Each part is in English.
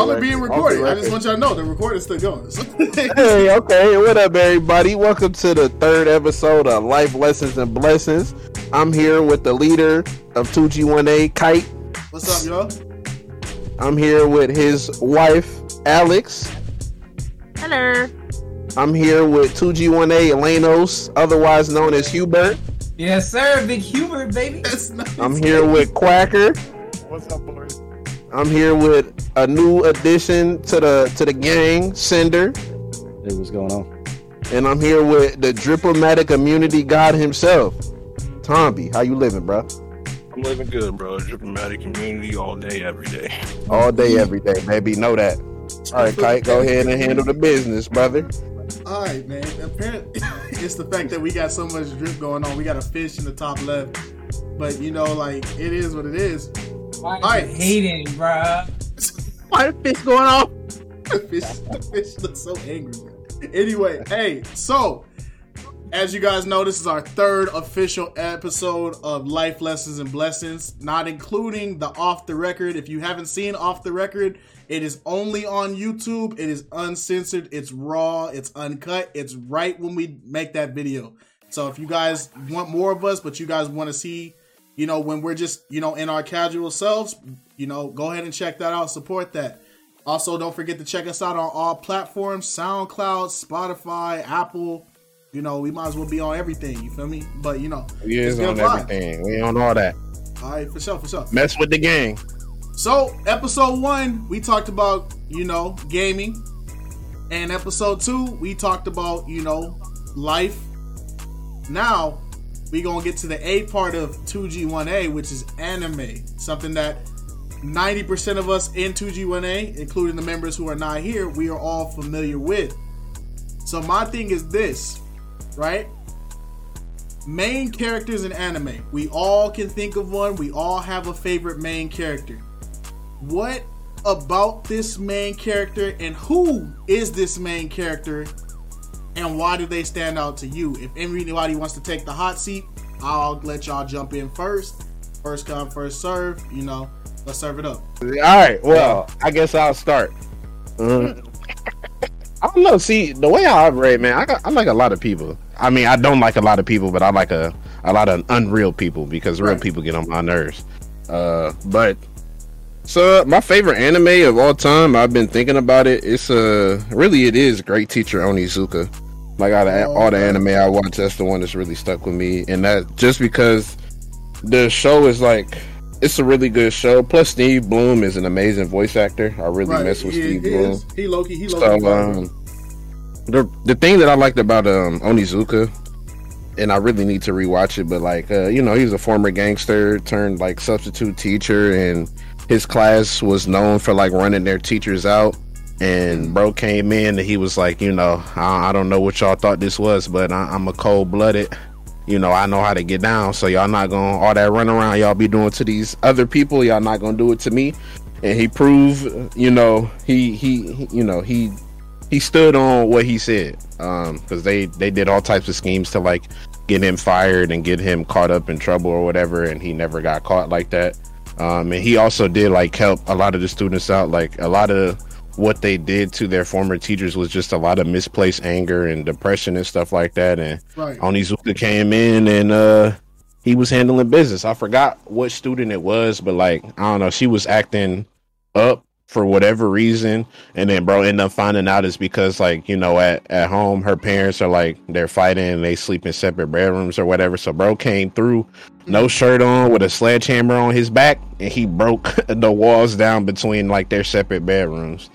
Y'all are being recorded. I just want y'all to know the recording's still going. hey, okay. What up, everybody? Welcome to the third episode of Life Lessons and Blessings. I'm here with the leader of 2G1A, Kite. What's up, y'all? I'm here with his wife, Alex. Hello. I'm here with 2G1A, Elenos, otherwise known as Hubert. Yes, sir. Big Hubert, baby. That's nice. I'm here with Quacker. What's up, boys? I'm here with a new addition to the to the gang, Cinder. Hey, what's going on? And I'm here with the diplomatic immunity god himself, Tomby. How you living, bro? I'm living good, bro. Diplomatic community all day, every day. All day, every day, baby. Know that. All right, Kite, go ahead and handle the business, brother. All right, man. Apparently, it's the fact that we got so much drip going on. We got a fish in the top left, but you know, like it is what it is. Why All right. you hating, bruh? Why the fish going off? the fish, the fish looks so angry. Anyway, hey, so as you guys know, this is our third official episode of Life Lessons and Blessings, not including the off the record. If you haven't seen off the record, it is only on YouTube. It is uncensored. It's raw. It's uncut. It's right when we make that video. So if you guys want more of us, but you guys want to see, you know, when we're just, you know, in our casual selves, you know, go ahead and check that out. Support that. Also, don't forget to check us out on all platforms SoundCloud, Spotify, Apple. You know, we might as well be on everything. You feel me? But, you know, We is on vibes. everything. We on all that. All right, for sure, for sure. Mess with the gang. So, episode one, we talked about, you know, gaming. And episode two, we talked about, you know, life. Now, we to get to the A part of 2G1A, which is anime. Something that 90% of us in 2G1A, including the members who are not here, we are all familiar with. So, my thing is this, right? Main characters in anime. We all can think of one. We all have a favorite main character what about this main character and who is this main character and why do they stand out to you? If anybody wants to take the hot seat, I'll let y'all jump in first. First come, first serve. You know, let's serve it up. All right. Well, I guess I'll start. Uh, I don't know. See, the way I operate, man, I, got, I like a lot of people. I mean, I don't like a lot of people, but I like a, a lot of unreal people because real Right. people get on my nerves. Uh, but so my favorite anime of all time, I've been thinking about it. It's uh really it is Great Teacher Onizuka. Like out of Oh, all the anime I watch, that's the one that's really stuck with me, and that just because the show is like it's a really good show. Plus, Steve Blum is an amazing voice actor. I really mess with he, Steve he Blum. is. He Loki. He So Loki. um, the the thing that I liked about um Onizuka, and I really need to rewatch it, but like uh, you know, he's a former gangster turned like substitute teacher, and his class was known for like running their teachers out. And bro came in and he was like, you know, I, I don't know what y'all thought this was, but I, I'm a cold blooded. You know, I know how to get down. So y'all not gonna all that run around y'all be doing to these other people. Y'all not gonna do it to me. And he proved, you know, he he, he you know he he stood on what he said um because they they did all types of schemes to like get him fired and get him caught up in trouble or whatever and he never got caught like that um and he also did like help a lot of the students out like a lot of what they did to their former teachers was just a lot of misplaced anger and depression and stuff like that and Right. Onizuka came in and uh he was handling business. I forgot what student it was, but like I don't know, she was acting up for whatever reason, and then bro ended up finding out it's because like you know at at home her parents are like they're fighting and they sleep in separate bedrooms or whatever. So bro came through, no shirt on, with a sledgehammer on his back, and he broke the walls down between like their separate bedrooms.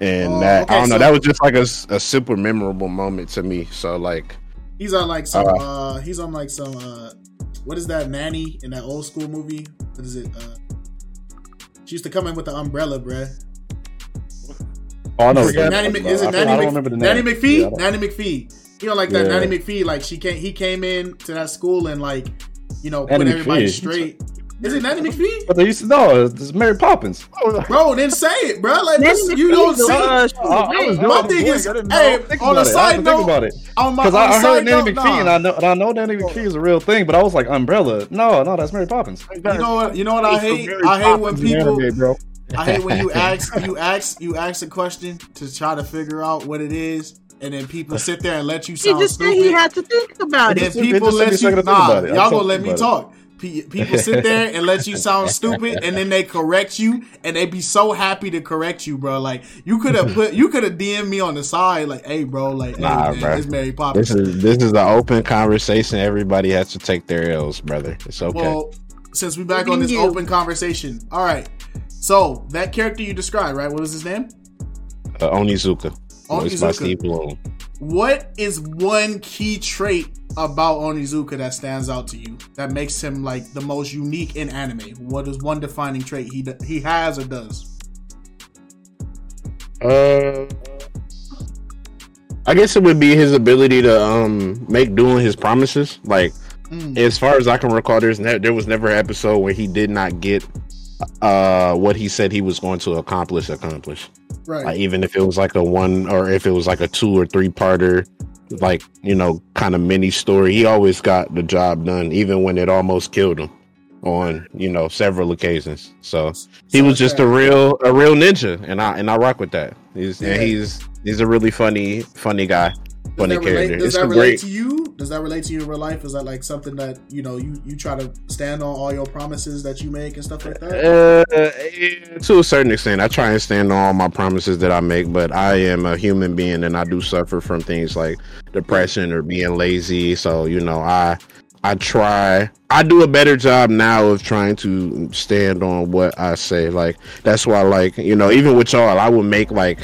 And Oh, that okay, I don't know, so- that was just like a super memorable moment to me. So like He's on like some. Uh, he's on like some. Uh, what is that nanny in that old school movie? What is it? Uh, she used to come in with the umbrella, bruh. Oh, I know. Is it Nanny, Mc- is it Nanny, I don't Mc- remember the Nanny. McPhee? Yeah, Nanny McPhee. You know, like that Yeah. Nanny McPhee. Like she came, he came in to that school and like, you know, Nanny put everybody McPhee. straight. Is it Nanny McPhee? But they used to know it's Mary Poppins. Bro, then say it, bro. Like Nanny this, you don't see. uh, she I, I was was doing My thing blink. is, I didn't know. hey, on about a side had to think note- about it On my because on I, a I heard side Nanny note, McPhee and. I know and I know Nanny McPhee is a real thing, but I was like umbrella. No, no, that's Mary Poppins. You know what? You know what I hate? I hate when people. Anime, bro. I hate when you ask you ask you ask a question to try to figure out what it is, and then people sit there and let you He sound just said stupid. he had to think about and it. then people just took me a let you second to think nah, about it. I'm y'all gonna let me about it. talk. Pe- People sit there and let you sound stupid, and then they correct you, and they be so happy to correct you, bro. Like you could have put, you could have DM me on the side, like, "Hey, bro, like, Nah, hey, man, bro. it's Mary Poppins." This is this is an open conversation. Everybody has to take their L's, brother. It's okay. Well, since we back on this you. open conversation, all right. So that character you described, right? What was his name? uh, Onizuka, voiced by Onizuka. Steve Blum. What is one key trait about Onizuka that stands out to you that makes him like the most unique in anime? What is one defining trait he he has or does? Uh, I guess it would be his ability to um make doing his promises. Like Mm, as far as I can recall, there's ne- there was never an episode where he did not get uh what he said he was going to accomplish accomplish. right. Like even if it was like a one or if it was like a two or three parter, like you know, kind of mini story, he always got the job done, even when it almost killed him on you know several occasions. So he So was just that- a real a real ninja, and I and I rock with that. He's Yeah. and he's he's a really funny funny guy, funny relate, character. does It's that relate great. to you? Does that relate to you in real life? Is that like something that you know you you try to stand on all your promises that you make and stuff like that? Uh, to a certain extent, I try and stand on all my promises that I make, but I am a human being and I do suffer from things like depression or being lazy. So you know, I I try. I do a better job now of trying to stand on what I say. Like that's why, like you know, even with y'all, I would make like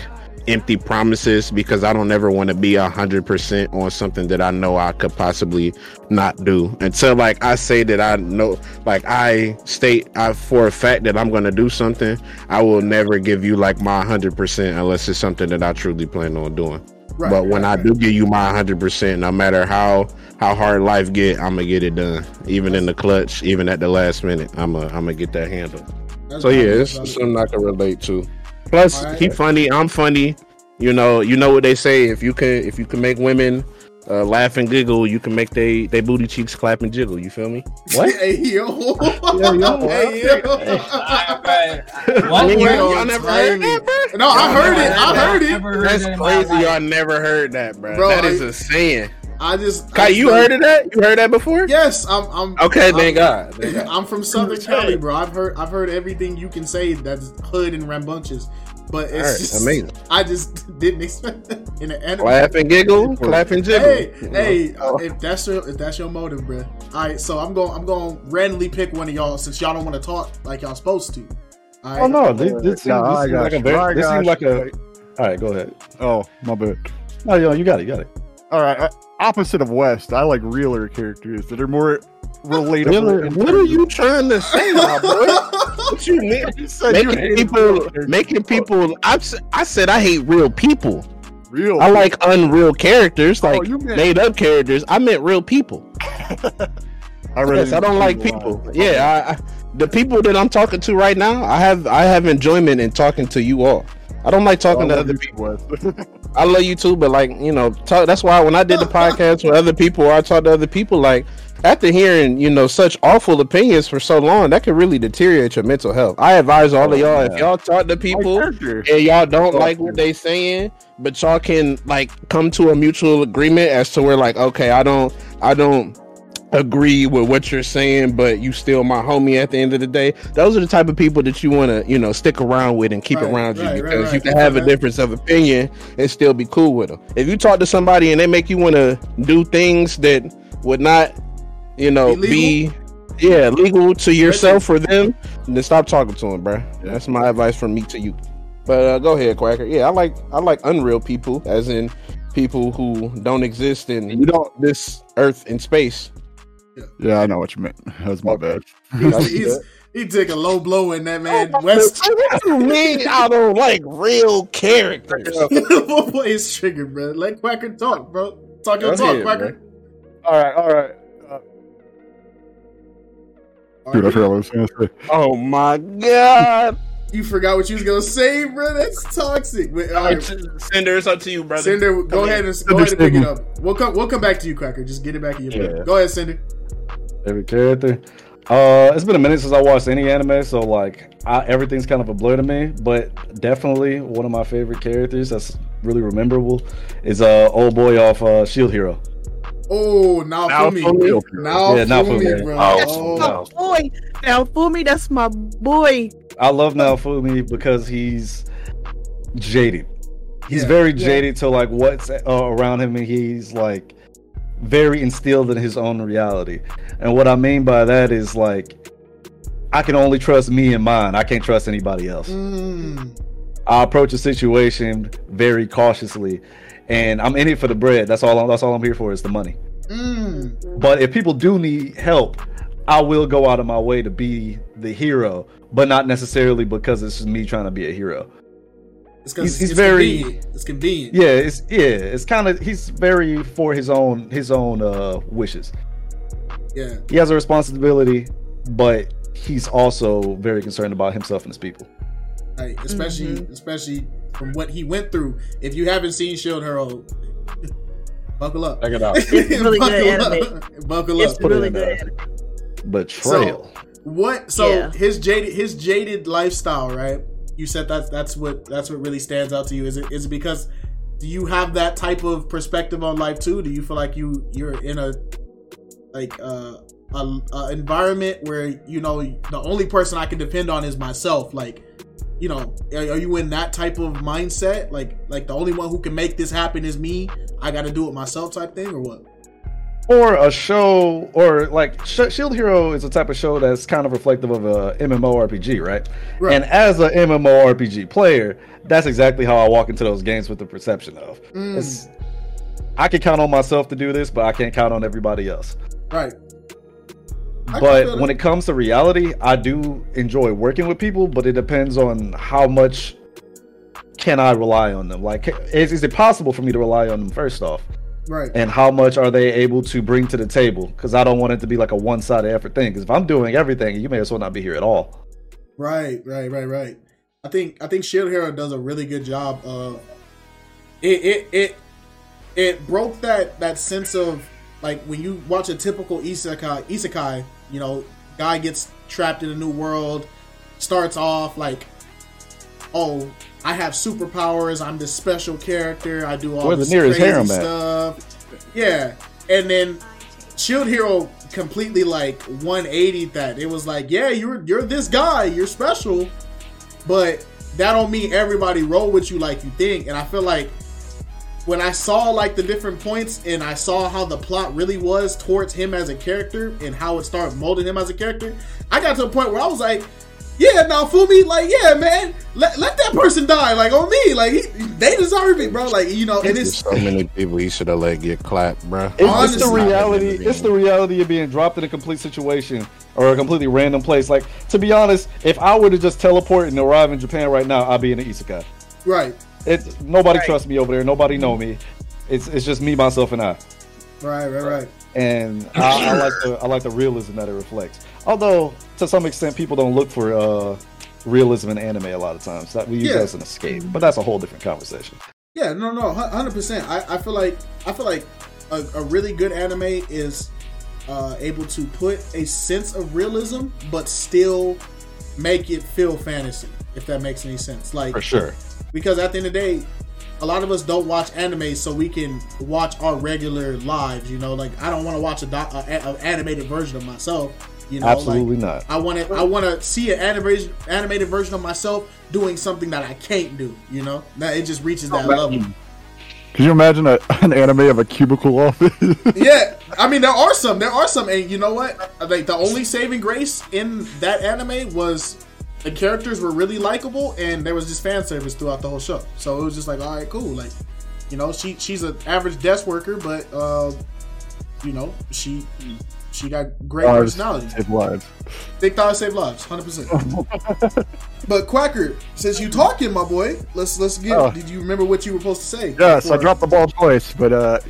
empty promises because I don't ever want to be a hundred percent on something that I know I could possibly not do. Until like I say that I know like I state I, for a fact that I'm gonna do something I will never give you like my hundred percent unless it's something that I truly plan on doing. Right, but when right, I right. do give you my hundred percent no matter how how hard life get I'm gonna get it done. Even in the clutch even at the last minute I'm gonna I'm gonna get that handle. That's so yeah, it's something I can relate to. Plus, Alright. he funny. I'm funny. You know, you know what they say. If you can, if you can make women uh, laugh and giggle, you can make they they booty cheeks clap and jiggle. You feel me? What? hey yo, Yeah, yo, hey yo. Alright, One word. y'all never heard that, bro? No, I heard it. I heard it. That's that in my crazy. life. Y'all never heard that, bro. Bro, that is I- a saying. I just. Kai, I you just- heard of that? You heard that before? Yes, I'm. I'm Okay, I'm, thank God. Thank God. I'm from Southern Cali, bro. I've heard. I've heard everything you can say that's hood and rambunctious, but it's Alright, just amazing. I just didn't expect that in an anime. Laugh and giggle, clap and jiggle. Hey, You know? hey, uh, if that's your if that's your motive, bro. All right, so I'm going I'm going to randomly pick one of y'all since y'all don't want to talk like y'all supposed to. All right. Oh no, this, this, seems, No, this seems like a very, this seems like a. All right, go ahead. Oh, my bad. No, yo, you got it, you got it. All right. uh, Opposite of West, I like realer characters that are more relatable. What are you trying to say, my boy? What you mean? You said you making people making people I, s- I said i hate real people real. i like unreal characters like Oh, meant- made up characters i meant real people I, really yes, i don't like people lie. yeah I, I, the people that i'm talking to right now i have i have enjoyment in talking to you all i don't like talking to other people. i love you too but like you know talk, that's why when i did the podcast with other people i talked to other people like after hearing you know such awful opinions for so long that could really deteriorate your mental health. I advise all of Oh, y'all if y'all talk to people and y'all don't like what they saying, but y'all can like come to a mutual agreement as to where like, okay, I don't I don't agree with what you're saying, but you still my homie at the end of the day. Those are the type of people that you want to, you know, stick around with and keep Right, around you right, right, because right. you can have a difference of opinion and still be cool with them. If you talk to somebody and they make you want to do things that would not, you know, Be be yeah, legal to yourself or them, then stop talking to them, bro. Yeah. That's my advice from me to you. But uh, go ahead, Quacker. Yeah, I like I like unreal people, as in people who don't exist in You don't. this earth and space. Yeah, I know what you meant. That was my bad. He's, he's, he took a low blow in that man. Oh, West what you mean? I don't like real characters. boy is triggered, bro. Let Quacker talk, bro. Talk your talk, ahead, Quacker. All right, all right. Uh, Dude, I forgot what I was going to say. Oh my god! You forgot what you was gonna say, bro. That's toxic. But, all right, Cinder, it's up to you, brother. Cinder, go Come ahead and go ahead and pick it up. We'll come. We'll come back to you, Quacker. Just get it back in your. Yeah. Go ahead, Cinder. Every character. Uh, it's been a minute since I watched any anime, so like I, everything's kind of a blur to me. But definitely one of my favorite characters that's really memorable is uh old boy off uh, Shield Hero. Oh, now, Now for me. Fumi. Now Yeah, now for me, Fumi. bro. Oh, That's Oh, my boy. Now, Fumi, that's my boy. I love Naofumi because he's jaded. He's Yeah. very Yeah. jaded to like what's uh, around him, and he's like very instilled in his own reality. And what I mean by that is like I can only trust me and mine. I can't trust anybody else. Mm, I approach a situation very cautiously, and I'm in it for the bread. That's all. I'm, that's all I'm here for is the money. mm. But if people do need help, I will go out of my way to be the hero, but not necessarily because it's just me trying to be a hero. It's 'cause He's- he's it's very- convenient. It's convenient. Yeah, it's yeah, it's kind of he's very for his own his own uh wishes. Yeah. He has a responsibility, but he's also very concerned about himself and his people. Like, especially Mm-hmm. especially from what he went through. If you haven't seen Shield Hero, buckle up. Check it out. It's really good buckle anime. up. Buckle It's up. Put it really in good. there. Betrayal. What? So Yeah. his jaded his jaded lifestyle, right? You said that's that's what that's what really stands out to you. Is it is it because do you have that type of perspective on life too? Do you feel like you you're in a like uh, a, a environment where you know the only person I can depend on is myself? Like, you know, are, are you in that type of mindset? Like like the only one who can make this happen is me. I got to do it myself, type thing, or what? Or a show or like Sh- Shield Hero is a type of show that's kind of reflective of a MMORPG, right? Right. And as a MMORPG player, that's exactly how I walk into those games with the perception of. Mm, I can count on myself to do this, but I can't count on everybody else. right. I But when it comes to reality, I do enjoy working with people, but it depends on how much can I rely on them. Like, is, is it possible for me to rely on them first off? Right. and how much are they able to bring to the table? Because I don't want it to be like a one-sided effort thing. Because if I'm doing everything, you may as well not be here at all. Right, right, right, right. I think I think Shield Hero does a really good job of it it it it broke that that sense of like when you watch a typical isekai isekai, you know, guy gets trapped in a new world, starts off like oh, I have superpowers, I'm this special character, I do all Where's the this nearest crazy harem at? stuff. Yeah. And then Shield Hero completely like 180 that. It was like, yeah, you're you're this guy, you're special, but that don't mean everybody roll with you like you think. And I feel like when I saw like the different points and I saw how the plot really was towards him as a character and how it started molding him as a character, I got to a point where I was like, yeah, Naofumi, like, yeah, man, let, let that person die, like on me, like he, they deserve it, bro. Like you know, and it's so many people he should have let get clapped, bro. It's, it's the Honestly. reality. It's the reality of being dropped in a complete situation or a completely random place. Like to be honest, if I were to just teleport and arrive in Japan right now, I'd be in the isekai. right, It's nobody Right. trusts me over there. Nobody know me. It's it's just me, myself, and I. right, right, right. and I, I like the I like the realism that it reflects. Although to some extent, people don't look for uh, realism in anime a lot of times. That we use Yeah. as an escape, but that's a whole different conversation. Yeah, no, no, hundred percent. I, I feel like I feel like a, a really good anime is uh, able to put a sense of realism, but still make it feel fantasy. If that makes any sense, like For sure. because at the end of the day, a lot of us don't watch anime so we can watch our regular lives. You know, like I don't want to watch a, doc, a, a animated version of myself. You know, like, Absolutely not. I want to I want to see an animated animated version of myself doing something that I can't do. You know, that it just reaches that level. Could you imagine a, an anime of a cubicle office? yeah, I mean there are some, there are some, and you know what? Think the only saving grace in that anime was the characters were really likable, and there was just fan service throughout the whole show. So it was just like, all right, cool. Like, you know, she she's an average desk worker, but uh, you know, she she got great Lives, personality. save lives. Big thighs save lives, hundred percent. But Quacker, since you talking, my boy, let's let's get. Oh. Did you remember what you were supposed to say? Yes, I dropped the ball twice, but uh,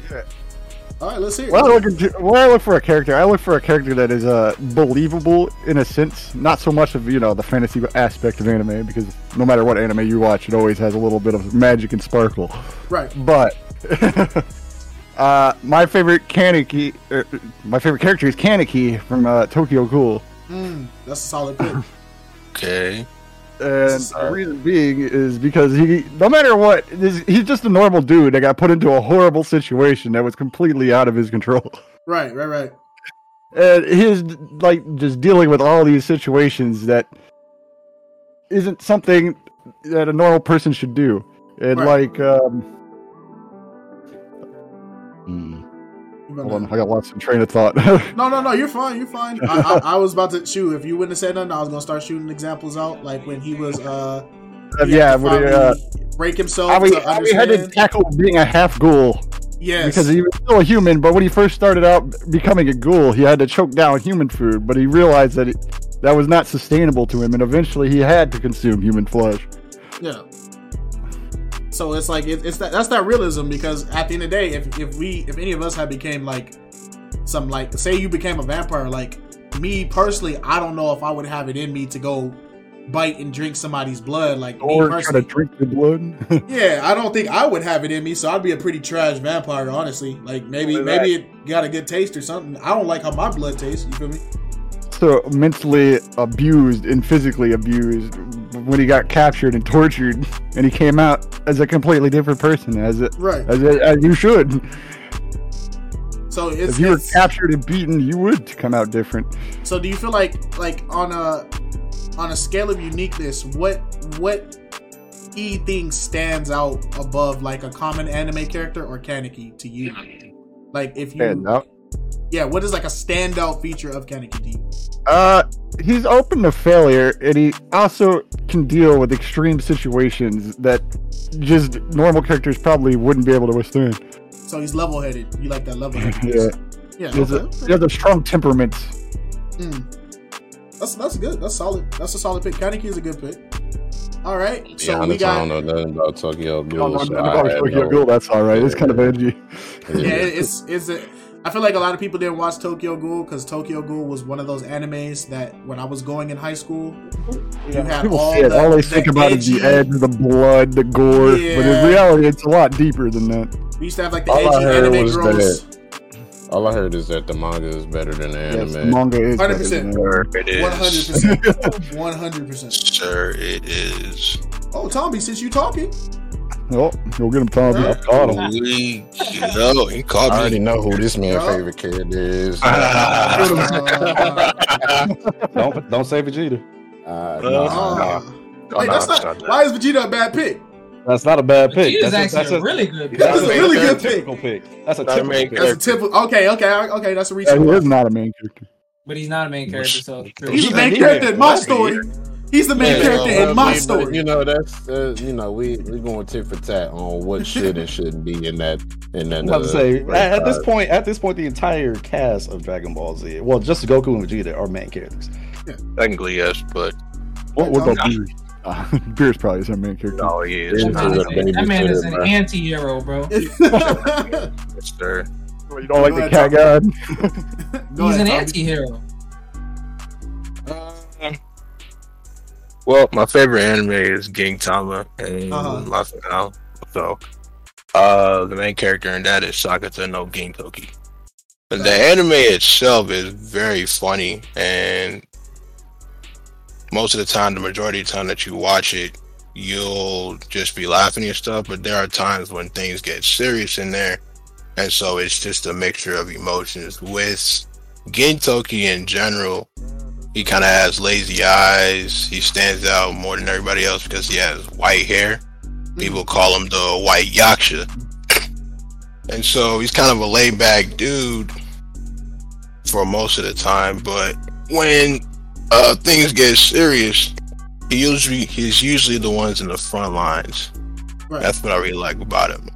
All right, let's hear. it. when I look when I look for a character, I look for a character that is uh believable in a sense, not so much of you know the fantasy aspect of anime, because no matter what anime you watch, it always has a little bit of magic and sparkle. Right. But uh, my favorite Kaneki, er, my favorite character is Kaneki from uh, Tokyo Ghoul. Mm, that's a solid pick. Okay. And the reason being is because he, no matter what, he's just a normal dude that got put into a horrible situation that was completely out of his control. right, right, right. And his like just dealing with all these situations that isn't something that a normal person should do. And Right. like, um, You hold on, I got lost in train of thought. No, no, no. You're fine. You're fine. I, I, I was about to shoot. If you wouldn't have said nothing, I was gonna start shooting examples out, like when he was uh, he yeah, to but he, uh, break himself how he, to how he had to tackle being a half ghoul. Yes, because he was still a human. But when he first started out becoming a ghoul, he had to choke down human food. But he realized that it, that was not sustainable to him, and eventually he had to consume human flesh. Yeah. So it's like it, it's that that's that realism because at the end of the day, if if we if any of us had became like some like say you became a vampire, like me personally, I don't know if I would have it in me to go bite and drink somebody's blood. Like me Or try to drink the blood. yeah, I don't think I would have it in me. So I'd be a pretty trash vampire, honestly. Like maybe maybe it got a good taste or something. I don't like how my blood tastes. You feel me? So mentally abused and physically abused when he got captured and tortured, and he came out as a completely different person, as it Right. as, it, as you should. So it's, if you were captured and beaten, you would come out different. So do you feel like like on a on a scale of uniqueness, what what key thing stands out above like a common anime character or Kaneki to you? Like if you. Yeah, what is like a standout feature of Kaneki to? Uh, he's open to failure, and he also can deal with extreme situations that just normal characters probably wouldn't be able to withstand. So he's level headed. You like that level headed. Yeah, Yeah. he has, a, he has a strong temperament. Mm. That's that's good. That's solid. That's a solid pick. Kaneki is a good pick. All right. Yeah, So we honestly, I got don't know nothing about Tokyo Oh, Ghoul. no, so no, I no, had Tokyo Ghoul, that's all right. It's kind of edgy. yeah, it's it's a. I feel like a lot of people didn't watch Tokyo Ghoul because Tokyo Ghoul was one of those animes that when I was going in high school, you had People all say it. the, All they the think about is the edgy- edge, the blood, the gore. But in reality, it's a lot deeper than that. We used to have like the All I edgy heard anime was girls. All I heard is that the manga is better than the Yes, the anime. manga is. better 100%. than. Sure, it One hundred is. percent. One hundred percent. Sure, it is. Oh, Tommy, since you talking, Oh, go get him, Tommy. Huh? Caught him. We, no, he called I already me. know who this man's Yeah. favorite character is. Don't don't say Vegeta. Uh, no, uh, wait, no, that's not. not that. Why is Vegeta a bad pick? That's not a bad pick. He That's, actually a, a really good pick. That's a really good pick. pick. That's a Not typical pick. That's a typical. Okay, okay, okay. That's a reach. Yeah, he is not a main character. But he's not a main character, so He's the main character in my that's story. He's the main Yeah, character well, in my I mean, story. You know, that's uh, you know, we we going tit for tat on what should and shouldn't be in that in that. I'm about to uh, say at, at this point, at this point, the entire cast of Dragon Ball Z, well, just Goku and Vegeta are main characters. Technically, yes, but What, what about Tommy. Beerus? Uh, Beerus probably is our main character. no, he is. Yeah, that man is, Baby a- that man is an Babysitter, bro. anti-hero, bro. Yes, sir. You don't like Go the cat god? He's ahead, an Tommy. anti-hero. Well, my favorite anime is Gintama and Uh-huh. So, uh, the main character in that is Sakata no Gintoki. But the anime itself is very funny, and most of the time, the majority of the time that you watch it, you'll just be laughing and stuff. But there are times when things get serious in there, and so it's just a mixture of emotions. With Gintoki in general, he kind of has lazy eyes. He stands out more than everybody else because he has white hair. People call him the white yaksha. and so he's kind of a laid back dude for most of the time. But when uh, things get serious, he usually he's usually the ones in the front lines. Right. That's what I really like about him.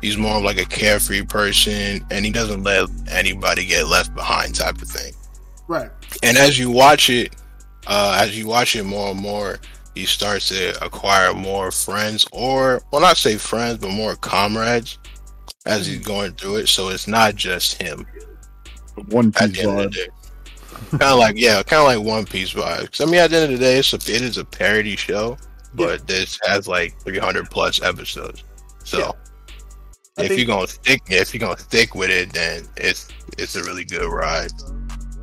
He's more of like a carefree person, and he doesn't let anybody get left behind, type of thing Right. And as you watch it uh as you watch it more and more he starts to acquire more friends or well not say friends but more comrades as he's going through it. So it's not just him. One piece the end of vibe. kind of like yeah kind of like one piece vibes. I mean at the end of the day it's a, it is a parody show but this has like 300 plus episodes. So Yeah. If think- you're gonna stick if you're gonna stick with it then it's it's a really good ride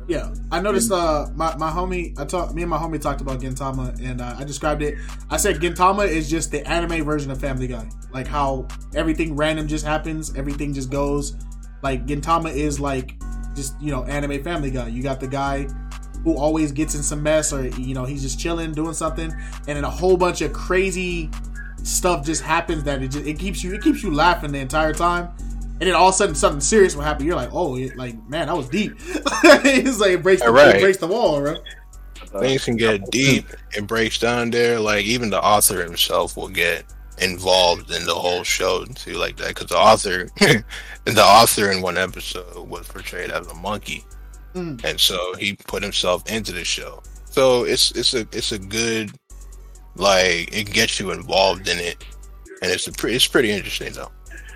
Yeah, I noticed. Uh, my my homie, I talked. Me and my homie talked about Gintama, and uh, I described it. I said Gintama is just the anime version of Family Guy, like how everything random just happens, everything just goes. Like Gintama is like just you know anime Family Guy. You got the guy who always gets in some mess, or you know he's just chilling doing something, and then a whole bunch of crazy stuff just happens that it just it keeps you it keeps you laughing the entire time and then all of a sudden something serious will happen. You're like, oh, it, like man, that was deep. it's like it breaks, the, Right. it breaks the wall, right? Things can get deep and breaks down there. Like even the author himself will get involved in the whole show too, like that. Because the author, the author in one episode was portrayed as a monkey, Mm. and so he put himself into the show. So it's it's a it's a good like it gets you involved in it, and it's a pre- it's pretty interesting though.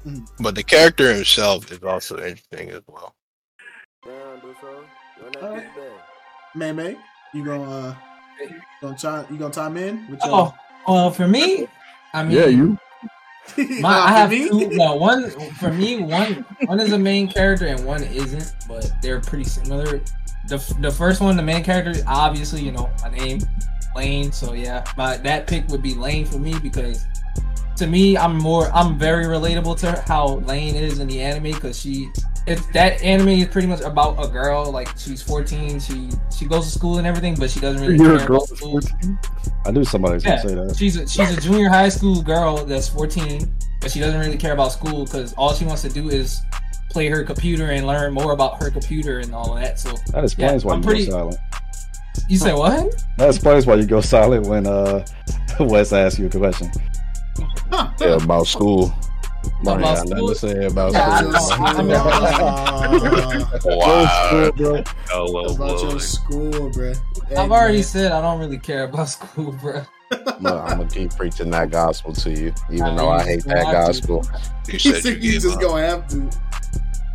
Mm. But the character himself is also interesting as well. Alright. Man, man, you gonna uh, gonna chime, you gonna chime in? With your, Oh, well, for me, I mean, Yeah, you. My, I have two. No, one for me. One one is a main character and one isn't, but they're pretty similar. The the first one, the main character, obviously, you know, my name, Lain. So yeah, my that pick would be Lain for me because to me, I'm more, I'm very relatable to how Lain is in the anime because she. It's that anime is pretty much about a girl like she's 14 she she goes to school and everything but she doesn't really You're care a girl about school. 14. I knew somebody was gonna say that. she's a, she's a junior high school girl that's 14, but she doesn't really care about school because all she wants to do is play her computer and learn more about her computer and all of that. So That explains Yeah, why I'm you pretty- go silent. you say what? That explains why you go silent when uh Wes asks you a question. Huh. Yeah, about school. Marty About got nothing school? to say about I school. know. I mean, Uh, Wow. bro. Oh, well, about your well. school, bro. I've already said I don't really care about school, bro. I'm gonna keep preaching that gospel to you, even I though I hate that gospel. You said said you you just up. gonna have to.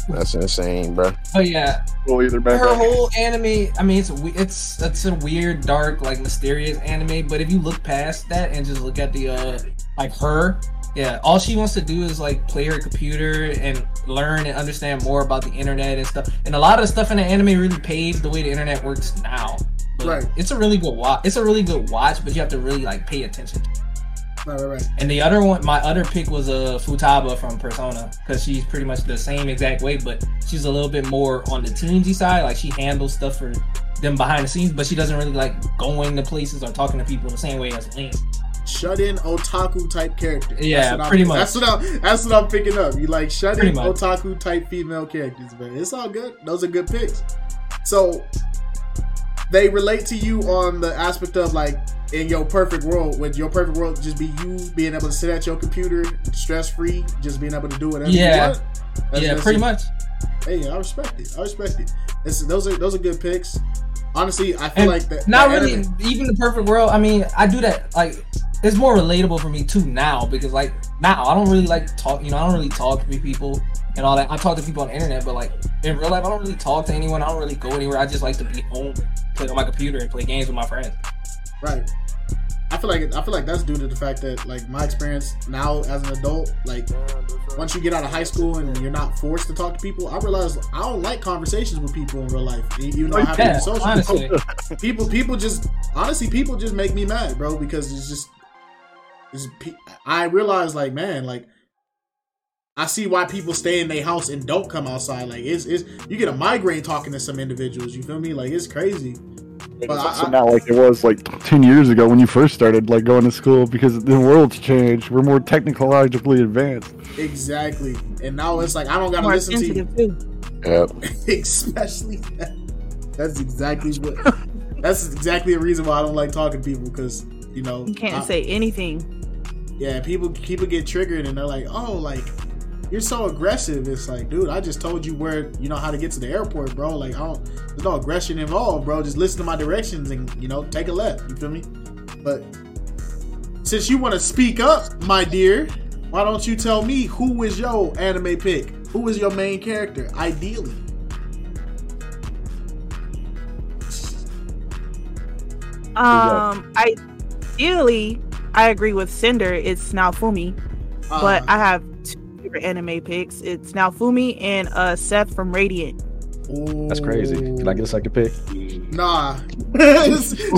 That's insane, bro. But yeah, Well, either back her up. whole anime. I mean, it's it's it's a weird, dark, like mysterious anime. But if you look past that and just look at the uh like her, yeah, all she wants to do is like play her computer and learn and understand more about the internet and stuff. And a lot of the stuff in the anime really paves the way the internet works now. But Right. It's a really good watch. It's a really good watch, but you have to really like pay attention. Right, right, right. And the other one, my other pick was a uh, Futaba from Persona because she's pretty much the same exact way, but she's a little bit more on the teensy side. Like she handles stuff for them behind the scenes, but she doesn't really like going to places or talking to people the same way as Lain. Shut in otaku type character. Yeah, what I'm- pretty much. That's what I'm. That's what I'm picking up. You like shut Pretty in much. otaku type female characters, but It's all good. Those are good picks. So they relate to you on the aspect of like in your perfect world. Would your perfect world just be you being able to sit at your computer, stress free, just being able to do whatever Yeah. you want? That's- yeah, that's pretty it. much. Hey, I respect it. I respect it. It's, those are those are good picks. Honestly, I feel And like that. not that really anime- even the perfect world. I mean, I do that like it's more relatable for me too now because like now I don't really like talk. You know, I don't really talk to people and all that. I talk to people on the internet, but like in real life, I don't really talk to anyone. I don't really go anywhere. I just like to be home, play on my computer, and play games with my friends. Right. I feel like I feel like that's due to the fact that like my experience now as an adult, like once you get out of high school and you're not forced to talk to people, I realize I don't like conversations with people in real life. Even though I have to Yeah, be social, honestly, people people just honestly people just make me mad, bro, because it's just it's, I realize like man, like I see why people stay in their house and don't come outside. Like it's it's you get a migraine talking to some individuals. You feel me? Like it's crazy. But But it's I- also I- not like it was like 10 years ago when you first started like going to school because the world's changed. We're more technologically advanced. Exactly. And now it's like I don't gotta listen to you. too. Yep. especially that. That's exactly what. That's exactly the reason why I don't like talking to people because you know You can't I- say anything. yeah people people get triggered and they're like oh like you're so aggressive. It's like dude I just told you where you know how to get to the airport, bro. Like I don't there's no aggression involved, bro. Just listen to my directions and you know take a left. You feel me? But since you want to speak up, my dear, why don't you tell me who is your anime pick? Who is your main character, ideally? Um, ideally, I agree with Cinder. It's Naofumi, but Uh, but I have two favorite anime picks. It's Naofumi and uh Seth from Radiant. That's crazy. Can I get a second pick? Nah.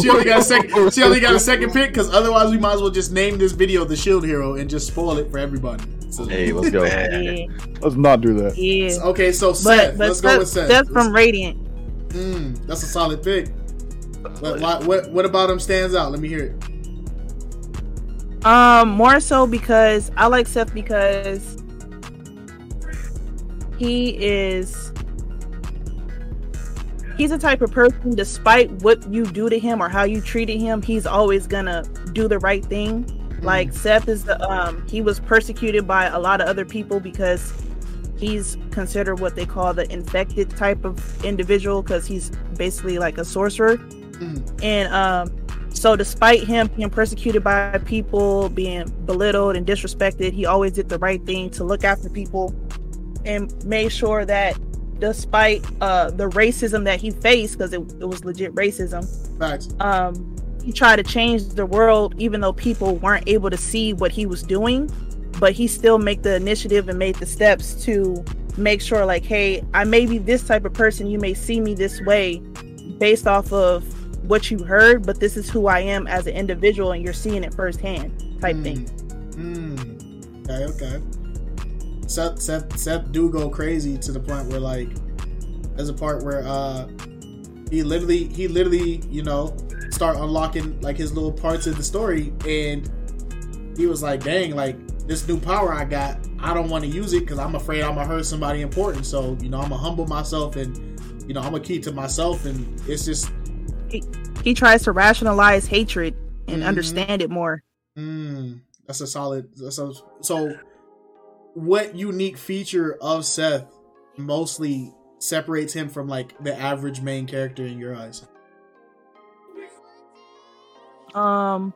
she only got a second. She only got a second pick because otherwise we might as well just name this video the Shield Hero and just spoil it for everybody. So, Hey, let's go. Yeah, Let's not do that. yeah. okay, so Seth. But but let's go with Seth. Seth from Radiant. Mm, that's a solid pick. But why, what what about him stands out? Let me hear it. Um, more so because I like Seth because he is he's a type of person despite what you do to him or how you treated him, he's always gonna do the right thing. Like Seth is the um he was persecuted by a lot of other people because he's considered what they call the infected type of individual because he's basically like a sorcerer. Mhm. And um so despite him being persecuted by people, being belittled and disrespected, he always did the right thing to look after people and made sure that despite uh the racism that he faced, because it, it was legit racism, Facts. um he tried to change the world even though people weren't able to see what he was doing but he still made the initiative and made the steps to make sure like hey i may be this type of person you may see me this way based off of what you heard but this is who i am as an individual and you're seeing it firsthand type thing Mm. Okay, okay. Seth, Seth, Seth do go crazy to the point where like, there's a part where uh, he literally, he literally, you know, start unlocking like his little parts of the story, and he was like, "Dang, like this new power I got, I don't want to use it because I'm afraid I'm gonna hurt somebody important. So you know, I'm gonna humble myself and you know, I'm gonna keep to myself, and it's just, he tries to rationalize hatred and Mhm. understand it more Mm, that's a solid. That's a, so, what unique feature of Seth mostly separates him from like the average main character in your eyes? um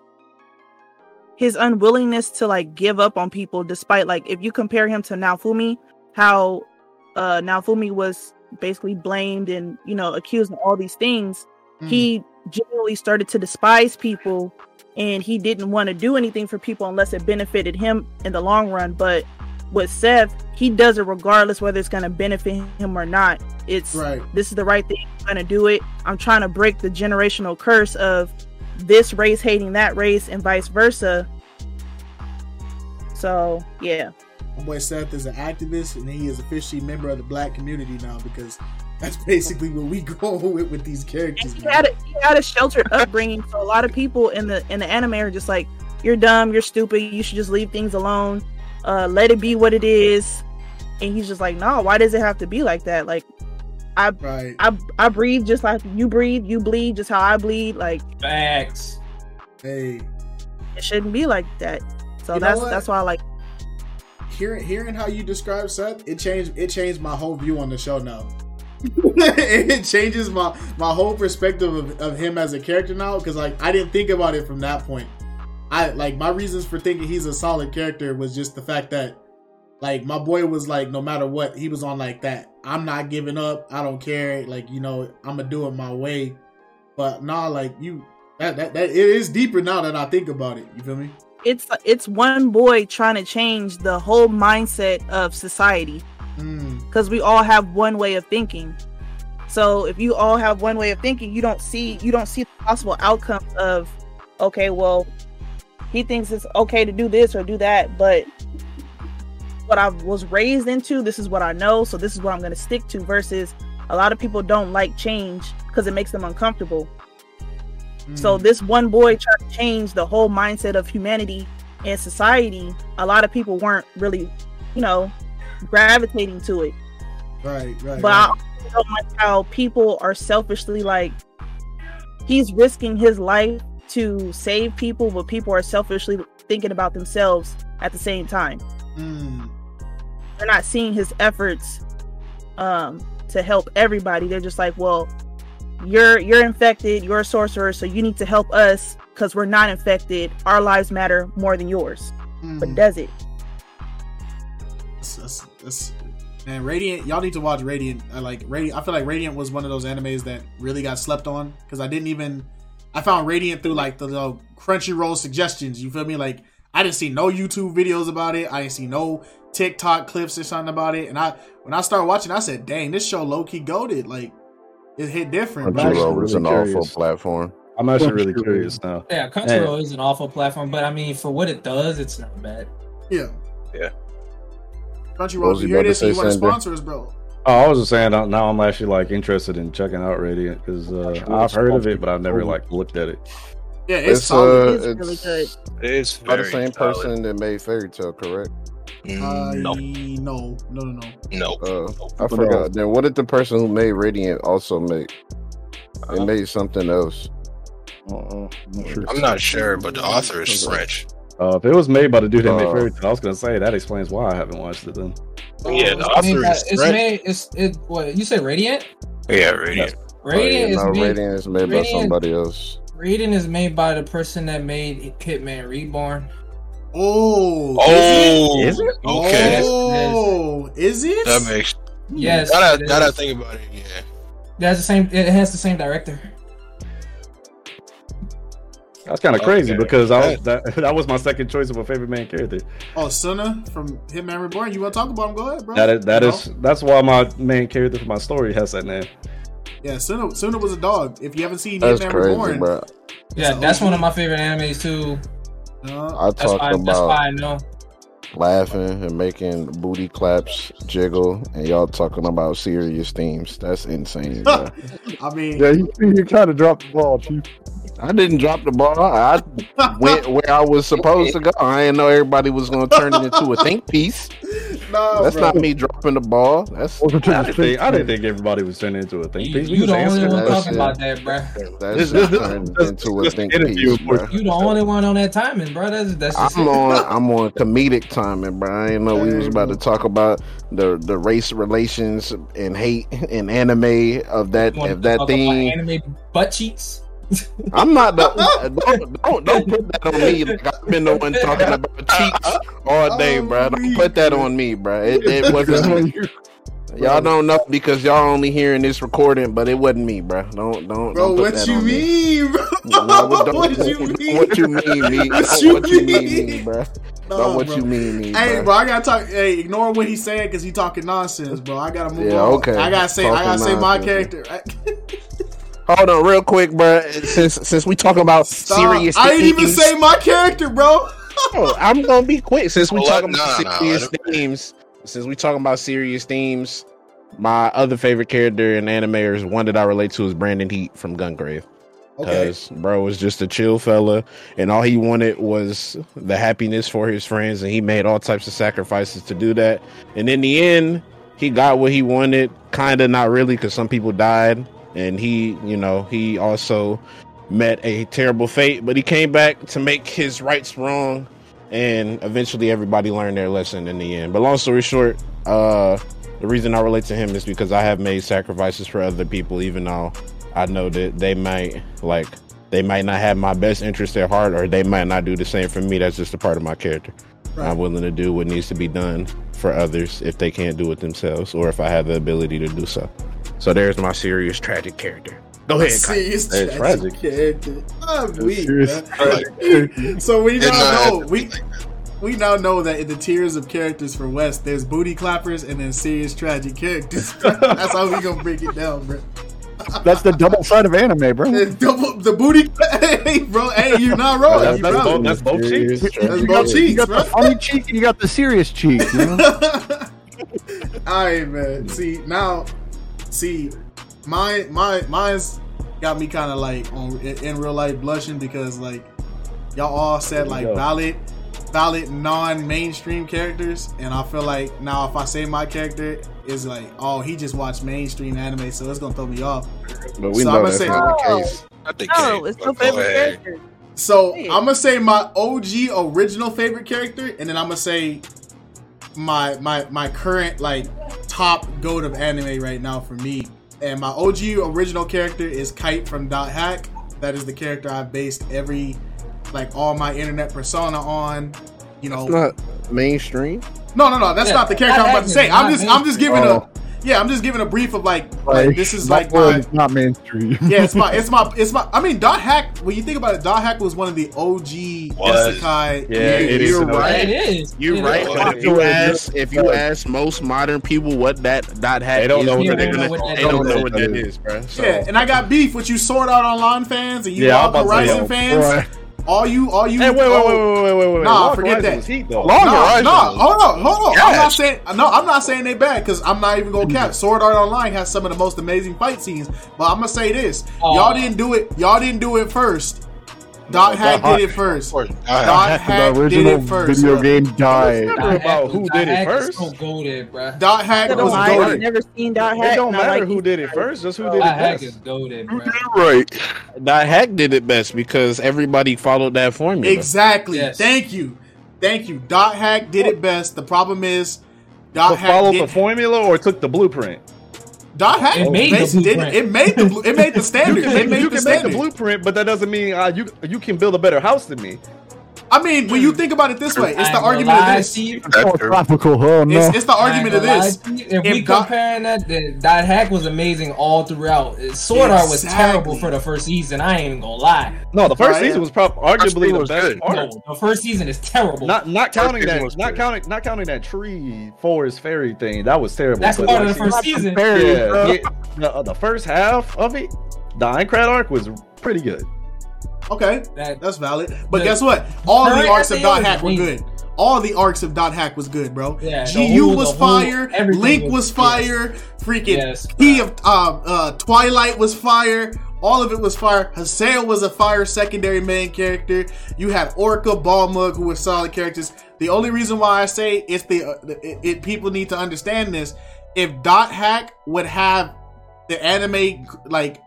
his unwillingness to like give up on people despite like if you compare him to Naofumi, how uh Naofumi was basically blamed and you know accused of all these things, Mm, he genuinely started to despise people and he didn't want to do anything for people unless it benefited him in the long run. But with Seth, he does it regardless whether it's gonna benefit him or not. It's right. this is the right thing. I'm gonna do it. I'm trying to break the generational curse of this race hating that race and vice versa. So yeah, My boy Seth is an activist, and he is officially a member of the black community now because that's basically what we go with with these characters. he had a, he had a sheltered upbringing. So a lot of people in the in the anime are just like, "You're dumb. You're stupid. You should just leave things alone. Uh, let it be what it is." And he's just like, "No. Why does it have to be like that? Like, Right. I I breathe just like you breathe. You bleed just how I bleed. Like, Facts. Hey, it shouldn't be like that." So You that's that's why I like. hearing hearing how you describe Seth, it changed it changed my whole view on the show now. it changes my my whole perspective of, of him as a character now because like I didn't think about it from that point. I like my reasons for thinking he's a solid character was just the fact that like my boy was like no matter what he was on like that. I'm not giving up. I don't care. Like you know I'm gonna do it my way. But nah like you that that, that it is deeper now that I think about it. You feel me? It's it's one boy trying to change the whole mindset of society. Mm, because we all have one way of thinking. So if you all have one way of thinking you don't see you don't see the possible outcomes of okay well he thinks it's okay to do this or do that but what i was raised into this is what i know so this is what i'm going to stick to versus a lot of people don't like change because it makes them uncomfortable so mm, this one boy tried to change the whole mindset of humanity and society. A lot of people weren't really, you know, gravitating to it. right right But right. I don't like how people are selfishly like he's risking his life to save people, but people are selfishly thinking about themselves at the same time. Mm. They're not seeing his efforts um to help everybody. They're just like, well, you're you're infected, you're a sorcerer, so you need to help us because we're not infected. Our lives matter more than yours. But Mm. does it? That's, that's, that's, man, Radiant. Y'all need to watch Radiant. I like Radiant. I feel like Radiant was one of those animes that really got slept on because I didn't even. I found Radiant through like the little Crunchyroll suggestions. You feel me? Like I didn't see no YouTube videos about it. I didn't see no TikTok clips or something about it. And I when I started watching, I said, "Dang, this show low key goaded. Like it hit different." bro. actually Crunchyroll is an really awful platform. I'm actually really curious now. Yeah, Crunchyroll is an awful platform, but I mean, for what it does, it's not bad. Yeah. Yeah. Crunchyroll, you you hear this you want to sponsor us, bro. Oh, I was just saying uh, now I'm actually like interested in checking out Radiant because uh, I've heard of it, but I've never like looked at it. Yeah, it's, It's, solid. uh, It's really good. It's By the same solid. person that made Fairy Tail, correct? Uh, no, no, no, no, no. no. Uh, I forgot. Then what did the person who made Radiant also make? They made something else. Uh-uh, I'm not sure. I'm not sure, but the author is French. Uh, if it was made by the dude that made Fairy Tail, I was gonna say that explains why I haven't watched it then. Yeah, the It's made author is it's French. made. It's it. What you say? Radiant. Yeah, Radiant. Radiant oh, yeah, no, is made. Radiant is made by somebody else. Radiant is made by the person that made Hitman Reborn. Oh, Oh, Is it? okay. Oh, is it? That makes. Yes, Now that, it now that I is. think about it, yeah. That's the same. It has the same director. That's kind of crazy Okay. because I was, that that was my second choice of a favorite main character. oh, Tsuna from Hitman Reborn. You want to talk about him? Go ahead, bro. That is that You is that's why my main character for my story has that name. yeah. Tsuna, Tsuna was a dog. If you haven't seen That's Hitman crazy, Reborn, bro. Yeah, that's one of my favorite animes too. uh, I That's talked why. That's about why I know. laughing and making booty claps jiggle, and y'all talking about serious themes. That's insane. I mean, Yeah, you, you kind of dropped the ball, Chief. I didn't drop the ball. I went where I was supposed to go. I didn't know everybody was going to turn it into a think piece. nah, That's bro. not me dropping the ball. That's I didn't think, I didn't think everybody was turning into a think You, piece. We you the only one talking shit. about that, bruh. that's This- this- this- into a think piece, bro. You the only one on that timing, bro. That's that's just I'm on I'm on comedic timing, bro. I didn't know we was about to talk about the the race relations and hate and anime of that of that thing. Anime butt cheeks. I'm not the don't, don't don't put that on me. Like I've been the one talking about cheeks all oh, day, Oh, bro. Don't put that on me, bro. It, it wasn't. me. Y'all don't know because y'all only hearing this recording, but it wasn't me, bro. Don't don't. Bro, don't put what that you on me. mean, bro? No, what, don't, what you don't- mean? What you mean, me? What you what you mean, mean? me, bro? Nah, Don't what bro. you mean, me, Hey, bro? bro, I gotta talk. Hey, ignore what he's saying because he talking nonsense, bro. I gotta move Yeah, on. okay. I gotta say, I gotta Talking say my character. Hold on, real quick, bro. Since since we talking about Stop. serious, I didn't even themes- say my character, bro. I'm gonna be quick. Since we Oh, talking nah, about nah, serious let it- themes, since we talking about serious themes, my other favorite character in anime is one that I relate to is Brandon Heat from Gungrave. Okay. Bro was just a chill fella, and all he wanted was the happiness for his friends, and he made all types of sacrifices to do that. And in the end, he got what he wanted. Kinda, not really, because some people died, and he, you know, he also met a terrible fate. But he came back to make his rights wrong, and eventually everybody learned their lesson in the end. But long story short, uh, the reason I relate to him is because I have made sacrifices for other people, even though I know that they might like they might not have my best interest at heart, or they might not do the same for me. That's just a part of my character. Right. I'm willing to do what needs to be done for others if they can't do it themselves, or if I have the ability to do so. So there's my serious tragic character. Go ahead, Kai. Serious tragic tragic. character. I'm weak, Serious man. So we Did now not know we that. we now know that in the tiers of characters for West, there's booty clappers and then serious tragic characters. That's how we gonna break it down, bro. That's the double side of anime, bro. The, double, the booty, hey, bro. Hey, you're not wrong. That's- You're that's both- that's both Serious cheeks. tragic That's both character. cheeks. You got the funny cheek and you got the serious cheek. You know? All right, man. See now, see, my my mine's got me kind of like on in, in real life blushing because like y'all all said like go. valid, valid non-mainstream characters, and I feel like now if I say my character is like, oh, he just watched mainstream anime, so it's gonna throw me off. But we So know I'ma that's say- not the case. I think No, Kate, it's but your favorite ahead. character. So Hey. I'm gonna say my OG original favorite character, and then I'm gonna say my my my current like top goat of anime right now for me. And my OG original character is Kite from Dot Hack. That is the character I've based every like all my internet persona on. You know, It's not mainstream. no, no, no. That's Yeah, not the character I'm about to say. I'm just I'm just giving Oh. a yeah, I'm just giving a brief of like, like this is like world my is not mainstream. yeah, it's my, it's my, it's my. I mean, Dot Hack. When you think about it, Dot Hack was one of the OG Was. isekai. Yeah, it is You're an right. It is. You're It right, is. but if you ask if you ask most modern people what that dot hack They don't is, know what they're gonna- is. they don't know what that is, bro. So, Yeah, and I got beef with you Sword Art Online fans and you Yeah, I'm all about Horizon yo, fans. Boy. All you, all you. Hey, wait, wait, oh, wait, wait, wait, wait, wait. Nah, Log forget that. was heat though. Log No, Horizon no, hold on, hold on. I'm not saying no. I'm not saying they bad because I'm not even gonna cap. Sword Art Online has some of the most amazing fight scenes, but I'm gonna say this: Aw. y'all didn't do it. Y'all didn't do it first. Dot Hack did it first. Of course. Dot Hack the did original it first. video bro. game died. Dot about who Dot did it Hack first. So goated, bruh. Dot Hack I was know, I've goaded. never seen Dot Hack. It don't matter like who did it first, just who did it Dot Hack best. is goated, bruh. right. Dot hack did it best because everybody followed that formula. Exactly. Yes. Thank you. Thank you. Dot Hack did it best. The problem is, Dot So Hack followed did, the formula or took the blueprint. Dot Hack It made the blueprint. it made the it made the You standard. can, It made you the can make the blueprint, but that doesn't mean uh, you you can build a better house than me. I mean, when you think about it this way, it's the argument of this. to. Oh, tropical. Oh no. It's, it's the argument of this. lie. If, we If Dot- comparing that, then Dot Hack was amazing all throughout. Sword Art was terrible for the first season. I ain't even gonna lie. No, the first Right. season was probably arguably season the was best good. part. No, the first season is terrible. Not not counting that was not good. counting not counting that tree forest fairy thing. That was terrible. That's But part of the first season. Fairies, Yeah, yeah, the, uh, the first half of it, the Aincrad arc was pretty good. Okay, That- that's valid. But The- guess what? All the arcs of Dot Hack were good. All the arcs of Dot Hack was good, bro. Yeah, GU whole- was the whole- fire. Link was- was fire. Freaking Yes, P of uh, uh, Twilight was fire. All of it was fire. Haseo was a fire secondary main character. You had Orca, Balmung, who were solid characters. The only reason why I say it's the uh, it, it people need to understand this. If Dot Hack would have the anime like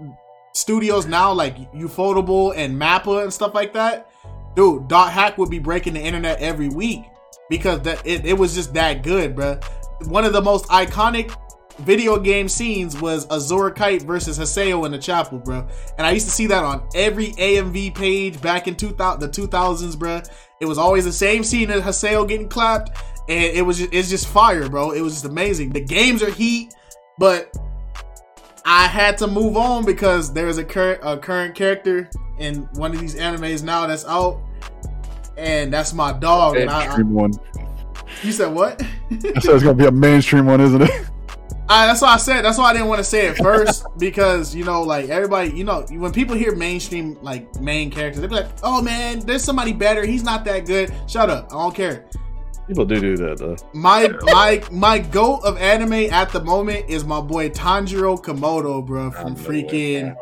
studios now, like Ufotable and Mappa and stuff like that, dude, Dot Hack would be breaking the internet every week because that it, it was just that good, bro. One of the most iconic video game scenes was Azure Kite versus Haseo in the chapel, bro. And I used to see that on every AMV page back in 2000, the 2000s, bro. It was always the same scene of Haseo getting clapped, and it was just, it's just fire, bro. It was just amazing. The games are heat, but I had to move on because there's a current a current character in one of these animes now that's out, and that's my dog. And I, I, Mainstream one. you said what? I said it's gonna be a mainstream one, isn't it? I, that's why I said. That's why I didn't want to say it first because you know, like everybody, you know, when people hear mainstream like main characters, they be like, "Oh man, there's somebody better. He's not that good." Shut up. I don't care. People do do that though. My my my goat of anime at the moment is my boy Tanjiro Kamado, bro, from freaking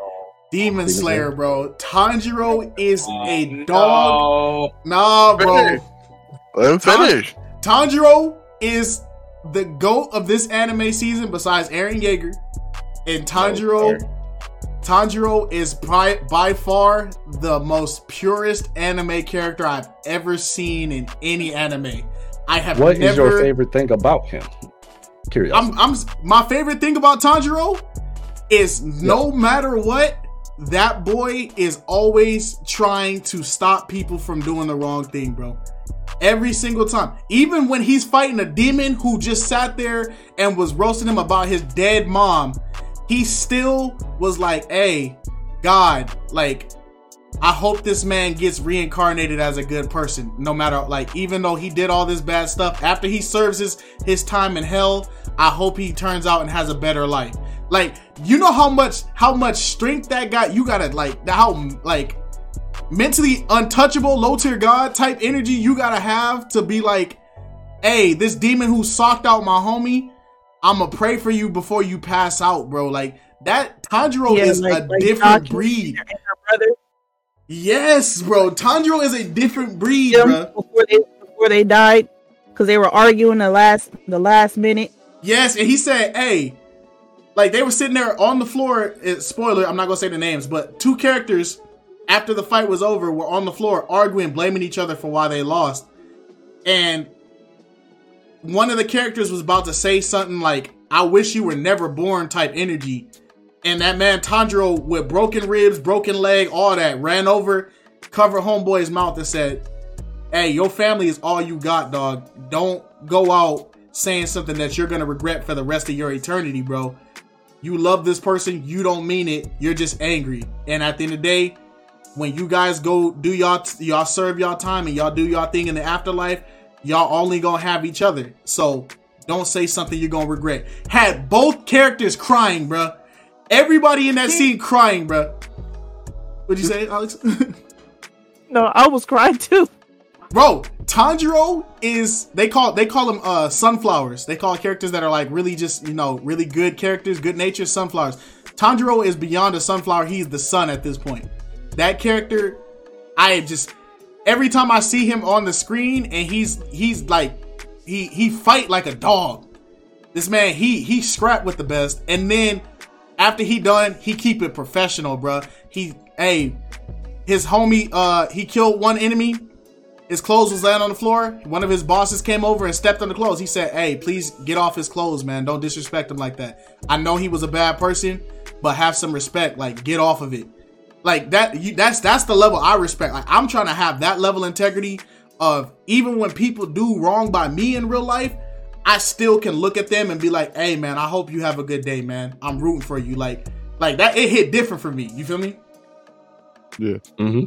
Demon Slayer, bro. Tanjiro is a dog. No. Nah, bro. Finish. Let him finish. Tanjiro is the goat of this anime season besides Eren Yeager. And Tanjiro, Tanjiro is by, by far the most purest anime character I've ever seen in any anime. I have What is never. your favorite thing about him? Curious. I'm, I'm my favorite thing about Tanjiro is no matter what, that boy is always trying to stop people from doing the wrong thing, bro. Every single time. Even when he's fighting a demon who just sat there and was roasting him about his dead mom, he still was like, hey, God, like, I hope this man gets reincarnated as a good person. No matter, like, even though he did all this bad stuff, after he serves his, his time in hell, I hope he turns out and has a better life. Like, you know how much, how much strength that got? You gotta, like, how, like, mentally untouchable, low tier god type energy you gotta have to be like, hey, this demon who socked out my homie, I'ma pray for you before you pass out, bro. Like that Tanjiro Yeah, is like- a like different breed. brother Yes, bro. Tanjiro is a different breed, bro. before they before they died because they were arguing the last the last minute. Yes, and he said, "Hey, like they were sitting there on the floor. eh, spoiler: I'm not gonna say the names, but two characters after the fight was over were on the floor arguing, blaming each other for why they lost. And one of the characters was about to say something like, "I wish you were never born" type energy. And that man Tanjiro with broken ribs, broken leg, all that ran over, covered homeboy's mouth and said, "Hey, your family is all you got, dog. Don't go out saying something that you're gonna regret for the rest of your eternity, bro. You love this person, you don't mean it. You're just angry. And at the end of the day, when you guys go do y'all y'all serve y'all time and y'all do y'all thing in the afterlife, y'all only gonna have each other. So don't say something you're gonna regret. Had both characters crying, bruh. Everybody in that scene crying, bruh. What'd you say, Alex? No, I was crying too. Bro, Tanjiro is they call they call them uh sunflowers. They call characters that are like really just, you know, really good characters, good natured sunflowers. Tanjiro is beyond a sunflower, he's the sun at this point. That character, I just every time I see him on the screen and he's he's like he he fight like a dog. This man, he he scrap with the best, and then after he done, he keep it professional, bruh. He hey, his homie, uh, he killed one enemy. His clothes was laying on the floor. One of his bosses came over and stepped on the clothes. He said, "Hey, please get off his clothes, man. Don't disrespect him like that. I know he was a bad person, but have some respect. Like, get off of it. Like that. You, that's that's the level I respect. Like, I'm trying to have that level integrity of even when people do wrong by me in real life, I still can look at them and be like, "Hey, man, I hope you have a good day, man. I'm rooting for you." Like, like that. It hit different for me. You feel me? Yeah. Mm-hmm.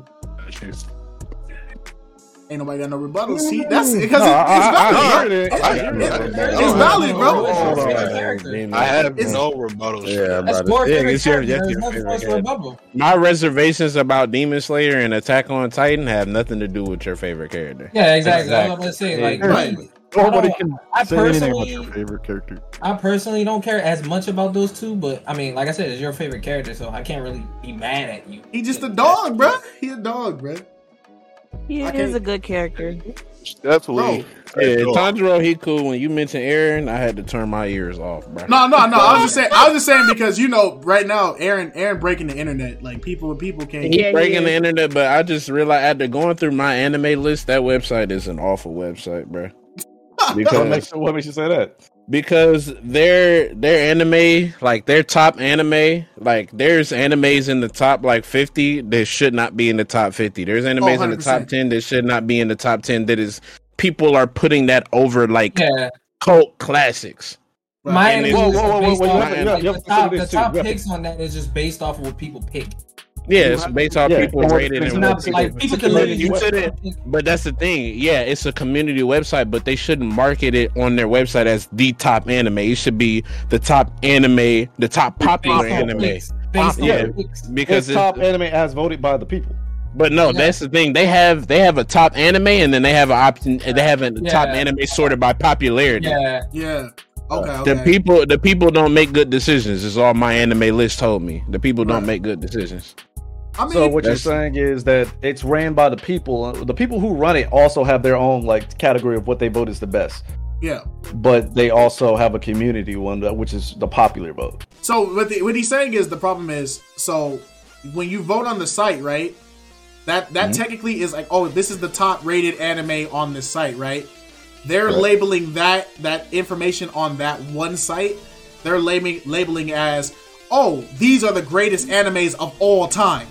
Ain't nobody got no rebuttals. See, that's because No, it, I- it's I- I valid. hear it. It's- I hear it. it's- It's valid, bro. Hold on. I have It's- no rebuttals. Yeah, That's more to it's your, character. that's your favorite choice for a character. My reservations about Demon Slayer and Attack on Titan have nothing to do with your favorite character. Yeah, exactly. That's what I'm gonna say. Like, Right. Nobody I can I say anything about personally- your favorite character. I personally don't care as much about those two, but I mean, like I said, it's your favorite character, so I can't really be mad at you. He just a dog, bro. He a dog, bro. He I is can't- a good character. Definitely. Yeah, Tanjiro, he cool. When you mentioned Eren, I had to turn my ears off, bro. No, no, no. I was just saying. I was just saying because you know, right now, Eren, Eren breaking the internet. Like people, people can't. He Yeah, breaking he the internet, but I just realized after going through my anime list, that website is an awful website, bro. What Because makes, what makes you say that? because their their anime, like their top anime, like there's animes in the top like fifty that should not be in the top fifty. There's oh, animes in the top ten that should not be in the top ten. That is people are putting that over like Yeah, cult classics. my And anime Whoa, whoa, whoa, is based whoa, whoa, you have- you the have top, the top You have to- picks on that is just based off of what people pick. Yeah, it's based off Yeah, people but rated it's and not Like people- people can But you just shouldn't- But that's the thing. Yeah, it's a community website, but they shouldn't market it on their website as the top anime. It should be the top anime, the top popular based anime. picks. Based Yeah. Because It's it's, top anime as voted by the people. but no, Yeah. that's the thing. They have they have a top anime, and then they have an option. They have a top anime sorted by popularity. Yeah, Yeah. Okay. okay. The people, the people don't make good decisions. Is all my anime list told me. The people don't make good decisions. I mean, So what you're saying is that it's ran by the people. The people who run it also have their own like category of what they vote is the best, yeah. but they also have a community one that- which is the popular vote. So what the, what he's saying is the problem is so when you vote on the site, right? That that mm-hmm. technically is like, oh, this is the top rated anime on this site, right? They're Right. labeling that that information on that one site. They're labeling labeling as, oh, these are the greatest animes of all time,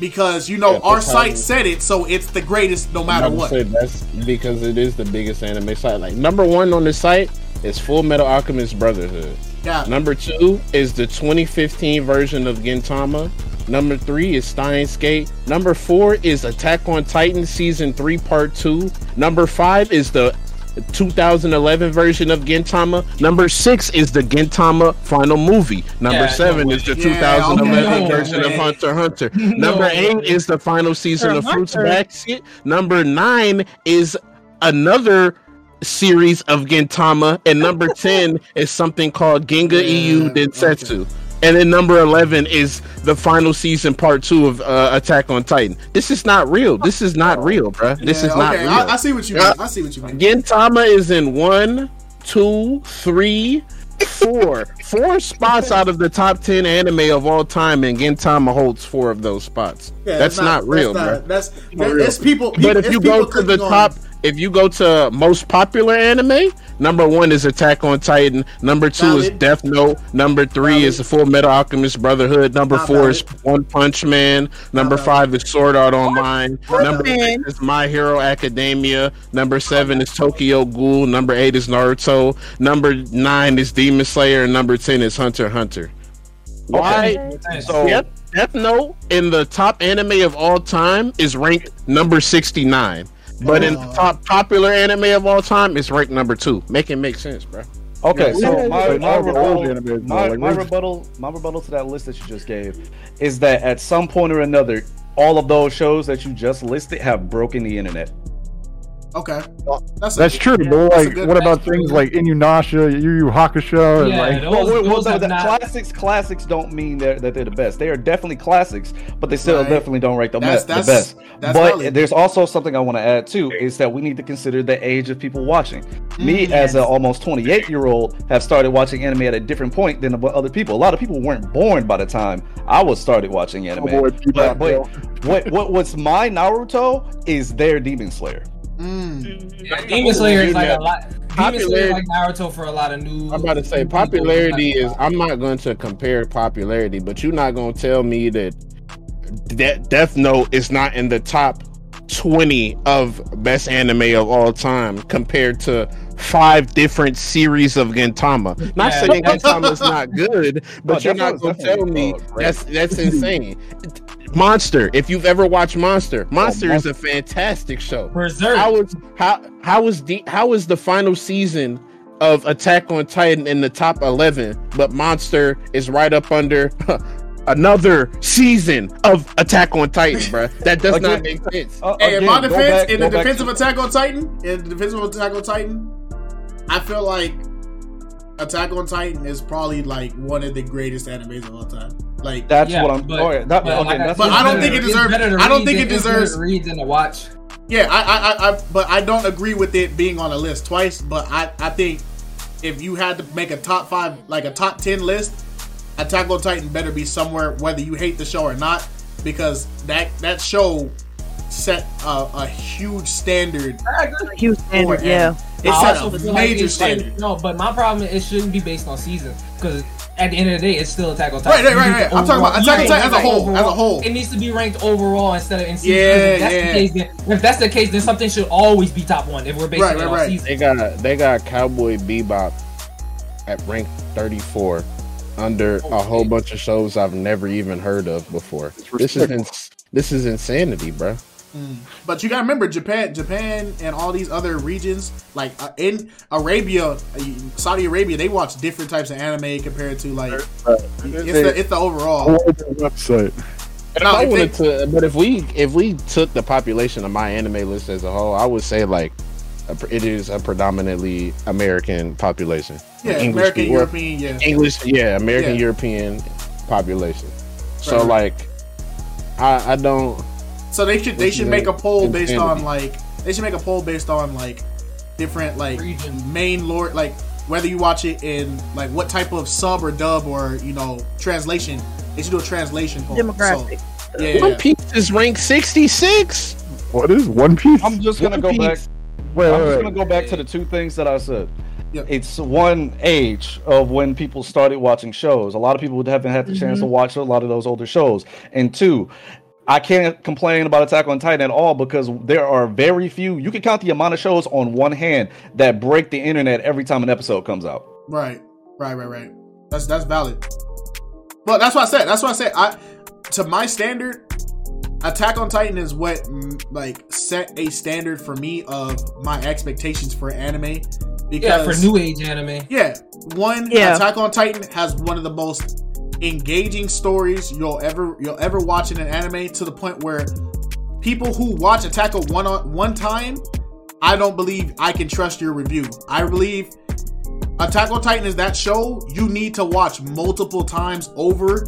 because you know our how site um, said it, so it's the greatest no matter what. that's because it is the biggest anime site. Like number one on the site is Full Metal Alchemist Brotherhood. Yeah, Number two is the 2015 version of Gintama. Number three is Steins Gate. Number four is Attack on Titan Season 3 Part 2. Number five is the 2011 version of Gintama. Number six is the Gintama final movie. Number Yeah, seven no is the way. 2011 Yeah, version no of. Hunter Hunter. No Number eight way. is the final season Hunter of Fruits Hunter. Basket. Number nine is another series of Gintama, and number 10 is something called Ginga Eiyuu Yeah, Densetsu. And then number 11 is the final season part two of uh, Attack on Titan. This is not real. This is not real, bruh. This Yeah, is not okay. real. I, I see what you mean. Yeah. I see what you mean. Gintama is in one, two, three, four. Four spots out of the top 10 anime of all time, and Gintama holds four of those spots. Yeah, that's, not, real, that's bro. not- That's, Not real. it's people. But if you go to the clicking on- top, if you go to most popular anime, number one is Attack on Titan. Number two is Death Note. Number three Valid. is the Full Metal Alchemist Brotherhood. Number Not four is. One Punch Man. Number valid. five is Sword Art Online. Number Man. six is My Hero Academia. Number seven is Tokyo Ghoul. Number eight is Naruto. Number nine is Demon Slayer. And number ten is Hunter Hunter. Why? So Death, Death Note in the top anime of all time is ranked number 69. But in the Oh. top popular anime of all time, it's ranked number two. Make it make sense, bro. Okay, Yeah. so my, Like, my all the old rebuttal, my, like, my rebuttal, my rebuttal to that list that you just gave is that at some point or another, all of those shows that you just listed have broken the internet. Okay, that's That's true, but That's like, what about things like Inuyasha, Yu Yu Hakusho, and Yeah, like, those, Well, well, well, the, the not. classics, classics don't mean they're, that they're the best. They are definitely classics, but they still Right. definitely don't rank the, That's- me- the best. that's but valid. there's also something I want to add too is that we need to consider the age of people watching. Me, Mm, as an almost 28 year old, have started watching anime at a different point than other people. A lot of people weren't born by the time I was started watching anime. boy, but but what what what's my Naruto is their Demon Slayer. Mm. Yeah, Demon Slayer is like a lot. Demon Slayer Popularity- is like Naruto for a lot of new. I'm about to say popularity is. I'm not going to compare popularity, but you're not going to tell me that De- Death Note is not in the top 20 of best anime of all time compared to five different series of Gintama. Not Yeah, saying Gintama is not good, but Oh, you're not going to tell me that's that's insane. Monster, if you've ever watched Monster, Monster is a fantastic show. Berserk. How was how how was the how was the final season of Attack on Titan in the top eleven, but Monster is right up under another season of Attack on Titan, bro? That does not make sense. Uh, Hey, in my defense, back- in the back defense to- of Attack on Titan, in the defense of Attack on Titan, I feel like Attack on Titan is probably like one of the greatest animes of all time. Like, That's Yeah, what I'm. but- oh, okay, that, but okay, like I that's But I don't think it deserves- I don't think it deserves- to read than to watch. yeah, I, I, I, I, but I don't agree with it being on a list twice. But I, I think if you had to make a top five, like a top ten list, Attack on Titan better be somewhere, whether you hate the show or not, because that that show set a, a huge standard. Huge standard, for yeah. Anime. It I set also a major like- standard. no, but my problem is it shouldn't be based on season because at the end of the day, it's still Attack on Titan. Right, right, right, right. I'm talking about overall- Attack on Titan as a rank whole, as a whole. It needs to be ranked overall instead of in season. Yeah, if that's yeah. the case, then if that's the case, then something should always be top one if we're basing Right, it right, on right. seasons. They got they got Cowboy Bebop at rank 34 under a oh, whole bunch of shows I've never even heard of before. This is ins- this is insanity, bro. But you gotta remember, Japan, Japan, and all these other regions, like uh, in Arabia, uh, Saudi Arabia, they watch different types of anime compared to like it's the it's the overall. website. But No, if I if wanted to, but if we if we took the population of my anime list as a whole, I would say like a, it is a predominantly American population. Yeah, English American, people- European, yeah. English, yeah, American Yeah. European population. So Right. like, I I don't. So they should they should make a poll based on like they should make a poll based on like different like Region. main lore like whether you watch it in like what type of sub or dub or you know translation. They should do a translation poll. Demographic. So, yeah, yeah, One yeah. Piece is ranked sixty six. What is One Piece? I'm just gonna One go Piece. back. wait, I'm wait, just wait. gonna go back to the two things that I said. Yep. It's one age of when people started watching shows. A lot of people haven't had the chance to mm-hmm. watch a lot of those older shows. And two, I can't complain about Attack on Titan at all because there are very few. You can count the amount of shows on one hand that break the internet every time an episode comes out. Right, right, right, right. That's that's valid. But that's what I said. That's what I said. I to my standard, Attack on Titan is what like set a standard for me of my expectations for anime. Yeah, for new age anime. yeah, one Yeah. Attack on Titan has one of the most engaging stories you'll ever you'll ever watch in an anime to the point where people who watch Attack on one on one time, I don't believe I can trust your review. I believe Attack on Titan is that show you need to watch multiple times over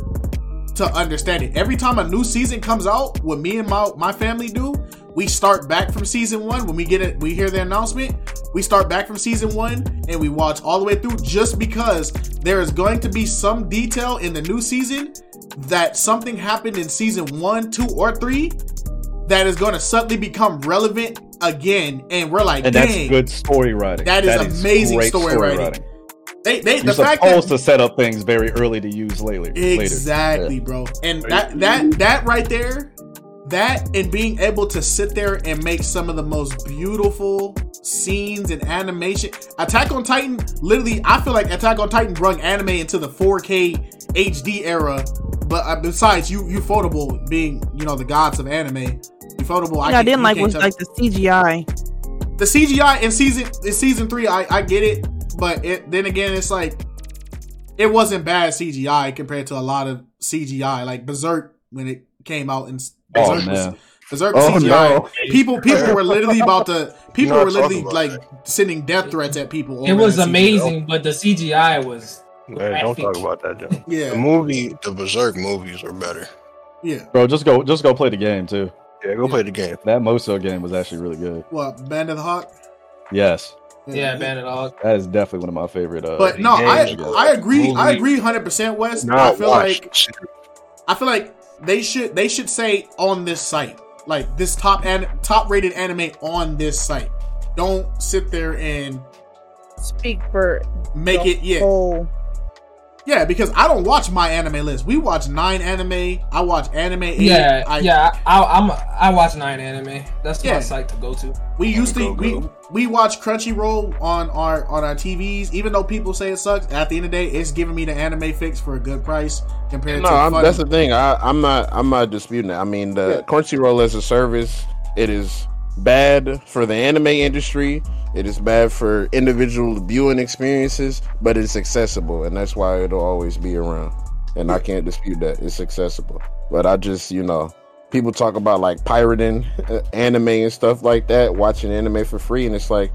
to understand it. Every time a new season comes out, what me and my, my family do, we start back from season one. When we get it, we hear the announcement, we start back from season one and we watch all the way through just because there is going to be some detail in the new season that something happened in season one, two, or three that is going to suddenly become relevant again, and we're like, And that's good story writing. That is amazing great story writing. they they You're the fact supposed that to set up things very early to use later. later. exactly, bro, and that that that right there, that and being able to sit there and make some of the most beautiful scenes and animation. Attack on Titan, literally, I feel like Attack on Titan brought anime into the 4K HD era. But uh, besides, you you Ufotable being you know the gods of anime, Ufotable. I, can't- didn't like was like the CGI. the CGI in season in season three, I, I get it, but it, then again, it's like it wasn't bad CGI compared to a lot of CGI, like Berserk when it came out and Oh Berserk was- man, Berserk Oh, CGI. no. People people were literally about to people were literally like about sending death threats at people. It was that CGI. amazing, but the CGI was Hey, don't talk about that, John. The movie, the Berserk movies are better. yeah. bro, just go, just go play the game too. Yeah, go play the game. That Musou game was actually really good. What Band of the Hawk? Yes, yeah, Bandit Dog. that is definitely one of my favorite. Uh, But no, I. I agree. I agree, hundred percent, Wes. I feel watch. like I feel like they should they should say on this site, like this top and top rated anime on this site. Don't sit there and Speak for make it yeah whole- yeah because I don't watch my anime list. We watch nine anime. I watch anime. Eight. Yeah, I, yeah. I, I'm I watch nine anime. That's Yeah. my site to go to. We used to Go, we go. we watch Crunchyroll on our on our TVs. Even though people say it sucks, at the end of the day, it's giving me the anime fix for a good price compared No, to. I'm, that's the thing. I, I'm not. I'm not disputing that. I mean, the Yeah. Crunchyroll as a service, it is bad for the anime industry. It is bad for individual viewing experiences, but it's accessible, and that's why it'll always be around. And I can't dispute that it's accessible. But I just, you know, people talk about like pirating uh, anime and stuff like that, watching anime for free, and it's like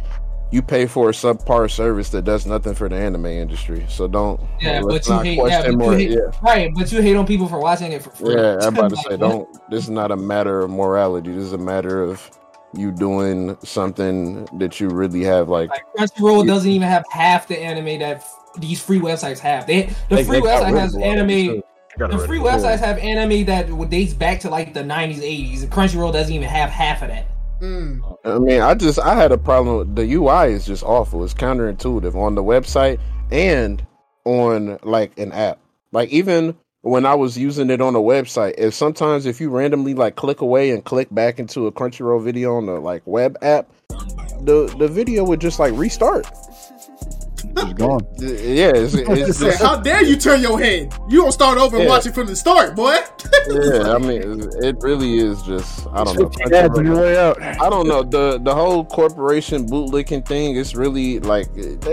you pay for a subpar service that does nothing for the anime industry. So don't. Yeah, but you hate. Yeah, but you hate yeah. right. But you hate on people for watching it for free. Yeah, I'm about to say, don't. This is not a matter of morality. This is a matter of you doing something that you really have like. Like Crunchyroll doesn't even have half the anime that f- these free websites have. They the They- free they website has of a lot of this anime. The free of websites have anime that dates back to like the 90s, 80s. And Crunchyroll doesn't even have half of that. Mm. I mean, I just I had a problem. With, the UI is just awful. It's counterintuitive on the website and on like an app. Like even when I was using it on a website, if sometimes if you randomly like click away and click back into a Crunchyroll video on the like web app, the the video would just like restart. It's gone. Yeah, it's, it's Say, just, how dare you turn your head? You don't start over and watch it from the start, boy. yeah. I mean, it really is just I don't know. Fifteen ads way out. I don't know the the whole corporation bootlicking thing. It's really like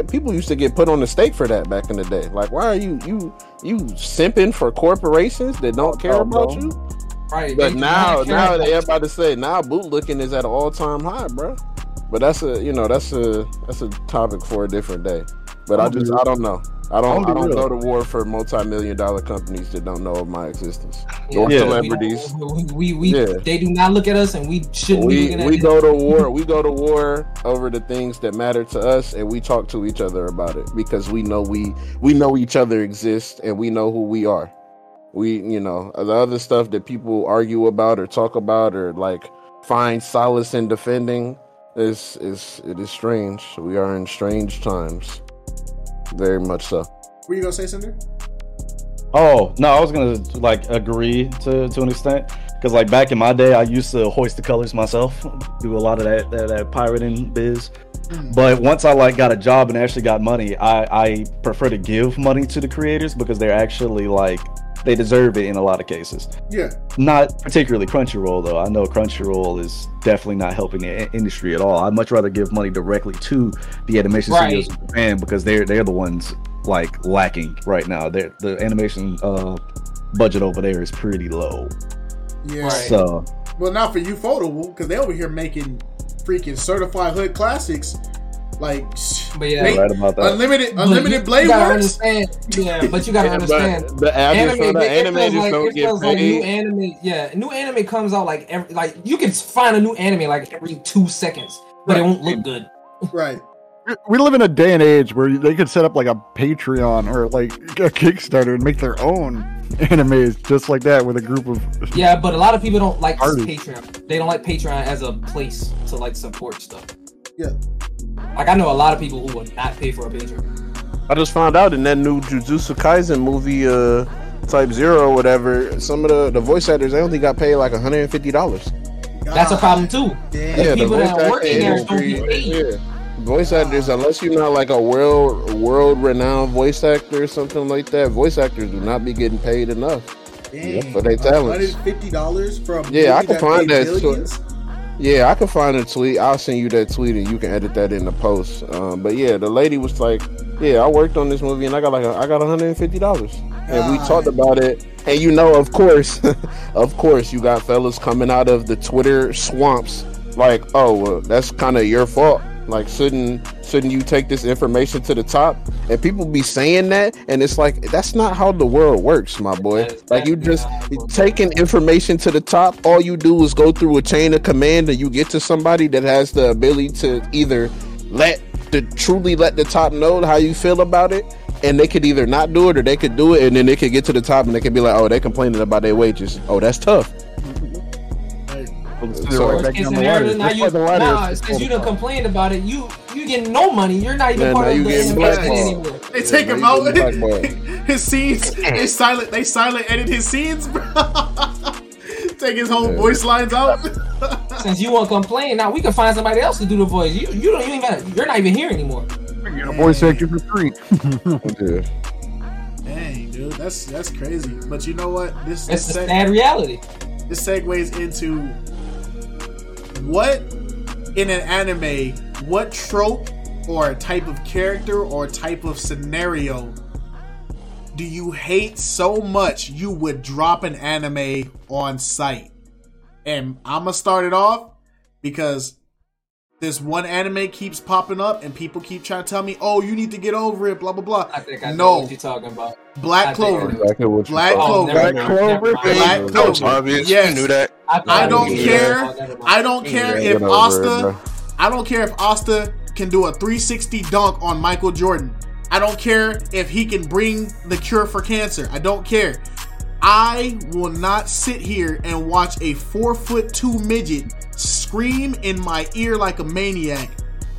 people used to get put on the stake for that back in the day. Like, why are you you you simping for corporations that don't care Oh, about no. you? Right. But They now not care now about they about to say now bootlicking is at an all time high, bro. But that's a you know that's a that's a topic for a different day. But I I'll just real. I don't know. I don't I'll don't real. go to war for multi million dollar companies that don't know of my existence. Yeah, Or we- celebrities. We, we, we, Yeah. they do not look at us, and we shouldn't be we looking at we them. go to war we go to war over the things that matter to us and we talk to each other about it because we know we we know each other exist and we know who we are we you know the other stuff that people argue about or talk about or like find solace in defending is is it is strange we are in strange times very much so Were you gonna say something? Oh no, I was gonna like agree to to an extent because like back in my day, I used to hoist the colors myself, do a lot of that that, that pirating biz. But once I like got a job and actually got money, I I prefer to give money to the creators because they're actually like they deserve it in a lot of cases. Yeah. Not particularly Crunchyroll though. I know Crunchyroll is definitely not helping the i- industry at all. I'd much rather give money directly to the animation Right. studios in Japan because they're they're the ones like lacking right now. They're, the animation uh, budget over there is pretty low. Yeah. Right. So Well, not for you, Ufotable, because they over here making freaking certified hood classics, like But yeah, Wait, right about that. unlimited, But unlimited you- blade you gotta works. understand- Yeah, but you gotta Yeah, understand. the I just feel Anime, the it anime just like, don't it get feels like new anime. Yeah, new anime comes out like every like you can find a new anime like every two seconds, but it won't look good. Right. we live in a day and age where they could set up like a Patreon or like a Kickstarter and make their own animes just like that with a group of. Yeah, but a lot of people don't like Artists. Patreon. They don't like Patreon as a place to like support stuff. Yeah. Like I know a lot of people who would not pay for a Patreon. I just found out in that new Jujutsu Kaisen movie, uh, Type Zero or whatever, some of the, the voice actors they only got paid like $150. That's a problem too. Damn. Yeah, the people that voice are working there don't get paid. Yeah. Voice actors, unless you're not like a world world renowned voice actor or something like that, voice actors do not be getting paid enough. Dang. for their talents. $150 for a Yeah, I movie can find that, so- billions? Yeah, I can find a tweet. I'll send you that tweet and you can edit that in the post. Um, but yeah, the lady was like, "Yeah, I worked on this movie and I got like a, I got 150 dollars." And we talked about it. And you know, of course, of course, you got fellas coming out of the Twitter swamps like, "Oh, well, that's kind of your fault." Like, shouldn't shouldn't you take this information to the top? And people be saying that, and it's like that's not how the world works, my boy. Like you just not how it works. taking information to the top. All you do is go through a chain of command, and you get to somebody that has the ability to either let the truly let the top know how you feel about it, and they could either not do it or they could do it, and then they could get to the top and they could be like, "Oh, they complaining about their wages. Oh, that's tough." So- Right Worst back case down the scenario, ladder. now you why the ladder nah, since you done complained about it, you you getting no money. You're not even Yeah, part of the getting investment anymore. They take Yeah, him now out. you getting blackballed. his scenes, they silent. They silent edit his scenes, bro. take his whole Yeah. voice lines out. Since you won't complain, now we can find somebody else to do the voice. You you don't even you're not even here anymore. Get a voice actor for free. Yeah. Dang, dude, that's that's crazy. But you know what? This That's this, the sad reality. this segues into what in an anime, what trope or type of character or type of scenario do you hate so much you would drop an anime on site? And I'm gonna start it off because this one anime keeps popping up and people keep trying to tell me, "Oh, you need to get over it." Blah blah blah. I think I know what you're talking about. I Black Clover. Exactly Black thought. Oh, Clover. Black Clover, never mind. baby. Black That was Clover. obvious. Yes. You knew that. I, oh, I don't care. Oh. I don't care if get over it, Asta. I don't care if Asta can do a 360 dunk on Michael Jordan. I don't care if he can bring the cure for cancer. I don't care. I will not sit here and watch a four foot two midget scream in my ear like a maniac.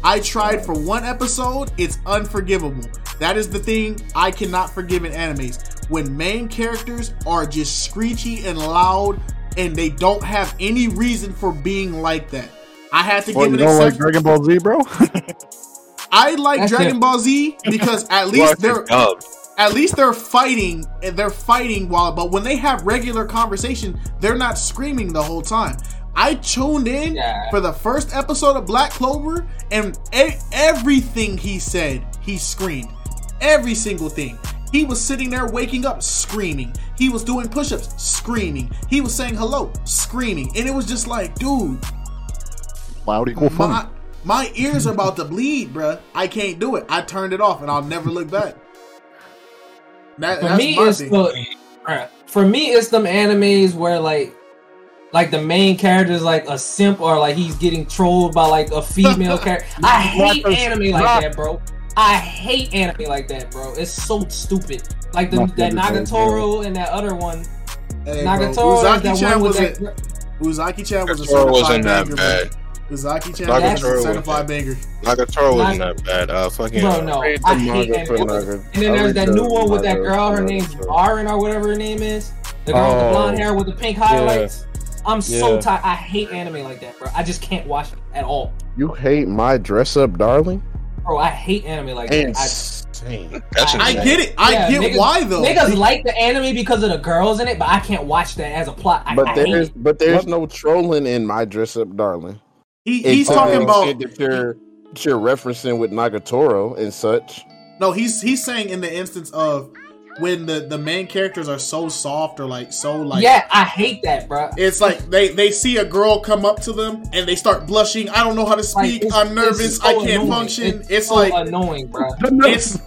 I tried for one episode, it's unforgivable. That is the thing I cannot forgive in animes. When main characters are just screechy and loud and they don't have any reason for being like that. I had to What, give you an don't like. Dragon Ball Z, bro? I like That's Dragon it. Ball Z because at least they're dubbed. at least they're fighting and they're fighting while but when they have regular conversation they're not screaming the whole time i tuned in Yeah. for the first episode of black clover and e- everything he said he screamed every single thing he was sitting there waking up screaming he was doing push-ups screaming he was saying hello screaming and it was just like dude Loud equal fun. my, my ears are about to bleed bruh i can't do it i turned it off and i'll never look back that, For that's me, my it's thing. the for me it's them animes where like like the main character is like a simp or like he's getting trolled by like a female character. I hate anime like that, bro. I hate anime like that, bro. It's so stupid. Like the, that the other Nagatoro and that other one. Hey, Nagatoro is that Uzaki-chan one with was that. a gr- Uzaki-chan was a certified wasn't that banger. bad. bro. Uzaki-chan Nagatoro was a certified banger. Nagatoro wasn't that bad. Uh, fucking. Bro, no, read I hate manga anime. Naga- And then there's that new one with that girl. Her name's Naruto. Aaron or whatever her name is. The girl with the Oh. blonde hair with the pink highlights. I'm so tired. I hate anime like that, bro. I just can't watch it at all. You hate my dress up, darling? Bro, I hate anime like that. I, Insane. That's I- I get it. I Yeah, get niggas- why though. Niggas like the anime because of the girls in it, but I can't watch that as a plot. I, But I there's it. but there's no trolling in my dress up, darling. he, he's It's talking about shit that you're that you're referencing with Nagatoro and such. no. He's he's saying in the instance of when the the main characters are so soft or like so like yeah, I hate that, bro. It's like they they see a girl come up to them and they start blushing. I don't know how to speak. it's- I'm nervous. it's I can't annoying. function. It's, It's, so like annoying, bro. it's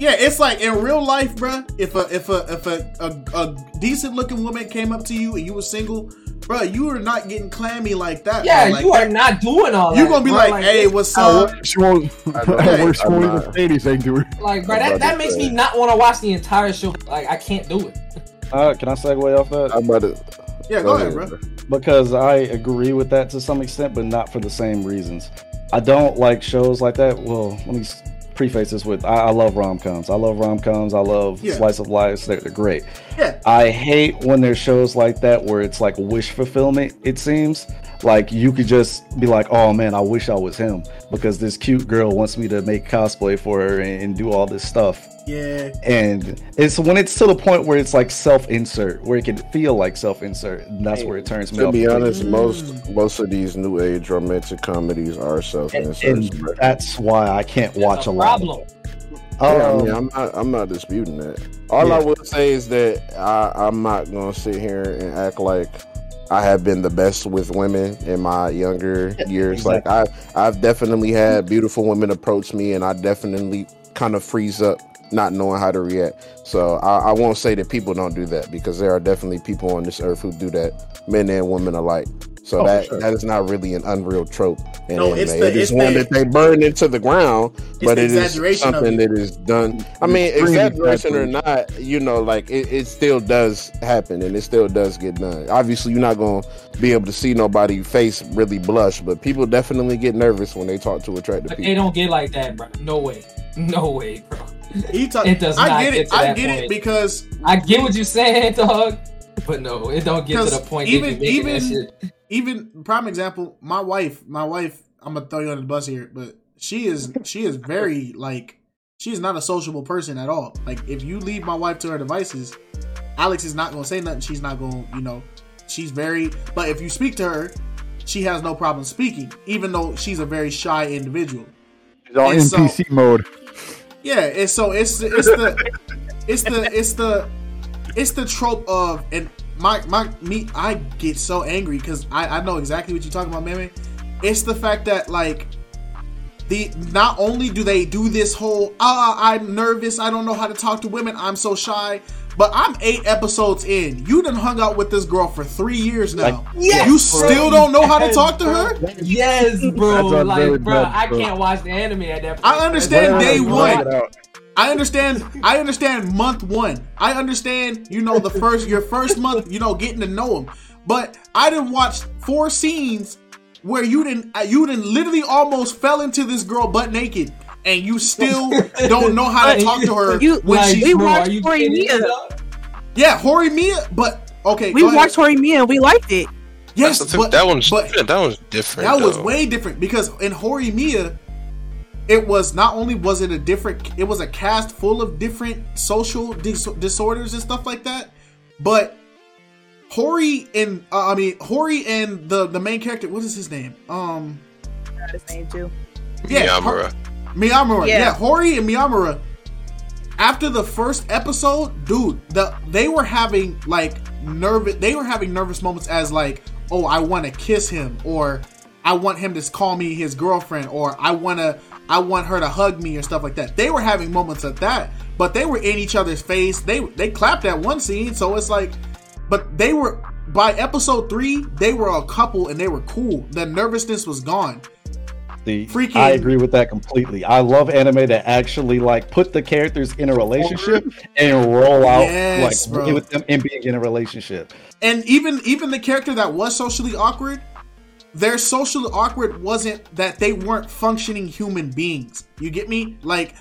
yeah. It's like in real life, bro If a if a if a, a, a decent looking woman came up to you and you were single, bro, you are not getting clammy like that. Yeah, bro. Like, you are not doing all that. You're gonna be bro. like, hey, what's Uh, up? she won't. I know. she I'm won't even say anything to her. like, bro, that, that makes me not want to watch the entire show. Like, I can't do it. Uh, can I segue off that? I'm about to. Yeah, go ahead, bro. because I agree with that to some extent, but not for the same reasons. I don't like shows like that. Well, let me preface this with I, I love rom coms. I love rom coms. I love Yeah. slice of life. They're, they're great. Yeah. I hate when there's shows like that where it's like wish fulfillment. It seems like you could just be like, "Oh man, I wish I was him," because this cute girl wants me to make cosplay for her and, and do all this stuff. Yeah, And it's when it's to the point where it's like self-insert, where it can feel like self-insert, and that's where it turns me To off. be completely. honest, mm. most most of these new age romantic comedies are self insert. and that's why I can't watch a a lot. problem. Oh, yeah, I mean, I'm not. I'm not disputing that. All I Yeah. will say is that I, I'm not gonna sit here and act like I have been the best with women in my younger years. Like I, I've definitely had beautiful women approach me, and I definitely kind of freeze up, not knowing how to react. So I, I won't say that people don't do that because there are definitely people on this earth who do that, men and women alike. So Oh, that sure. that is not really an unreal trope. In No, anime. it's uh, the- it is it's one the- that they burn into the ground, but it is something that is done. I mean, Extreme exaggeration or not, you know, like it, it still does happen and it still does get done. Obviously, you're not going to be able to see nobody face really blush, but people definitely get nervous when they talk to attractive But they don't get like that, bro. No way. No way, bro. he talk, It does I not get get it. to I that get it because I get what you're saying, dog. But no, it don't get to the point even- even, even, that even- shit. even prime example, my wife, my wife. I'm gonna throw you on the bus here, but she is she is very like she is not a sociable person at all. Like if you leave my wife to her devices, Alex is not gonna say nothing. She's not gonna, you know, she's very. But if you speak to her, she has no problem speaking, even though she's a very shy individual. She's And so- NPC mode. Yeah, and so it's it's the it's the it's the it's the trope of and my my me I get so angry because I I know exactly what you're talking about, man. It's the fact that like the not only do they do this whole ah I'm nervous I don't know how to talk to women I'm so shy. But I'm eight episodes in. You done hung out with this girl for three years now. Yes, you bro. still don't know how to talk to her? Yes, bro. Like, bro, I can't watch the anime at that point. I understand day one. I understand. I understand month one. I understand. You know the first your first month. You know getting to know him. But I didn't watch four scenes where you didn't. uh, You didn't literally almost fell into this girl butt naked, and you still don't know how to talk to her You- when Like, she's. we bro, watched are you Tori Mia. Yeah, Horimiya. But okay, We go ahead. watched Tori Mia and we liked it. Yes, That's the- but that one's but that one's different. that was way different because in Horimiya, it was not only was it a different, it was a cast full of different social dis- disorders and stuff like that, but Hori and uh, I mean Hori and the the main character, what is his name? Um, Got his name too. yeah, Miyamura. Miyamura. Yeah. Yeah. Hori and Miyamura. After the first episode, dude, the they were having like nervous. They were having nervous moments as like, oh, I want to kiss him, or I want him to call me his girlfriend, or I want to, I want her to hug me, or stuff like that. They were having moments of that, but they were in each other's face. They they clapped at one scene, so it's like, but they were by episode three, they were a couple and they were cool. The nervousness was gone. The, Freaking- I agree with that completely. I love anime that actually like put the characters in a relationship and roll out Yes, like bro. with them and being in a relationship. and even even the character that was socially awkward their social awkward wasn't that they weren't functioning human beings you get me like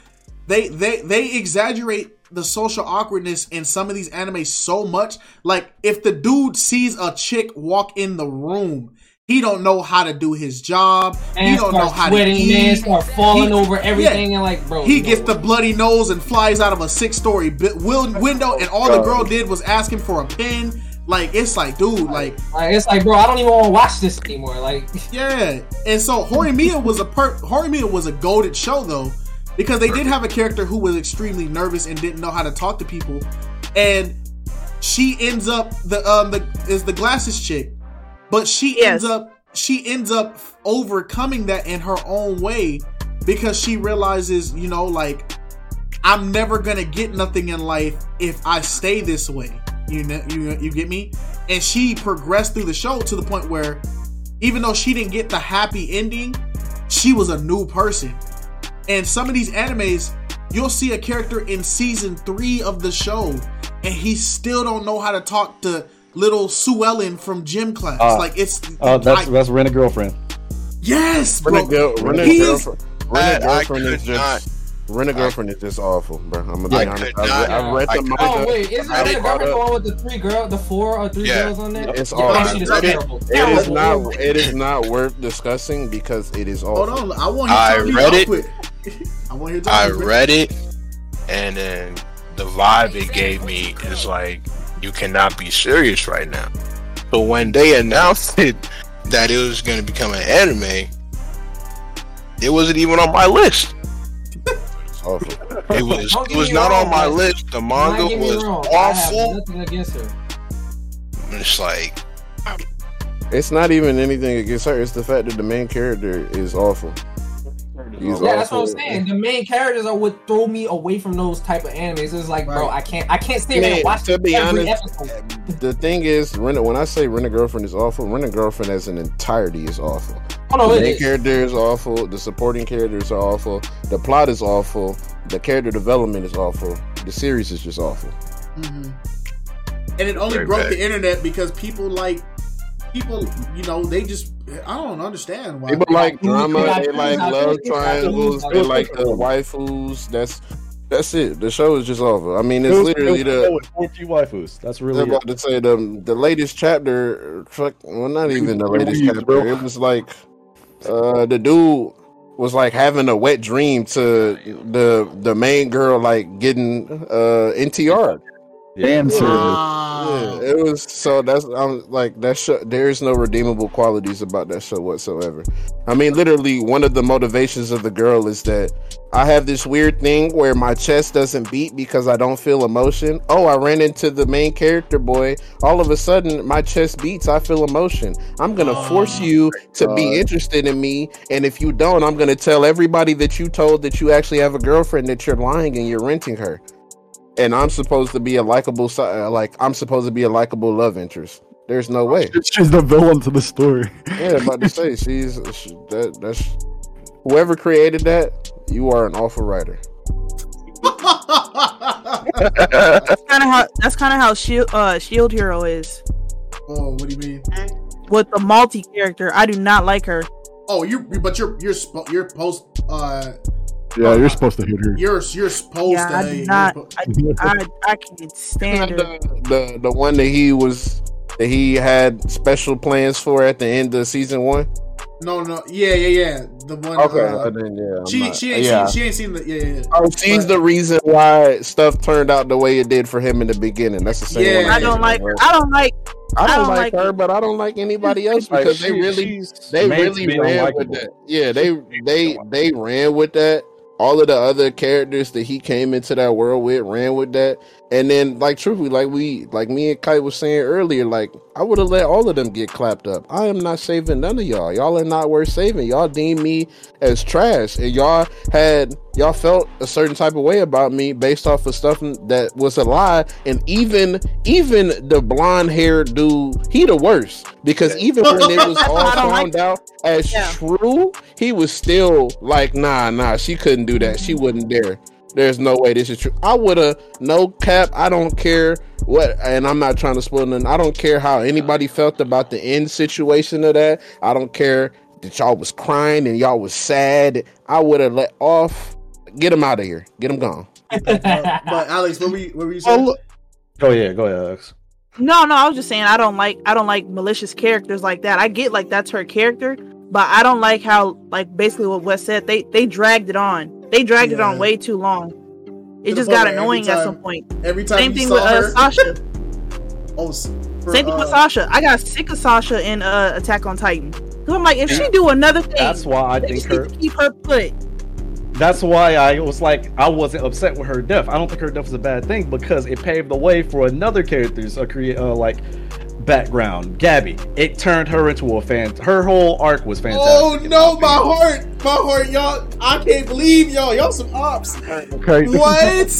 they they they exaggerate the social awkwardness in some of these animes so much like if the dude sees a chick walk in the room he don't know how to do his job And he don't know how sweating, to eat man, start falling He- over everything, yeah. and like, bro, he no. gets the bloody nose and flies out of a six-story bi- window, and all the girl did was ask him for a pin. Like it's like, dude, like Like, it's like, bro, I don't even want to watch this anymore. Like, yeah. And so Horimiya was a per Horimiya was a goaded show though, because they did have a character who was extremely nervous and didn't know how to talk to people, and she ends up the um the is the glasses chick, but she Yes. ends up she ends up overcoming that in her own way because she realizes, you know, like I'm never gonna get nothing in life if I stay this way. You know, you you get me? And she progressed through the show to the point where, even though she didn't get the happy ending, she was a new person. And some of these animes, you'll see a character in season three of the show, and he still don't know how to talk to little Sue Ellen from gym class. Uh, like it's Oh, that's like, that's Rent a Girlfriend. yes, bro. Rent a girl, rent a He is- girlfriend, rent a I- I girlfriend is could just rent a girlfriend is just awful, bro. I'm gonna be I honest. could I read, not- I read I the manga. Oh wait, isn't I that the girl the- the one with the three girl, the four or three Yeah. girls on there? It's Yeah, all. that shit it- It is not. It is not worth discussing because it is awful. Hold on, I want you to I tell me read it. quick. I want you to I tell me. read it, and then the vibe it gave me is like you cannot be serious right now. But when they announced it that it was going to become an anime, it wasn't even on my list. It's awful. It was. Don't It was not wrong, on my man. list. The manga not get me was wrong. I have awful. nothing against her. It's like It's not even anything against her. It's the fact that the main character is awful. He's Yeah, that's what I'm saying. The main characters are what throw me away from those type of animes. It's like, bro, I can't, I can't stay there Man, and watch to be every honest, episode. The thing is, Rent, when I say Rent a Girlfriend is awful, Rent a Girlfriend as an entirety is awful. Oh no, the it main is. character is awful. The supporting characters are awful. The plot is awful. The character development is awful. The series is just awful. Mhm. And it only Very broke bad. the internet because people like people, you know, they just I don't understand why. People like drama. They like love triangles. They got like the who's waifus. That's that's it. The show is just awful. I mean, it's literally the. with four key waifus. That's I'm really it. about to say the the latest chapter. Fuck, well, not even the latest chapter. It was like uh the dude was like having a wet dream to the the main girl like getting uh NTR. Fan service. Ah. Yeah, it was so that's I'm like that show. There's no redeemable qualities about that show whatsoever. I mean, literally, one of the motivations of the girl is that I have this weird thing where my chest doesn't beat because I don't feel emotion. Oh, I ran into the main character boy. All of a sudden, my chest beats. I feel emotion. I'm gonna force Oh, you to be interested in me, and if you don't, I'm gonna tell everybody that you told that you actually have a girlfriend that you're lying and you're renting her and I'm supposed to be a likable, uh, like I'm supposed to be a likable love interest. There's no way. She's the villain to the story. Yeah, I'm about to say she's she, that. That's whoever created that. You are an awful writer. that's Kind of how that's kind of how Shield uh, Shield Hero is oh, what do you mean? with the multi character. I do not like her. Oh, you but you're you're you're post uh Yeah, you're supposed to hit her. you're you're supposed Yeah, to I hey, do not. po- I, I I can't stand her. The, the the one that he was that he had special plans for at the end of season one. no no yeah yeah yeah the one Okay, uh, then yeah, she not- she ain't yeah. she, she ain't seen the yeah yeah, yeah. Oh, she's But- the reason why stuff turned out the way it did for him in the beginning. That's the same. Yeah. one I don't like her. I don't like. I don't, I don't like, like her, but I don't like anybody else Like, because they really they really ran with that. Yeah, they they they ran with that. All of the other characters that he came into that world with ran with that. And then, like truthfully, like we, like me and Kite was saying earlier, like I would have let all of them get clapped up. I am not saving none of y'all. Y'all are not worth saving. Y'all deem me as trash, and y'all had y'all felt a certain type of way about me based off of stuff that was a lie. And even even the blonde haired dude, he the worst because even when it was all don't like found out as Yeah. true, he was still like, nah, nah, she couldn't do that. She wouldn't dare. There's no way this is true. I would have no cap. I don't care what, and I'm not trying to spoil nothing. I don't care how anybody felt about the end situation of that. I don't care that y'all was crying and y'all was sad. I would have let off. Get him out of here. Get him gone. but Alex what were you what were you saying? Oh, look, Go yeah, go ahead, Alex. No, no. I was just saying I don't like. I don't like malicious characters like that. I get like that's her character, but I don't like how like basically what Wes said. They they dragged it on. They dragged it on way too long. It just got where every annoying at some point. Every time Same thing saw with uh, Sasha. oh, for, Same thing with uh, Sasha. I got sick of Sasha in uh, Attack on Titan. Cause I'm like, if she do another thing, That's why I think just her. to keep her put. That's why I was like, I wasn't upset with her death. I don't think her death was a bad thing because it paved the way for another character's uh, create uh, like background. Gabby, it turned her into a fan. Her whole arc was oh, fantastic. Oh no, my heart, my heart, y'all! I can't believe y'all. Y'all some ops. okay. this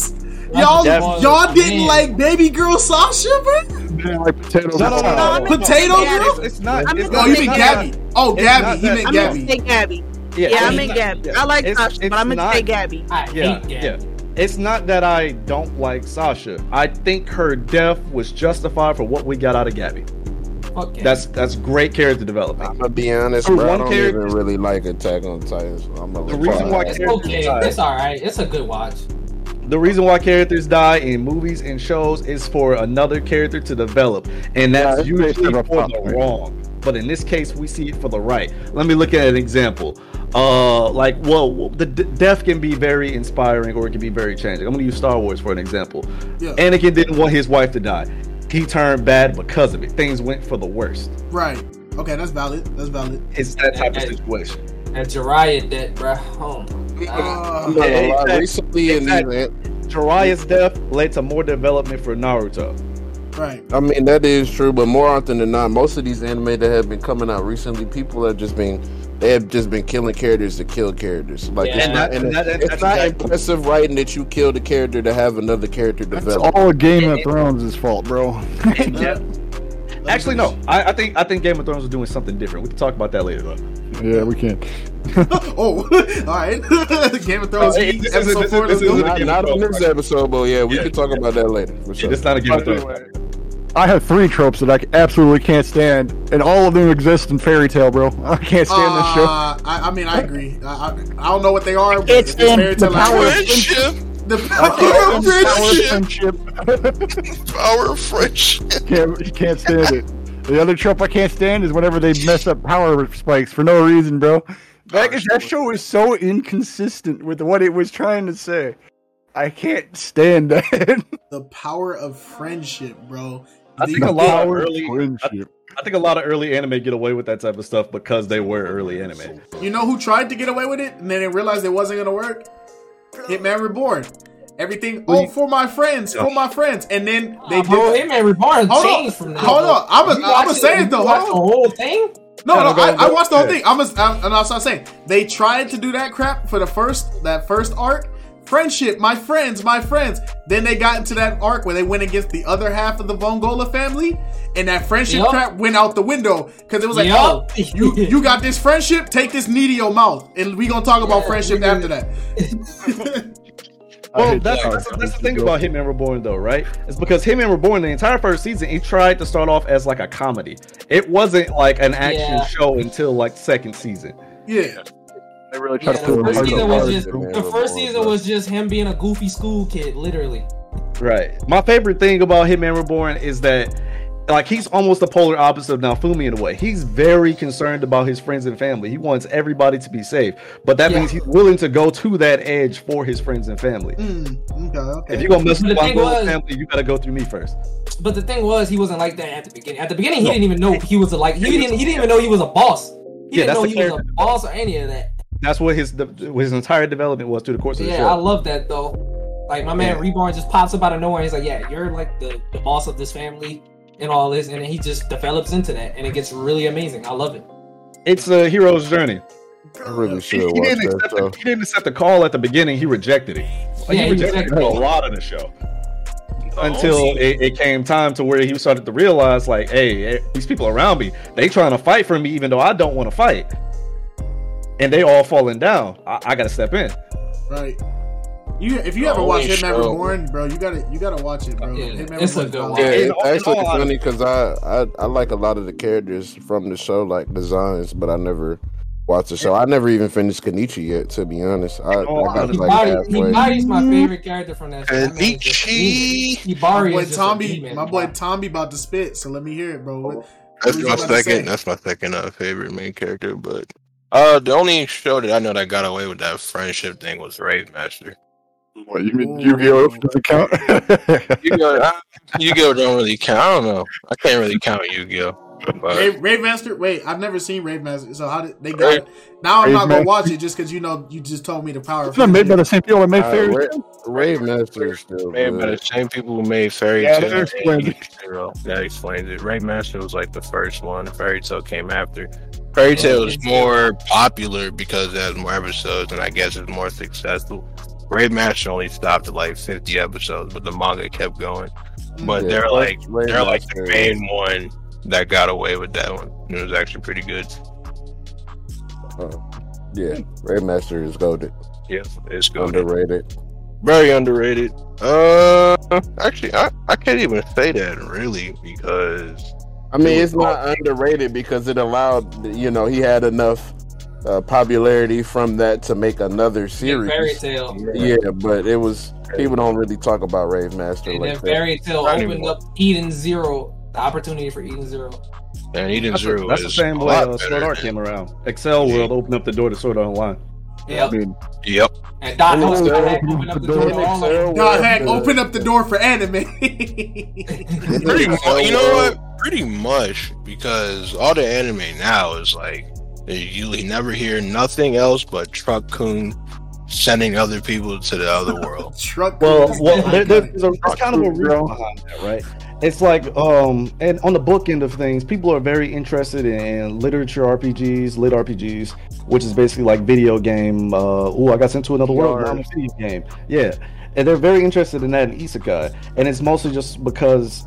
is- What? y'all y'all didn't Man. like baby girl Sasha, bro? Man, like potatoes. No, no, no, no, No, I no, mean- Potato Yeah, girl? It's, it's not. I'm it's just Oh, oh not- you mean not Gabby? that- Oh, Gabby. not He that- meant I'm gonna Gabby. say Gabby. Yeah, Yeah, I it's meant not- Gabby. I like it's- Sasha, but I'm gonna not- say Gabby. I Yeah, hate Gabby. yeah. It's not that I don't like Sasha. I think her death was justified for what we got out of Gabby. Fuck Gabby. That's that's great character development. I'm gonna be honest, For bro. I one don't character- even really like Attack on Titans. I'm gonna The reason why it's characters okay. die. It's all right. It's a good watch. The reason why characters die in movies and shows is for another character to develop, and that's it's usually based on a for the wrong. But in this case, we see it for the right. Let me look at an example. Uh, like, well, the d- death can be very inspiring or it can be very changing. I'm gonna use Star Wars for an example. Yeah. Anakin didn't want his wife to die. He turned bad because of it. Things went for the worst. Right. Okay, that's valid. That's valid. It's that type of Hey, hey. situation. And Jiraiya dead, bruh. Oh my god. Uh, I'm not gonna. Exactly. Recently, in Exactly. these, Jiraiya's death led to more development for Naruto. right. I mean that is true, but more often than not, most of these anime that have been coming out recently, people have just been they have just been killing characters to kill characters. Like Yeah. it's And not, that- and and that- it's not exactly- impressive writing that you killed a character to have another character That's develop. all Game of Thrones' fault, bro. Yeah. Actually, no. I, I think I think Game of Thrones is doing something different. We can talk about that later, though. yeah, we can. oh, all right. Game of Thrones. Oh, hey, this is- episode four. is- Let's this is- Not, not on this episode, but yeah, we Yeah. can talk about that later. For sure. It's not a Game of Thrones. I have three tropes that I absolutely can't stand, and all of them exist in Fairy Tail, bro. I can't stand this show. Uh, I, I mean, I agree. I, I, I don't know what they are, but It's it's in fairy the tale, I power of Friendship, The power of Friendship. friendship. power of friendship. can't, can't stand it. The other trope I can't stand is whenever they mess up power spikes for no reason, bro. That, that show is so inconsistent with what it was trying to say. I can't stand that. The power of friendship, bro. I The- think a lot of early. I, friendship. I think a lot of early anime get away with that type of stuff because they were early anime. You know who tried to get away with it and then they realized it wasn't gonna work? Hitman Reborn. Everything. Oh, for my friends, for my friends, and then they Nah, bro, did. Hitman Reborn Hold on, from that. hold bro. on. I'm a- You I'm watched a say it though, watched hold the whole thing. No, No, no, no, I, I watched the whole yeah. thing. I'm, a, I'm and that's what I'm saying. They tried to do that crap for the first that first arc. Friendship, my friends, my friends. Then they got into that arc where they went against the other half of the Vongola family, and that friendship Yup. crap went out the window because it was like, Yup. oh, you you got this friendship, take this knee to your mouth, and we gonna talk about Yeah, friendship after that. Well, hate that's, that's, that's the thing about Hitman Reborn, though, right? It's because Hitman Reborn, the entire first season, he tried to start off as like a comedy. It wasn't like an action Yeah. show until like second season. yeah, They really try Yeah, to the first season was just Hitman the first Reborn, season was just him being a goofy school kid, literally. Right. My favorite thing about Hitman Reborn is that like he's almost the polar opposite of Naofumi in a way. He's very concerned about his friends and family. He wants everybody to be safe, but that Yeah. means he's willing to go to that edge for his friends and family. Mm, okay, okay. If you're gonna mess with my thing was- family, you gotta go through me first. But the thing was, he wasn't like that at the beginning. At the beginning, he No. didn't even know he was a like he didn't he didn't even know he was a boss. He Yeah, didn't that's know the he was a boss or any of that. That's what his the, his entire development was through the course of the show. Yeah, I love that though. Like my man Yeah. Reborn just pops up out of nowhere. He's like, "Yeah, you're like the, the boss of this family and all this," and then he just develops into that, and it gets really amazing. I love it. It's a hero's journey. I really He, should he watch didn't that accept show. the, he didn't accept the call at the beginning. He rejected it. Like, Yeah, he he rejected rejected it a lot of the show until it, it came time to where he started to realize, like, hey, eh, these people around me, they trying to fight for me, even though I don't want to fight, and they all falling down. I, I gotta step in. right. You if you The ever watch only Hitman show- Reborn, bro, you gotta you gotta watch it, bro. Yeah, Hitman it's a Reborn's good one. Yeah, In it's all- actually all funny because I, I I like a lot of the characters from the show, like designs, but I never watched the show. I never even finished Kenichi yet, to be honest. I, I all got honesty, like Hibari, halfway. Hibari's my favorite character from that show. That man is just Kenichi. demon. My Hibari boy is just a Tommy, my boy. Tommy about to spit, so let me hear it, bro. What, That's my was you about to say? second. That's my second uh, favorite main character. But uh, the only show that I know that got away with that friendship thing was Rave Master. What, you mean Yu-Gi-Oh doesn't count? Yu-Gi-Oh, don't really count. I don't know. I can't really count Yu-Gi-Oh. But Rave, Rave Master. Wait, I've never seen Rave Master. So how did they got Rave- it? Now I'm Rave not gonna Master? watch it just because you know you just told me the power. it's not made by the same people that made Uh, Fairy Ra- Tail. Rave Master is still made by the good. same people who made Fairy Yeah, Tail. that explains it. Zero. That explains it. Rave Master was like the first one. Fairy Tail came after. Fairy Tail is more popular because it has more episodes and I guess it's more successful. Rave Master only stopped at like 50 episodes, but the manga kept going. But Yeah, they're like Brave they're like the main one that got away with that one. It was actually pretty good. Uh, yeah, Rave Master is goaded. Yeah, it's good. Underrated. Very underrated. Uh, actually, I, I can't even say that really because I mean, it's not underrated because it allowed, you know, he had enough uh, popularity from that to make another series. Fairy. Tale. Yeah, but it was people don't really talk about Rave Master And like then. Fairy Tail opened anymore. up Eden Zero, the opportunity for Eden Zero. and Eden That's, Zero that's the same way uh, Sword Art came around. Accel World opened up the door to Sword Art Online. I Yep. mean, Yep. And Dot Hack opened up the door to all of heck, open up the door for anime. Pretty much, you know what? Pretty much because all the anime now is like you never hear nothing else but Truck Kun sending other people to the other world. Truck. Well, well, there, there's, a, there's kind of a reason behind that, right? It's like, um, and on the book end of things, people are very interested in literature RPGs, lit RPGs, which is basically like video game. Uh, oh, I got sent to another world. Now I'm a video game. Yeah, and they're very interested in that in isekai, and it's mostly just because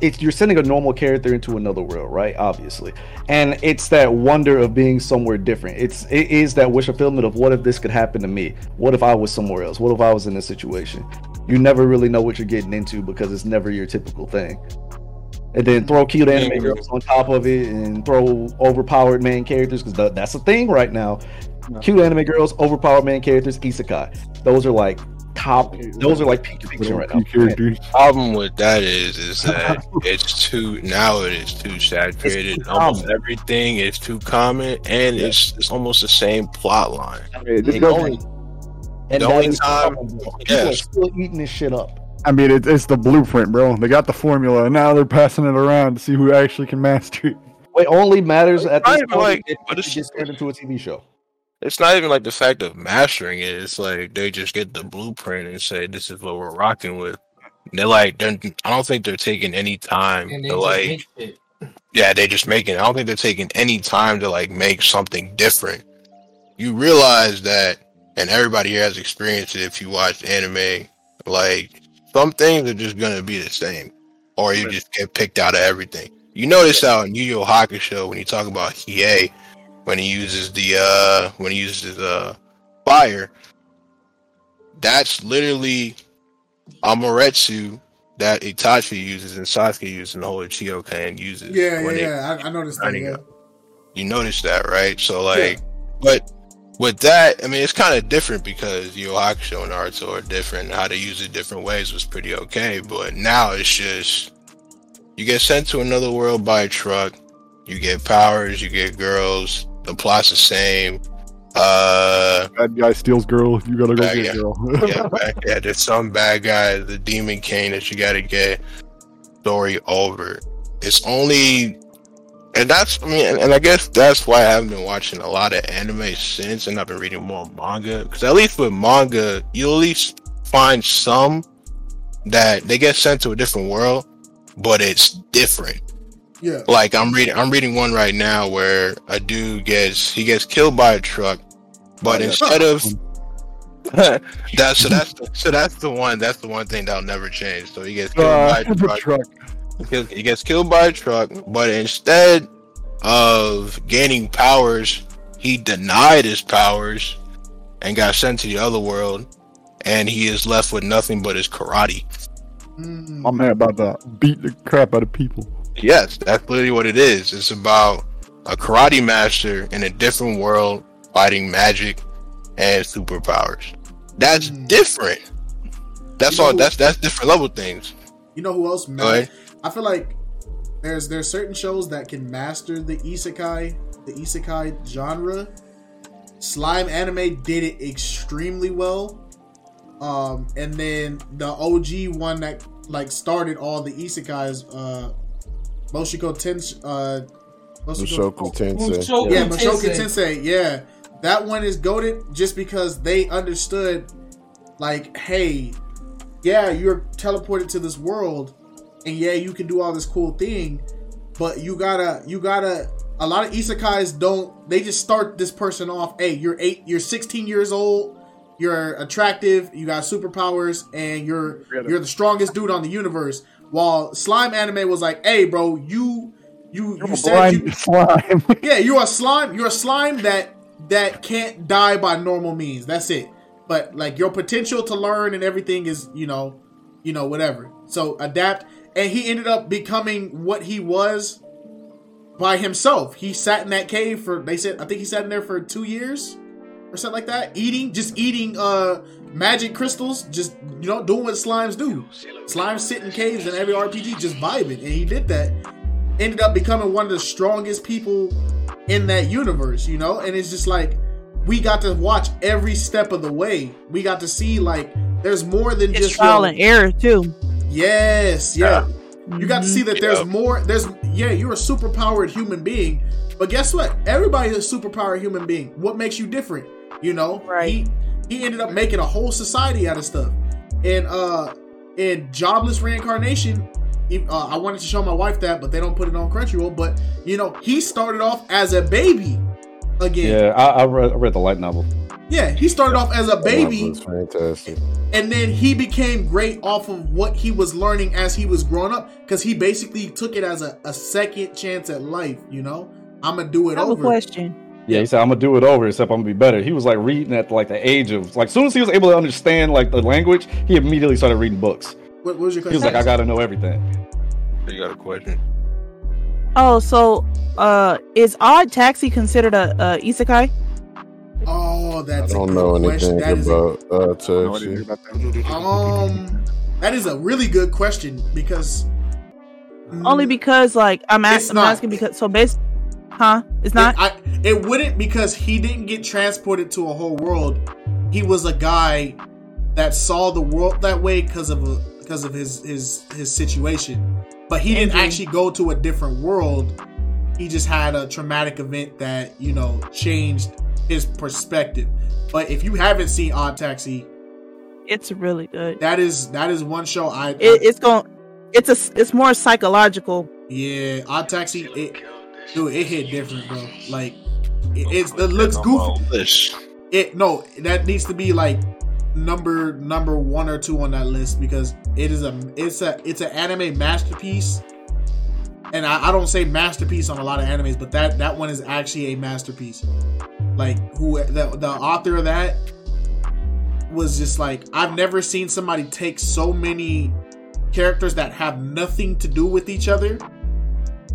it's you're sending a normal character into another world, right? Obviously, and it's that wonder of being somewhere different. It's it is that wish fulfillment of what if this could happen to me? What if I was somewhere else? What if I was in this situation? You never really know what you're getting into because it's never your typical thing. And then throw cute anime girls on top of it, and throw overpowered main characters because that's a thing right now. Cute anime girls, overpowered main characters, isekai. Those are like top. Those are like peak fiction right now. key characters. Problem with that is, is that it's too now it is too saturated. too Almost common. everything is too common, and it's it's almost the same plot line. I mean, it The doesn't- only, And The that only is time- people are still eating this shit up. I mean, it, it's the blueprint, bro. They got the formula, and now they're passing it around to see who actually can master it. What only matters at this point like- is if it gets turned into a TV show. It's not even like the fact of mastering it. It's like they just get the blueprint and say this is what we're rocking with. They're like, they're, I don't think they're taking any time And they to just like make it. Yeah, they just making. I don't think they're taking any time to like make something different. You realize that, and everybody here has experienced it. If you watch anime, like some things are just gonna be the same, or you just get picked out of everything. You notice how in Yu Yu Hakusho when you talk about Hiei, when he uses the uh when he uses uh fire, that's literally Amaterasu that Itachi uses and Sasuke uses and the whole Uchiha clan uses. Yeah, yeah, yeah. I, I noticed that. Yeah. You notice that, right? So like, but with that, I mean, it's kind of different because Yu Hakusho and Naruto are different. How they use it different ways was pretty okay, but now it's just you get sent to another world by a truck. You get powers. You get girls. The plot's the same. Uh, Bad guy steals girl. You gotta go get guy. girl. yeah, back, yeah, there's some bad guy, the demon king that you gotta get. Story over. It's only, and that's I mean, and, and I guess that's why I haven't been watching a lot of anime since, and I've been reading more manga. Because at least with manga, you at least find some that they get sent to a different world, but it's different Yeah. like I'm reading I'm reading one right now where a dude gets he gets killed by a truck, but yeah. instead of that's so that's the, so that's the one that's the one thing that'll never change. So he gets killed Uh, by a truck. truck. He gets killed by a truck, but instead of gaining powers, he denied his powers and got sent to the other world, and he is left with nothing but his karate. I'm man about to beat the crap out of people. Yes, that's literally what it is. It's about a karate master in a different world fighting magic and superpowers. That's Mm. different. That's You all. know- That's that's different level things. You know who else? Man. I feel like there's there's certain shows that can master the isekai the isekai genre. Slime anime did it extremely well. Um, and then the OG one that like started all the isekais, uh, Moshiko Tensei, uh, Mushoku Tensei. Mushoku yeah, Mushoku Tensei. Tensei. Yeah, that one is goaded just because they understood, like, hey, yeah, you're teleported to this world, and yeah, you can do all this cool thing, but you gotta, you gotta. A lot of isekais don't. They just start this person off. Hey, you're eight. You're 16 years old. you're attractive, you got superpowers, and you're you're the strongest dude on the universe. While slime anime was like, hey, bro, you you You're you a said you, slime. yeah, you're a slime. You're a slime that that can't die by normal means. That's it. But like your potential to learn and everything is, you know, you know, whatever. So adapt. And he ended up becoming what he was by himself. He sat in that cave for they said I think he sat in there for two years or something like that, eating just eating uh magic crystals, just you know, doing what slimes do. Slimes sit in caves in every RPG just vibing, and he did that. Ended up becoming one of the strongest people in that universe, you know? And it's just like we got to watch every step of the way. We got to see like there's more than It's just trial your- and error too. Yes, yeah. You got to see that there's Yeah. more. There's yeah, you're a superpowered human being, but guess what? Everybody's a superpowered human being. What makes you different? You know, Right. He he ended up making a whole society out of stuff, and uh, in jobless reincarnation. Uh, I wanted to show my wife that, but they don't put it on Crunchyroll. But you know, he started off as a baby again. Yeah, I, I, read, I read the light novel. Yeah, he started off as a baby, That was and then he became great off of what he was learning as he was growing up because he basically took it as a, a second chance at life you know i'm gonna do I it have a question. Yeah, he said I'm gonna do it over, except I'm gonna be better. He was like reading at like the age of like, soon as he was able to understand like the language, he immediately started reading books. what, what was your He was like, I gotta know everything. You got a question? Oh, so uh, is Odd Taxi considered a, a isekai? oh that's I don't good know question anything that is a, about uh, Taxi. about um that is a really good question because Only because like I'm, It's ask, I'm not. asking because so based, huh? It's not. It, I, it wouldn't because he didn't get transported to a whole world. He was a guy that saw the world that way because of a, because of his his his situation. But he didn't actually go to a different world. He just had a traumatic event that you know changed his perspective. But if you haven't seen Odd Taxi, it's really good. that is that is one show I, It, it's going. It's a. It's more psychological. yeah Odd Taxi it dude it hit different bro. Like it, it's it looks goofy. it no that needs to be like number number one or two on that list because it is a it's a it's an anime masterpiece. And I, I don't say masterpiece on a lot of animes but that that one is actually a masterpiece. Like who the, the author of that was just like i've never seen somebody take so many characters that have nothing to do with each other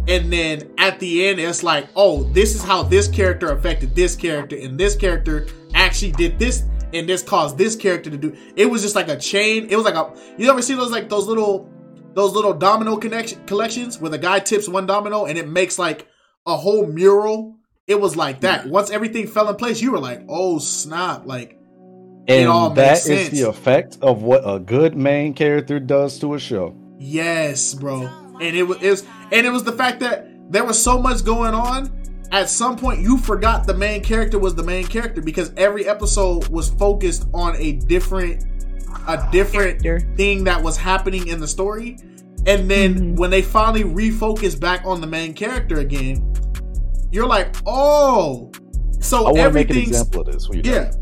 and then at the end it's like oh this is how this character affected this character and this character actually did this and this caused this character to do it was just like a chain it was like a you ever see those like those little those little domino connection collections where the guy tips one domino and it makes like a whole mural it was like that once everything fell in place you were like oh snap like It all And that makes is sense. the effect of what a good main character does to a show. Yes, bro. And it was, it was and it was the fact that there was so much going on. At some point, you forgot the main character was the main character because every episode was focused on a different, a different Character. thing that was happening in the story. And then Mhm. when they finally refocus back on the main character again, you're like, oh, so I want to make an everything's example of this. when yeah. done.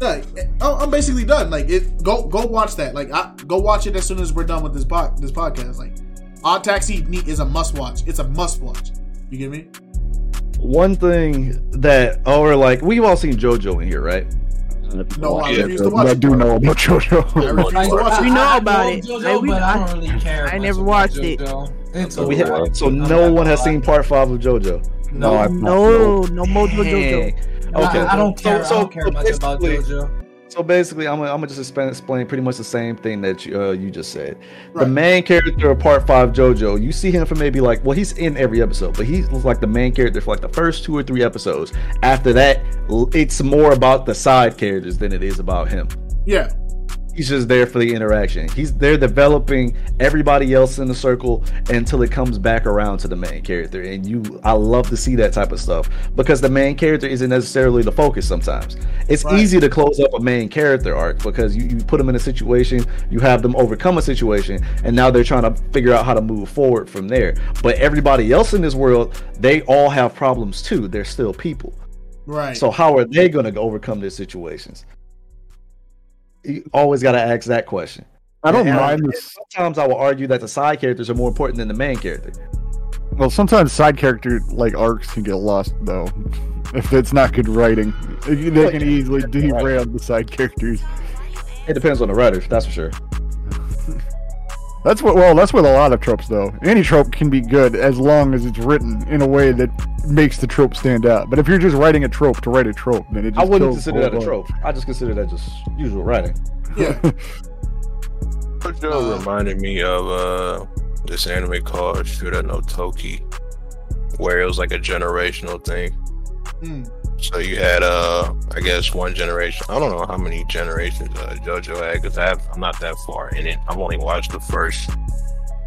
Like, oh, I'm basically done. Like, it. Go go watch that. Like, I, go watch it as soon as we're done with this pod, this podcast. Like, Odd Taxi ne- is a must watch. It's a must watch. You get me? One thing that, oh, or like, we've all seen JoJo in here, right? No, I Yeah, refuse to watch I do know about I JoJo. refuse to watch We it. know I about love it. JoJo, Like, we- but I I- don't really care. I never about watched it. It's So, we have, so no one has seen part five of JoJo. No, I've. No, no Mojo Jojo. Okay. I, I don't So- care. so- I don't care so much about JoJo. So basically, I'm gonna, I'm gonna just explain, explain pretty much the same thing that you, uh, you just said. The main character of Part Five, JoJo, you see him for maybe like, well, he's in every episode, but he's like the main character for like the first two or three episodes. After that, it's more about the side characters than it is about him. Yeah, He's just there for the interaction. He's there developing everybody else in the circle until it comes back around to the main character. And you, I love to see that type of stuff because the main character isn't necessarily the focus sometimes. It's Right. easy to close up a main character arc because you, you put them in a situation, you have them overcome a situation, and now they're trying to figure out how to move forward from there. But everybody else in this world, they all have problems too. They're still people. right. So how are they going to overcome their situations? You always got to ask that question. I don't And mind this. Sometimes I will argue that the side characters are more important than the main character. Well, sometimes side character like arcs can get lost though, if it's not good writing. They can easily derail the side characters. It depends on the writer, that's for sure. That's what. Well, that's with a lot of tropes though. Any trope can be good as long as it's written in a way that makes the trope stand out. But if you're just writing a trope to write a trope, then it just I wouldn't kills consider that a whole trope. I just consider that just usual writing. Yeah. Jojo Uh, reminded me of uh this anime called Shura no Toki, where it was like a generational thing. Mm. So you had uh I guess one generation. I don't know how many generations uh, JoJo had because I'm not that far in it. I've only watched the first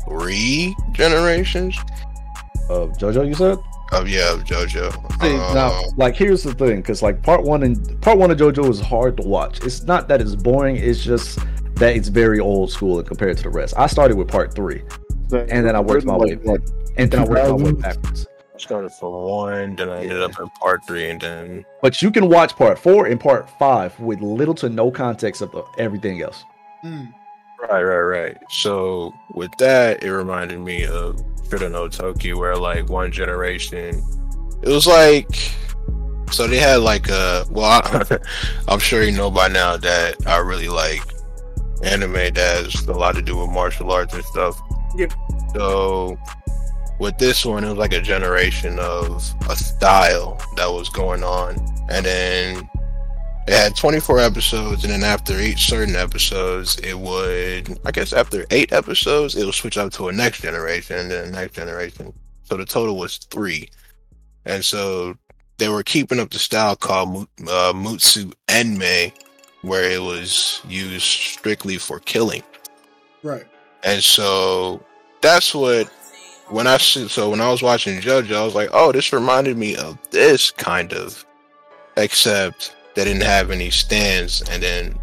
three generations Of JoJo, you said? Oh yeah of JoJo. See, Uh, now, like, here's the thing, because like part one and part one of JoJo is hard to watch. It's not that it's boring; it's just that it's very old school and compared to the rest. I started with part three, and then I worked my way, Like, and then I worked my way backwards. I started from one, then I ended up in part three, and then But you can watch part four and part five with little to no context of the, everything else. Mm. Right, right, right. So with that, it reminded me of Shura no Toki, where like one generation, it was like, so they had like a, well, I, I'm sure you know by now that I really like anime that has a lot to do with martial arts and stuff. Yep. So with this one, it was like a generation of a style that was going on, and then it had 24 episodes, and then after each certain episodes, it would, I guess, after eight episodes, it would switch up to a next generation, and then the next generation. So the total was three, and so they were keeping up the style called uh, Mutsu Enmei, where it was used strictly for killing. Right. And so that's what when I see so when I was watching JoJo, I was like, oh, this reminded me of this kind of, except they didn't have any stands, and then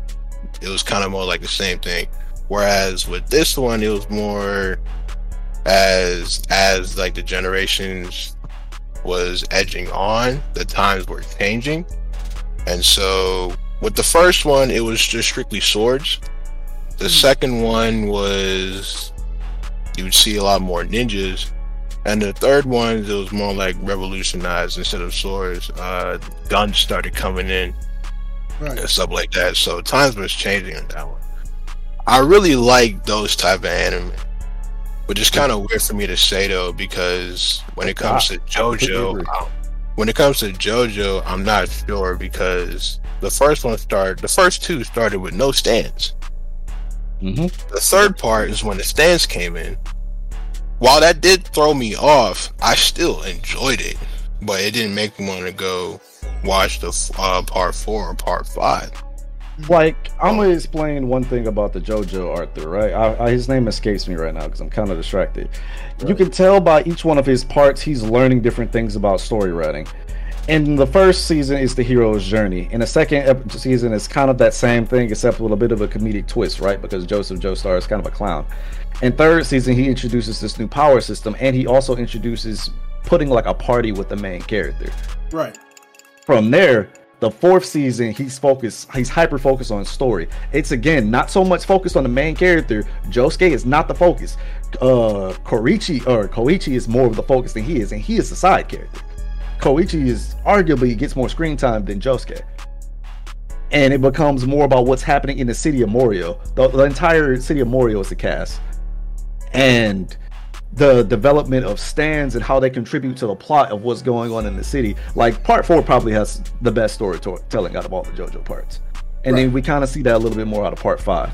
it was kind of more like the same thing. Whereas with this one, it was more as as like the generations was edging on, the times were changing, and so with the first one, it was just strictly swords. The hmm. second one was you would see a lot more ninjas. And the third one, it was more like revolutionized instead of swords. Uh, guns started coming in Right. and stuff like that. So times was changing on that one. I really like those type of anime, which is kind of weird for me to say though, because when it comes to JoJo, when it comes to JoJo, I'm not sure because the first one started, the first two started with no stands. Mm-hmm. The third part is when the stands came in. While that did throw me off, I still enjoyed it, but it didn't make me want to go watch the uh, part four or part five. Like, I'm gonna explain one thing about the JoJo Arthur, right? I, I, his name escapes me right now because I'm kind of distracted. You can tell by each one of his parts, he's learning different things about story writing. In the first season is the hero's journey. In the second ep- season, it's kind of that same thing, except with a bit of a comedic twist, right? Because Joseph Joestar is kind of a clown. In third season, he introduces this new power system, and he also introduces putting like a party with the main character Right. from there the fourth season he's focused he's hyper focused on story it's again not so much focused on the main character josuke is not the focus uh koichi or koichi is more of the focus than he is and he is the side character koichi is arguably gets more screen time than josuke and it becomes more about what's happening in the city of morio the, the entire city of morio is the cast and the development of stands and how they contribute to the plot of what's going on in the city. Like part four probably has the best storytelling out of all the JoJo parts, and then we kind of see that a little bit more out of part five.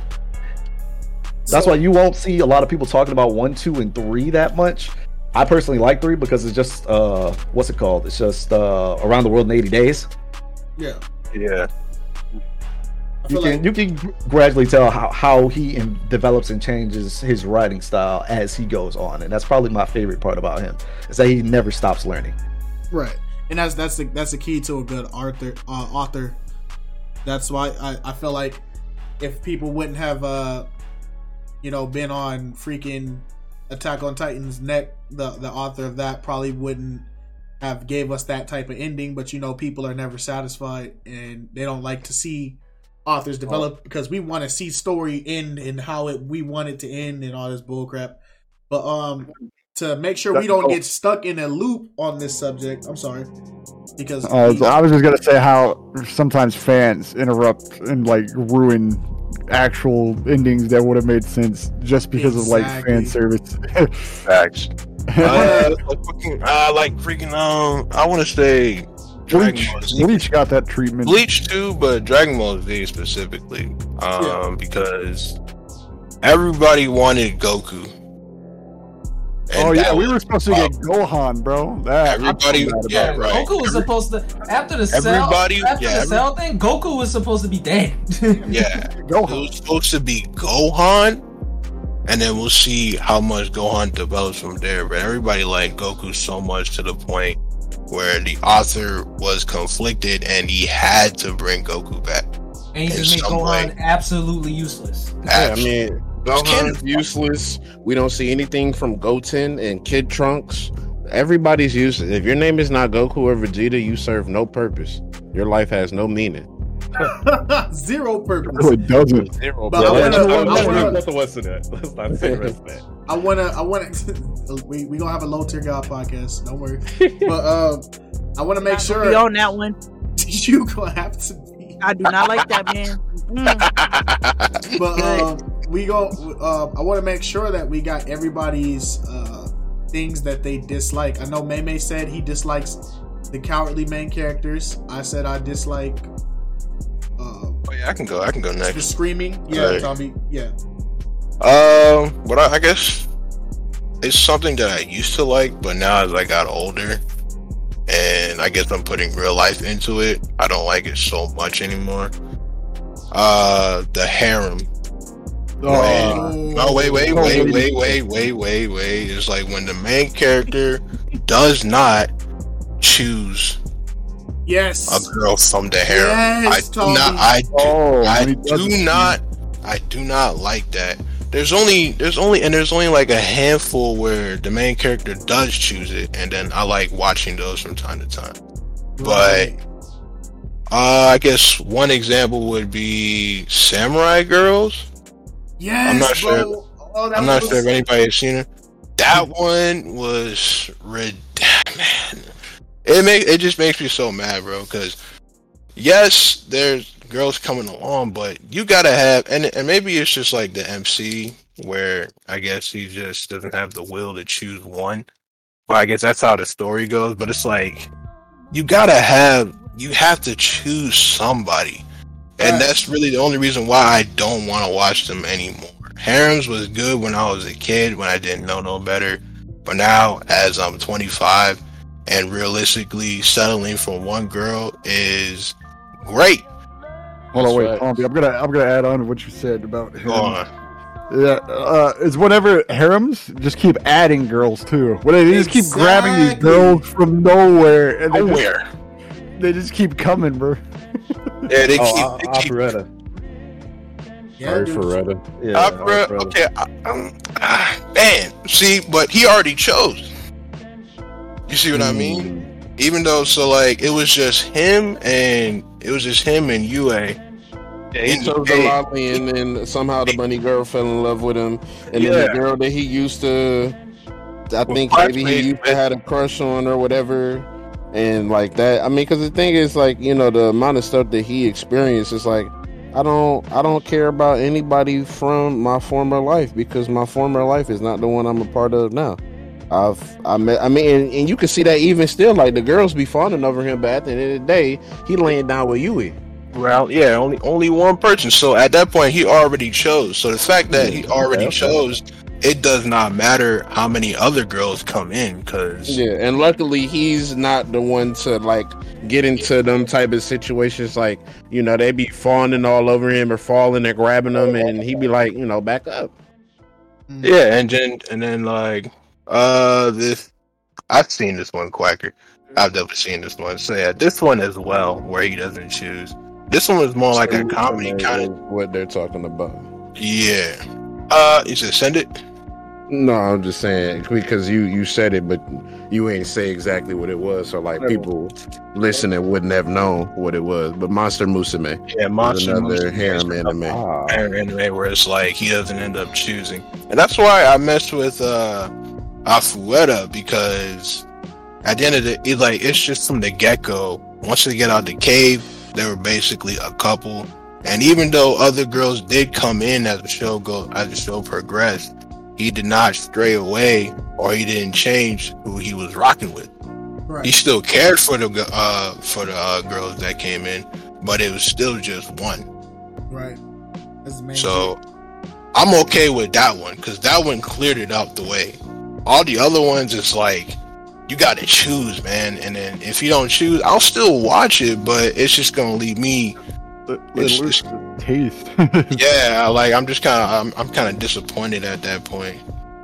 That's So- why you won't see a lot of people talking about one, two, and three that much. I personally like three because it's just uh, what's it called? It's just uh, around the world in eighty days. Yeah. Yeah, You can like you can gradually tell how, how he in, develops and changes his writing style as he goes on, and that's probably my favorite part about him is that he never stops learning. right, and that's that's the that's the key to a good author. Uh, author. That's why I I feel like if people wouldn't have uh, you know, been on freaking Attack on Titan's neck, the the author of that probably wouldn't have gave us that type of ending. But you know, people are never satisfied, and they don't like to see authors develop because we want to see story end and how it we want it to end and all this bullcrap. But um, to make sure we don't get stuck in a loop on this subject, I'm sorry because Uh, we- I was just gonna say how sometimes fans interrupt and like ruin actual endings that would have made sense just because of like fan service. Facts. Uh, like fucking, uh, like freaking um, I want to say Dragon Bleach, Ball Z. Bleach got that treatment. Bleach too, but Dragon Ball Z specifically, um, Yeah. because everybody wanted Goku. Oh, and oh yeah, that we were supposed to get Gohan, bro. That Everybody- so yeah, about right. Goku was supposed to after the cell Everybody- after yeah, the every- cell thing. Goku was supposed to be dead. Yeah, that. it Gohan. was supposed to be Gohan, and then we'll see how much Gohan develops from there. But everybody liked Goku so much to the point where the author was conflicted and he had to bring Goku back. and he just made Gohan way. absolutely useless. Yeah, I mean, Gohan's canon. useless. We don't see anything from Goten and Kid Trunks. Everybody's useless. If your name is not Goku or Vegeta, you serve no purpose. Your life has no meaning. zero purpose. really doesn't. Zero. But bro. I wanna- I wanna- what- Nothing worse than that. Let's not say the rest of that. I wanna, I wanna. we we gonna have a low tier god podcast. Don't worry. But um, I want to make Not gonna sure be on that one. you gonna have to be. I do not like that man. Mm. But um, we go. Uh, I want to make sure that we got everybody's uh, things that they dislike. I know May May said he dislikes the cowardly main characters. I said I dislike uh, Oh, yeah, I can go. I can go next. the screaming. Yeah, Right. Tommy. Yeah. Um, but I, I guess it's something that I used to like, but now as I got older, and I guess I'm putting real life into it, I don't like it so much anymore. Uh, the harem. Oh. Oh wait, wait, wait, wait, wait, wait, wait, wait. It's like when the main character does not choose Yes. a girl from the harem. Yes, I do not. I do Oh, I when he does do not. I do not like that. There's only there's only and there's only like a handful where the main character does choose it, and then I like watching those from time to time. But uh, I guess one example would be Samurai Girls. Yes, I'm not bro. sure- Oh, I'm not was- sure if anybody has seen it. That hmm. one was red. man. It make it just makes me so mad, bro. Because yes, there's girls coming along, but you gotta have and and maybe it's just like the MC where I guess he just doesn't have the will to choose one. Well, I guess that's how the story goes. But it's like you gotta have you have to choose somebody, and Right. that's really the only reason why I don't want to watch them anymore. Harems was good when I was a kid when I didn't know no better, but now as I'm 25 and realistically settling for one girl is great. Hold on, wait, right. Tommy, I'm gonna I'm gonna add on to what you said about Go him. Yeah, uh, it's whenever harems just keep adding girls too. When they just keep grabbing these girls from nowhere, and they just, Nowhere. They just keep coming, bro. Yeah, they Oh, keep. uh, they keep operetta. Yeah, dude. Ferretta. Yeah, Opera, Alpharetta. okay, I, um, ah, man. See, but he already chose. You see what I mean? Even though, so like, it was just him and it was just him and UA. Yeah, he In chose the game. lolly, and then somehow the bunny girl fell in love with him, and then the girl that he used to, I Well, think classmate, maybe he used to had a crush on or whatever, and like that. I mean, because the thing is, like you know, the amount of stuff that he experienced is like, I don't, I don't care about anybody from my former life because my former life is not the one I'm a part of now. I've, I met, I mean, and, and you can see that even still, like the girls be fawning over him, but at the end of the day, he laying down with Yue. Well, yeah, only only one person. So at that point, he already chose. So the fact that he already Okay. chose, it does not matter how many other girls come in, because Yeah, and luckily he's not the one to like get into them type of situations. Like you know, they be fawning all over him or falling and grabbing him, and he'd be like, you know, back up. yeah, and then and then like uh this, I've seen this one Quacker. I've definitely seen this one. So yeah, this one as well, where he doesn't choose. This one was more like a comedy kind of what they're talking about. yeah. Uh, you said send it. No, I'm just saying because you you said it, but you ain't say exactly what it was. So like people listening wouldn't have known what it was. But Monster Musume Yeah, Monster another Musume harem anime. Ah, anime where it's like he doesn't end up choosing, and that's why I messed with uh Arifureta because at the end of the it like it's just from the get go. Once they get out the cave, they were basically a couple, and even though other girls did come in as the show go as the show progressed, he did not stray away or he didn't change who he was rocking with. Right. He still cared for the uh for the uh, girls that came in, but it was still just one. Right. That's the So I'm okay with that one because that one cleared it out the way. All the other ones, it's like you got to choose, man. And then if you don't choose, I'll still watch it, but it's just gonna leave me. It, It's it loses just- the taste. Yeah, like I'm just kind of I'm, I'm kind of disappointed at that point.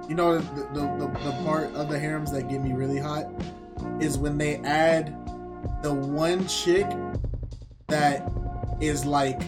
You know, the, the, the, the part of the harems that get me really hot is when they add the one chick that is like,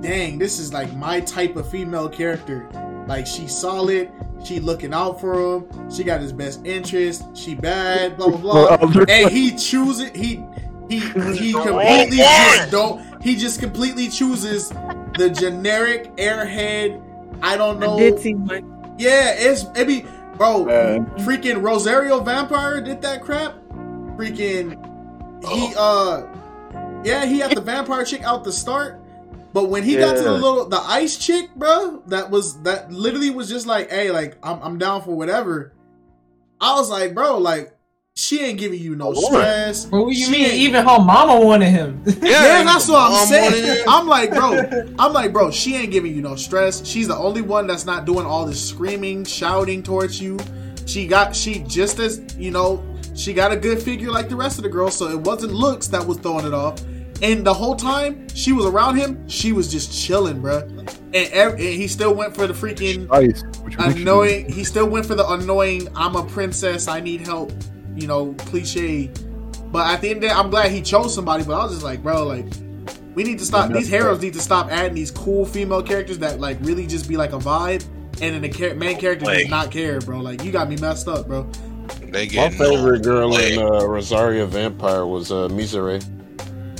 dang, this is like my type of female character. Like, she's solid, she looking out for him, she got his best interest, she bad, blah, blah, blah. and he chooses, he, he, he completely just don't, he just completely chooses the generic airhead, I don't I know. did see one. Yeah, it's maybe bro. Man. Freaking Rosario Vampire did that crap. Freaking he uh yeah, he had the vampire chick out the start. But when he got to the little the ice chick, bro, that was that literally was just like, hey, like I'm I'm down for whatever. I was like, bro, like she ain't giving you no stress. But what you She mean? Even her mama wanted him. yeah, that's what I'm saying. I'm like, bro, I'm like, bro, she ain't giving you no stress. She's the only one that's not doing all this screaming, shouting towards you. She got, she just as, you know, she got a good figure like the rest of the girls, so it wasn't looks that was throwing it off. And the whole time she was around him, she was just chilling, bro. And, ev- and he still went for the freaking Ice. Which makes you- annoying. He still went for the annoying. I'm a princess. I need help. You know, cliche. But at the end of the day, I'm glad he chose somebody. But I was just like, bro, like, we need to stop. These heroes need to stop adding these cool female characters that like really just be like a vibe, and then the char- main character does not care, bro. Like, you got me messed up, bro. They My get favorite girl in Like- uh, Rosario Vampire was uh, Mizore,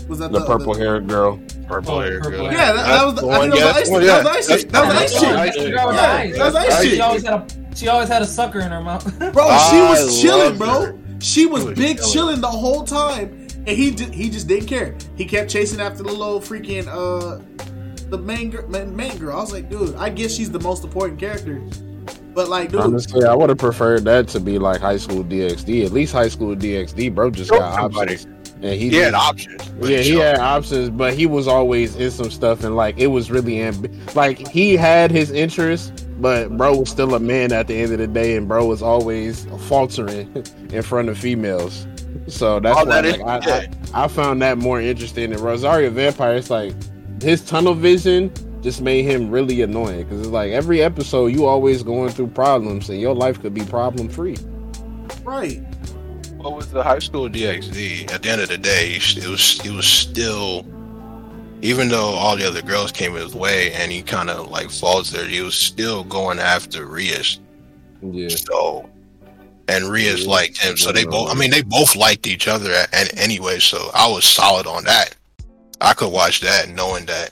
Was that the purple haired girl. purple Oh, hair girl. Yeah, that, that was. The, I think that was the ice. well, chick. yeah. That was ice. That's- chick. That was ice that's chick. ice She always had- that was ice she always had a she always had a sucker in her mouth. Bro, she was chilling, bro. her. She was was big chilling. chilling the whole time, and he did, he just didn't care. He kept chasing after the little freaking uh the main girl. Main, main girl. I was like, dude, I guess she's the most important character, but like, dude, Honestly, I would have preferred that to be like High School DxD. At least High School DxD, bro, just Show got somebody. options, and he He had options. Yeah, he showed- had options, but he was always in some stuff, and like it was really amb- like he had his interests, but bro was still a man at the end of the day, and bro was always faltering in front of females. So that's All why that like, is- I, I, I found that more interesting. And Rosario Vampire, it's like his tunnel vision just made him really annoying because it's like every episode you always going through problems, and your life could be problem free. right? What was the high school DxD? At the end of the day, it was it was still, even though all the other girls came his way and he kind of like falls there, he was still going after Rias. Yeah, So, and Rias Yeah, liked him, so they both. I mean, they both liked each other, and anyway, so I was solid on that. I could watch that, knowing that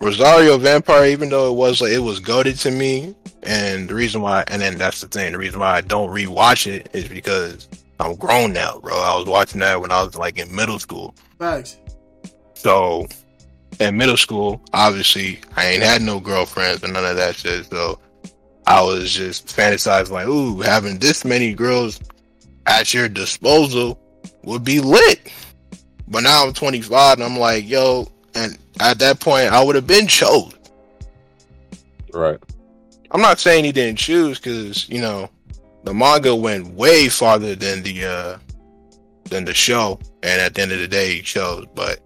Rosario Vampire, even though it was like it was goaded to me, and the reason why, and then that's the thing, the reason why I don't rewatch it is because I'm grown now, bro. I was watching that when I was like in middle school. Facts. So in middle school, obviously, I ain't had no girlfriends or none of that shit. So I was just fantasizing like, ooh, having this many girls at your disposal would be lit. But now I'm 25 and I'm like, yo, and at that point, I would have been chose. right. I'm not saying he didn't choose because you know the manga went way farther than the uh than the show, and at the end of the day, he chose. But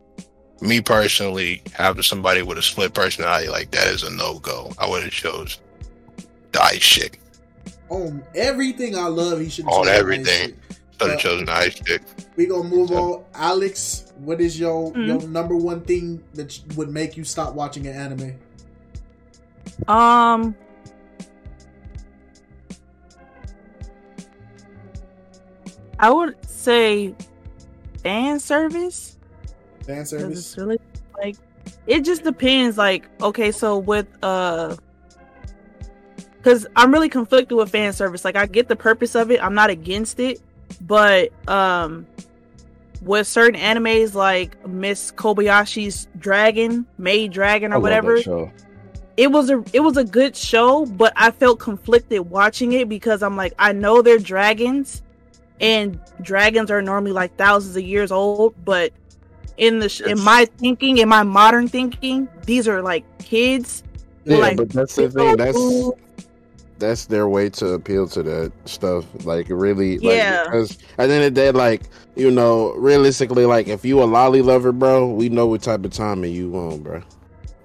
me personally, having somebody with a split personality like that is a no go. I would have chose the ice chick. On everything I love, he should on everything. Should have chosen the ice chick. We gonna move on, Alex. What is your mm-hmm. your number one thing that would make you stop watching an anime? Um. I would say fan service Fan 'cause service. It's really like it just depends. Like, okay, so with uh, because I'm really conflicted with fan service. Like, I get the purpose of it. I'm not against it, but um, with certain animes like Miss Kobayashi's Dragon, Maid Dragon, I or love whatever, that show. it was a it was a good show, but I felt conflicted watching it because I'm like, I know they're dragons, and dragons are normally like thousands of years old, but in the sh- in my thinking, in my modern thinking, these are like kids. Yeah, like, but that's the thing. That's that's their way to appeal to that stuff. Like really, like, Yeah. Because at the end of the day, like you know, realistically, like if you a lolly lover, bro, we know what type of timing you want, bro.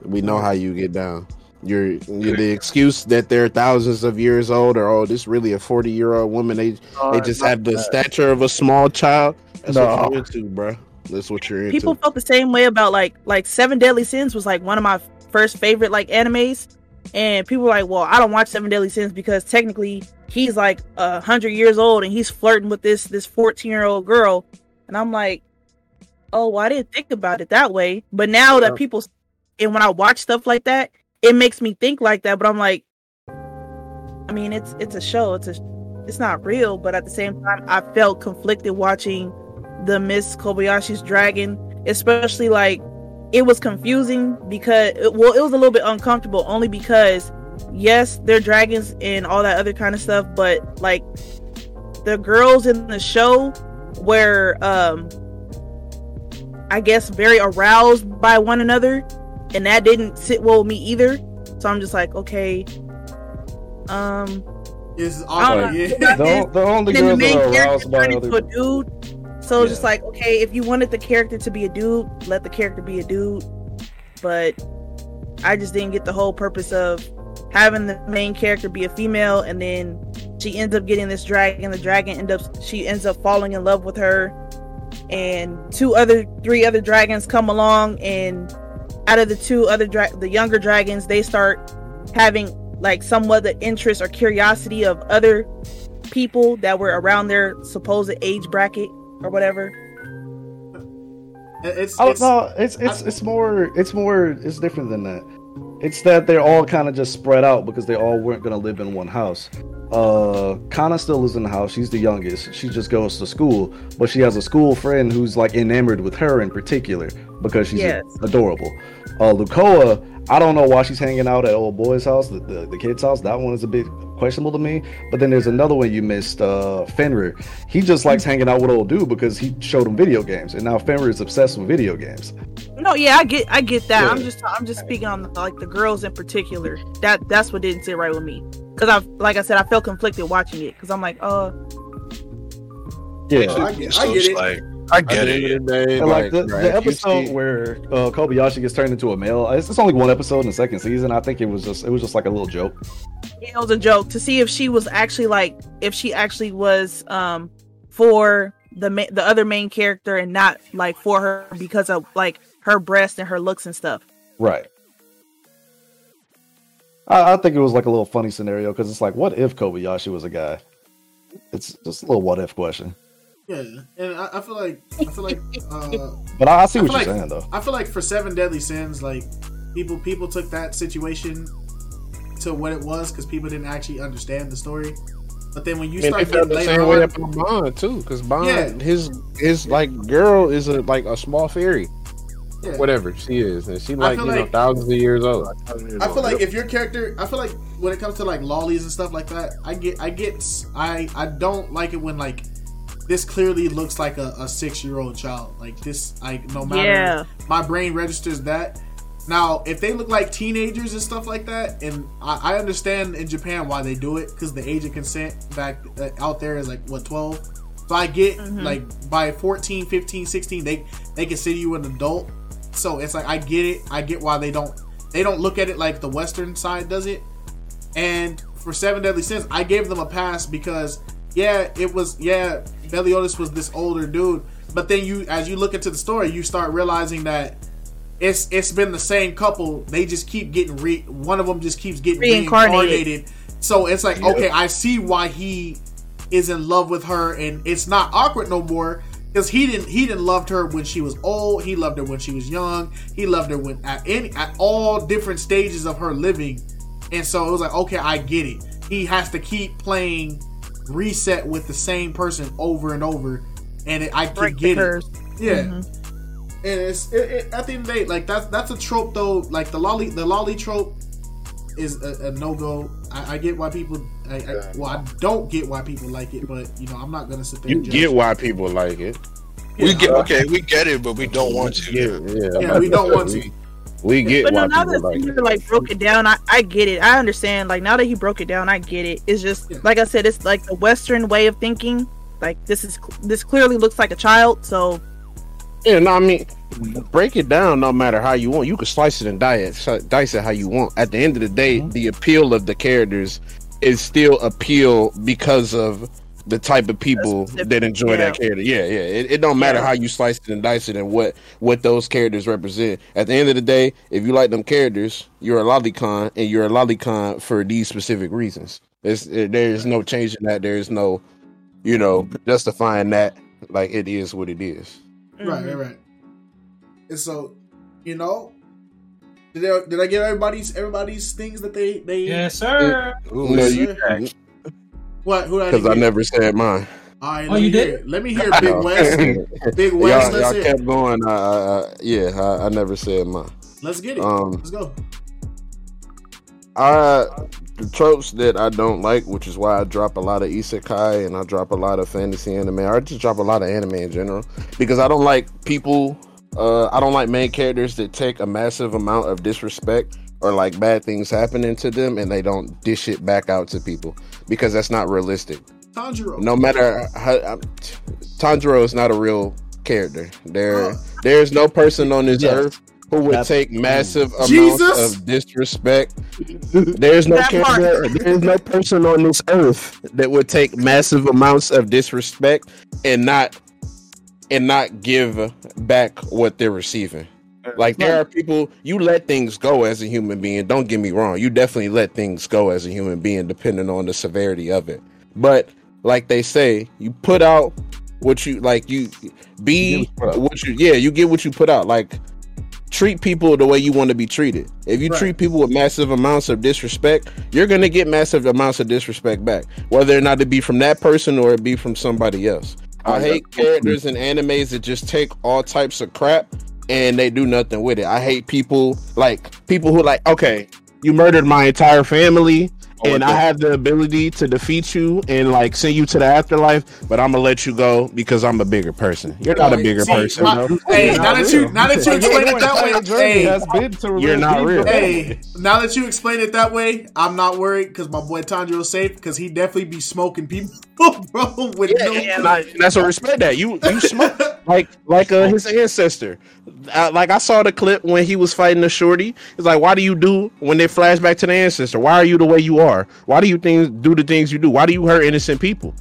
We know how you get down. You're, you're the excuse that they're thousands of years old, or oh, this really a forty year old woman. They they just have the stature of a small child. That's No. what you're into, bro. That's what you're into. people felt the same way about like like Seven Deadly Sins was like one of my first favorite like animes, and people were like, well, I don't watch Seven Deadly Sins because technically he's like a hundred years old and he's flirting with this this fourteen year old girl, and I'm like, oh, well, I didn't think about it that way, but now Yeah. that people and when I watch stuff like that, it makes me think like that, but I'm like, I mean, it's it's a show, it's a it's not real, but at the same time, I felt conflicted watching the Miss Kobayashi's Dragon, especially like it was confusing because well, it was a little bit uncomfortable only because yes, they're dragons and all that other kind of stuff, but like the girls in the show were um I guess very aroused by one another and that didn't sit well with me either. So I'm just like, okay, um It's I awkward. Yeah. The, the only and then the girls main that are aroused by turned into a dude. So it's just like, okay, if you wanted the character to be a dude, let the character be a dude. But I just didn't get the whole purpose of having the main character be a female and then she ends up getting this dragon. The dragon ends up she ends up falling in love with her. And two other three other dragons come along and out of the two other dra- the younger dragons, they start having like somewhat the interest or curiosity of other people that were around their supposed age bracket or whatever. It's, Oh it's no, it's it's it's more it's more it's different than that. It's that they're all kind of just spread out because they all weren't gonna live in one house. Uh, Kanna still lives in the house. She's the youngest. She just goes to school, but she has a school friend who's like enamored with her in particular because she's Yes. adorable. Uh, Lucoa, I don't know why she's hanging out at old boy's house, the, the the kid's house. That one is a bit questionable to me. But then there's another one you missed, uh, Fenrir. He just likes hanging out with old dude because he showed him video games, and now Fenrir is obsessed with video games. No, yeah, I get I get that. I'm just I'm just speaking on like the girls in particular. That that's what didn't sit right with me. Cause I like I said I felt conflicted watching it because I'm like, uh, Yeah. I get, So I get it. like I At get the it. end of And like, the, bro, the episode see- where uh, Kobayashi gets turned into a male, it's, it's only one episode in the second season. I think it was just it was just like a little joke. it was a joke to see if she was actually like if she actually was um for the ma- the other main character and not like for her because of like her breast and her looks and stuff. Right. I, I think it was like a little funny scenario because it's like, what if Kobayashi was a guy? It's just a little what if question. Yeah, and I, I feel like I feel like uh, But I, I see I what you're like- saying though. I feel like for Seven Deadly Sins, like people people took that situation to what it was because people didn't actually understand the story. But then when you I mean, start they felt getting the later same way on, up on Ban too, because Ban, Yeah. his his like girl is a like a small fairy, yeah. whatever she is, and she like you feel know thousands of years old. I feel like if your character, I feel like when it comes to like lollies and stuff like that, I get, I get, I, I don't like it when like this clearly looks like a, a six year old child. Like this, like no matter, Yeah. my brain registers that. Now, if they look like teenagers and stuff like that, and I, I understand in Japan why they do it because the age of consent back uh, out there is like what twelve. So I get like by 14, 15, 16, they they consider you an adult. So it's like I get it. I get why they don't they don't look at it like the Western side does it. And for Seven Deadly Sins, I gave them a pass because yeah, it was yeah, Meliodas was this older dude. But then you as you look into the story, you start realizing that it's it's been the same couple. They just keep getting re one of them just keeps getting Reincarnated. reincarnated. So it's like okay, I see why he is in love with her, and it's not awkward no more because he didn't he didn't loved her when she was old. He loved her when she was young. He loved her when at any at all different stages of her living, and so it was like okay, I get it. He has to keep playing reset with the same person over and over, and it, I can Break the get it. curse. Yeah. Mhm. And it's it, it, at the end of the day, like that's that's a trope though. Like the lolly the lolly trope is a, a no go. I, I get why people. I, I, well, I don't get why people like it, but you know, I'm not gonna sit there. You and get why people like it. Yeah, We get okay, we get it, but we don't want to. Yeah, yeah. Yeah, we don't want to. We, we get But no, now people that like you like broke it down, I, I get it. I understand. Like now that he broke it down, I get it. It's just Yeah. like I said, it's like the Western way of thinking. Like this is this clearly looks like a child. So Yeah, no, I mean, break it down. No matter how you want, you can slice it and dice it, dice it how you want. At the end of the day, Mhm. the appeal of the characters is still appeal because of the type of people that enjoy yeah. that character. Yeah, yeah. It, it don't matter Yeah. how you slice it and dice it and what what those characters represent. At the end of the day, if you like them characters, you're a lolicon, and you're a lolicon for these specific reasons. It's, it, there is no changing that. There is no, you know, justifying that. Like it is what it is. Right, right, mm-hmm. right. And so, you know, did I, did I get everybody's everybody's things that they they Yes, sir. No, you sir. What who because I get? never said mine. All right, Oh, let you me did? hear it. Let me hear Big West. Big y'all, West, y'all let's hear. kept it. going. Uh, yeah, I, I never said mine. Let's get it. Um, Let's go. I the tropes that I don't like, which is why I drop a lot of isekai and I drop a lot of fantasy anime. I just drop a lot of anime in general because I don't like people. Uh, I don't like main characters that take a massive amount of disrespect or like bad things happening to them and they don't dish it back out to people because that's not realistic. Tanjiro. No matter how, um, Tanjiro is not a real character. There, Uh. there's no person on this Yes. earth who would That's- take massive amounts of disrespect. There's no character, there's no person on this earth that would take massive amounts of disrespect and not and not give back what they're receiving. Like there are people you let things go as a human being. Don't get me wrong. You definitely let things go as a human being depending on the severity of it. But like they say, you put out what you like you be You what you yeah, you get what you put out. Like treat people the way you want to be treated. If you Right. treat people with massive amounts of disrespect, you're gonna get massive amounts of disrespect back. Whether or not it be from that person or it be from somebody else. I hate characters in animes that just take all types of crap and they do nothing with it. I hate people like people who like, okay, you murdered my entire family oh, and I have the ability to defeat you and like send you to the afterlife, but I'm gonna let you go because I'm a bigger person. You're not a bigger see, person. my- bro. Hey, now not that you now that you explain it that way, entire journey hey, has been to You're not real. Hey, now that you explain it that way, I'm not worried because my boy Tanjiro's safe because he definitely be smoking people, bro. With Yeah, no, and I, and that's what respect that you you smoke like like uh, his ancestor. Uh, like I saw the clip when he was fighting the shorty. It's like, why do you do when they flash back to the ancestor? Why are you the way you are? Why do you things do the things you do? Why do you hurt innocent people?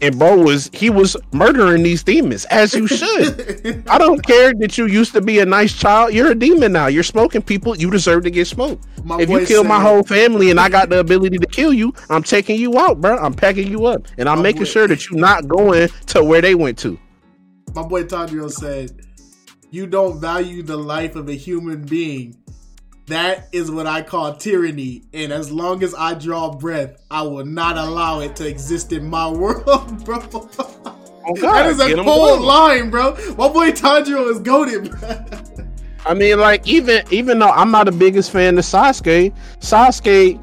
And bro was he was murdering these demons as you should. I don't care that you used to be a nice child. You're a demon now. You're smoking people. You deserve to get smoked. My if you kill my whole family and I got the ability to kill you, I'm taking you out, bro. I'm packing you up, and I'm My making boy- sure that you're not going to where they went to. my boy Tanjiro said, "You don't value the life of a human being. That is what I call tyranny. And as long as I draw breath, I will not allow it to exist in my world, bro." Oh that is get a 'em cold going. line, bro. My boy Tanjiro is goaded, bro. I mean, like even even though I'm not the biggest fan of Sasuke, Sasuke,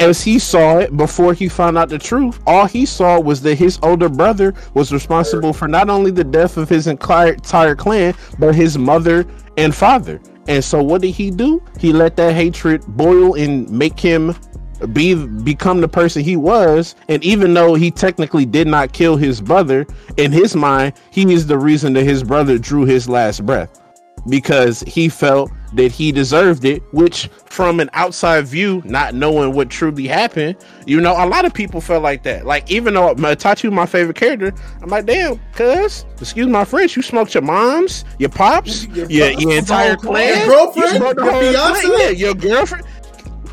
as he saw it before he found out the truth, all he saw was that his older brother was responsible for not only the death of his entire, entire clan, but his mother and father. And so, what did he do? He let that hatred boil and make him be become the person he was and even though he technically did not kill his brother in his mind he is the reason that his brother drew his last breath because he felt that he deserved it which from an outside view not knowing what truly happened you know a lot of people felt like that like even though Tachi my favorite character i'm like damn cuz excuse my french you smoked your moms your pops Your your, your entire Your clan girlfriend? You Your fiance? your girlfriend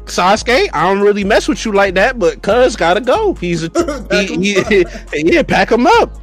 Sasuke, I don't really mess with you like that, but cuz gotta go. He's a he, he- yeah, pack him up.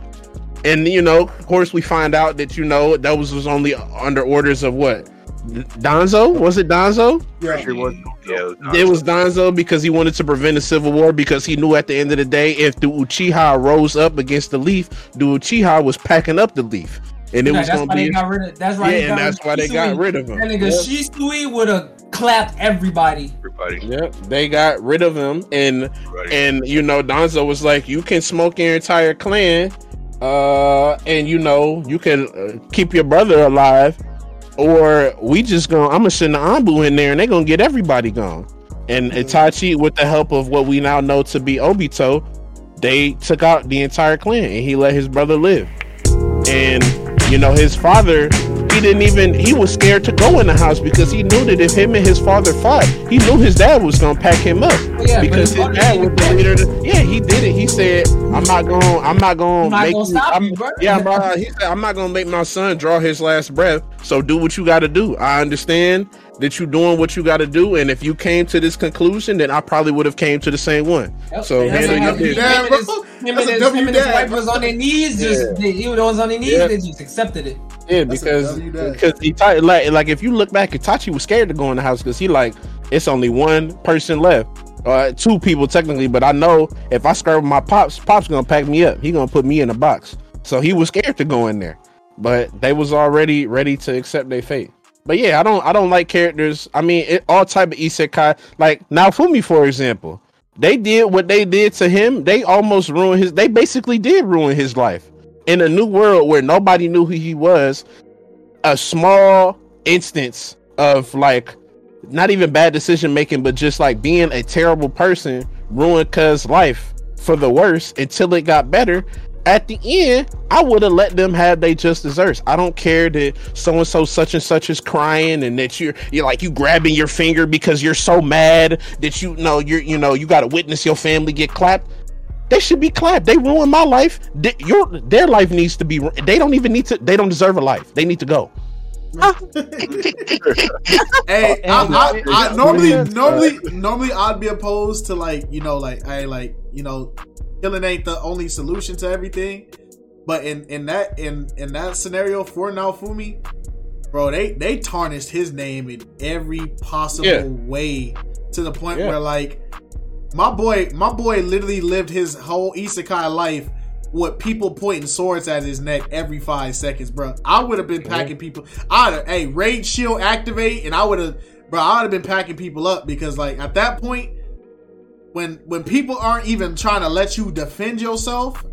And you know, of course, we find out that you know that was was only under orders of what Danzo was it Danzo? Yeah. Sure was- yeah, It was Danzo because he wanted to prevent a civil war because he knew at the end of the day, if the Uchiha rose up against the leaf, the Uchiha was packing up the leaf, and it Yeah, was that's going why to they be got rid of. That's why. yeah, and that's why they got rid of him. That nigga Yep. Shisui would have clapped everybody. everybody. Yep, they got rid of him, and everybody. and you know Danzo was like, you can smoke your entire clan, uh, and you know you can uh, keep your brother alive, or we just gonna I'm gonna send the Anbu in there, and they gonna get everybody gone. And mm-hmm. Itachi, with the help of what we now know to be Obito, they took out the entire clan, and he let his brother live. And you know his father, he didn't even he was scared to go in the house because he knew that if him and his father fought, he knew his dad was gonna pack him up Yeah, because his his dad was the leader. to- yeah, he did it. He said, "I'm not going. I'm not going I'm to not make gonna you. I'm, you. Yeah, bro. He said, "I'm not going to make my son draw his last breath. So do what you got to do. I understand that you doing what you got to do, and if you came to this conclusion, then I probably would have came to the same one. Yep. So That's handle how your he- business. Him bro. and his, him That's and a his, him and his wife was on their knees. Just they, he was on their knees. Yeah. They just accepted it. Yeah, That's because W dad. because Itachi, like like if you look back, Itachi was scared to go in the house because he like it's only one person left, uh, two people technically. But I know if I scrap with my pops, pops gonna pack me up. He gonna put me in a box. So he was scared to go in there, but they was already ready to accept their fate. But yeah, I don't I don't like characters. I mean, it, all type of isekai like Naofumi for example. They did what they did to him. They almost ruined his. They basically did ruin his life in a new world where nobody knew who he was a small instance of like not even bad decision making but just like being a terrible person ruined cuz life for the worse until it got better at the end i would have let them have they just desserts i don't care that so and so such and such is crying and that you're you're like you grabbing your finger because you're so mad that you know you're you know you got to witness your family get clapped they should be clapped. They ruined my life. They, your their life needs to be. They don't even need to. They don't deserve a life. They need to go. Hey, I, and- I, I, normally, normally, normally, I'd be opposed to like, you know, like, I like, you know, killing ain't the only solution to everything. But in in that in in that scenario for Naofumi, bro, they they tarnished his name in every possible Yeah. way to the point Yeah. where like my boy, my boy, literally lived his whole isekai life with people pointing swords at his neck every five seconds, bro. I would have been packing people. I'd have, hey, raid shield activate, and I would have, bro. I would have been packing people up because, like, at that point, when when people aren't even trying to let you defend yourself,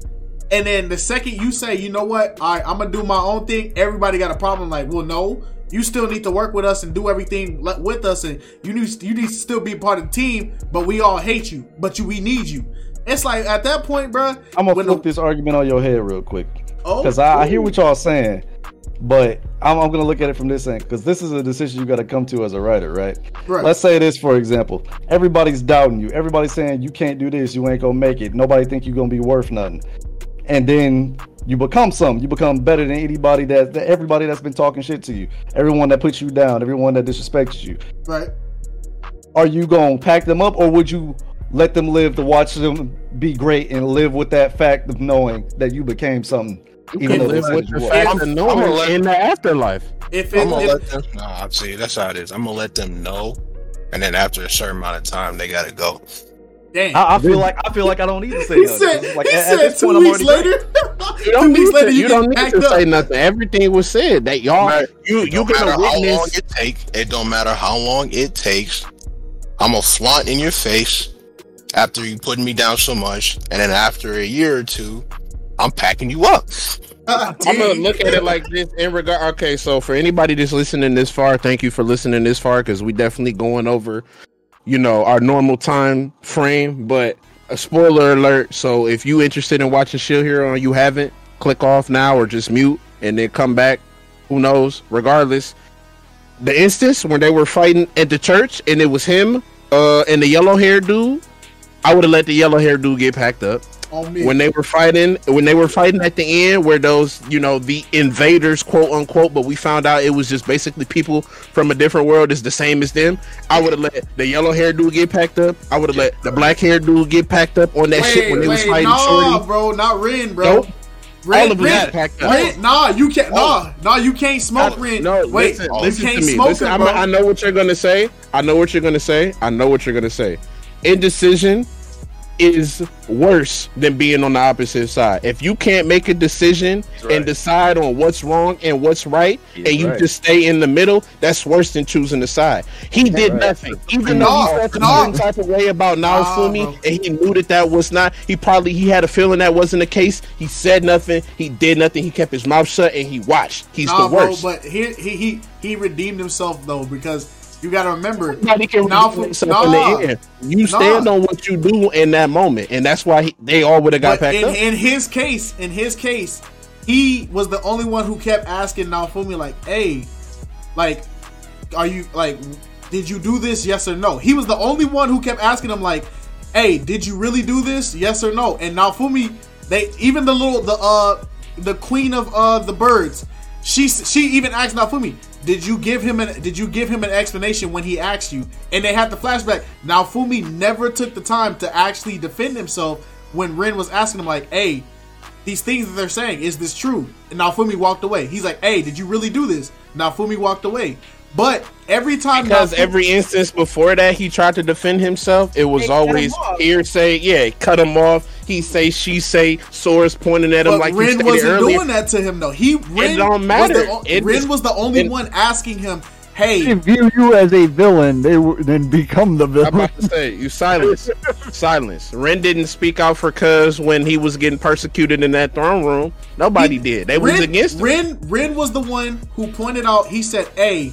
and then the second you say, you know what, all right, I'm gonna do my own thing, everybody got a problem. Like, well, no, you still need to work with us and do everything with us, and you need you need to still be part of the team. But we all hate you, but you we need you. It's like at that point, bro. I'm gonna flip the- this argument on your head real quick Oh, because I, I hear what y'all saying, but I'm, I'm gonna look at it from this end because this is a decision you got to come to as a writer, right? Right. Let's say this for example. Everybody's doubting you. Everybody's saying you can't do this. You ain't gonna make it. Nobody think you're gonna be worth nothing. And then you become something. You become better than anybody that, that everybody that's been talking shit to you. Everyone that puts you down. Everyone that disrespects you. right. Are you gonna pack them up or would you let them live to watch them be great and live with that fact of knowing that you became something? You even can though live they with said the fact of knowing let- in the afterlife. If it, I'm gonna if, let them. Nah, see. That's how it is. I'm gonna let them know, and then after a certain amount of time, they gotta go. dang. I, I feel like I feel like I don't need to say he nothing. said, like, he at- at said this two weeks later. You don't two need weeks later, to, you, you don't need packed to up. say nothing. Everything was said that y'all you you no matter gonna how long witness. it take. It don't matter how long it takes. I'm gonna flaunt in your face after you putting me down so much, and then after a year or two, I'm packing you up. I'm gonna look at it like this in regard. Okay, so for anybody that's listening this far, thank you for listening this far because we definitely going over, you know, our normal time frame. But a spoiler alert. So if you interested in watching Shield Hero and you haven't, click off now or just mute and then come back. Who knows? Regardless, the instance when they were fighting at the church and it was him uh and the yellow hair dude, I would have let the yellow hair dude get packed up. When they were fighting when they were fighting at the end where those you know the invaders quote unquote but we found out it was just basically people from a different world is the same as them i would have let the yellow hair dude get packed up i would have let the black hair dude get packed up on that shit when they was fighting nah, shorty bro, not Ren, bro. Nope. Ren, all of Ren, packed up Ren, nah, you can't. Oh. Nah, nah, you can't smoke I- Ren. No, Wait, listen, you listen can't to me. smoke Listen. I know what you're gonna say. I know what you're gonna say. I know what you're gonna say. Indecision is worse than being on the opposite side. If you can't make a decision right. and decide on what's wrong and what's right, He's and you right. just stay in the middle, that's worse than choosing a side. He did right. nothing, even No, though he felt a no. certain type of way about Nah, Naofumi, bro. and he knew that that was not. He probably he had a feeling that wasn't the case. He said nothing. He did nothing. He kept his mouth shut and he watched. He's Nah, the bro, worst. but he, he he he redeemed himself though because you got to remember. Nobody can Now, nah. in the end. You stand on what you do in that moment, and that's why he, they all would have got But packed in, up. in his case, in his case, he was the only one who kept asking Naofumi like, "Hey, like, are you like, did you do this? Yes or no?" He was the only one who kept asking him like, "Hey, did you really do this? Yes or no?" And Naofumi, they even the little the uh the queen of uh the birds, she she even asked Naofumi, "Did you give him an Did you give him an explanation when he asked you?" And they had the flashback. Naofumi never took the time to actually defend himself when Ren was asking him like, "Hey." these things that they're saying, is this true? And now Fumi walked away. He's like, hey, did you really do this? Naofumi walked away. But every time Because Naofumi- every instance before that, he tried to defend himself. It was They always off. hearsay. Yeah, cut him off. He say, she say, swords pointing at him but like you Ren stated wasn't earlier. doing that to him though. He Ren don't matter. Was the, o- It Ren is- was the only it- one asking him, They hey, view you as a villain, they w- then become the I'm villain. about to say, you silence, silence. Ren didn't speak out for Cuz when he was getting persecuted in that throne room. Nobody He- did. They Ren, was against him. Ren, Ren was the one who pointed out. He said, "Hey,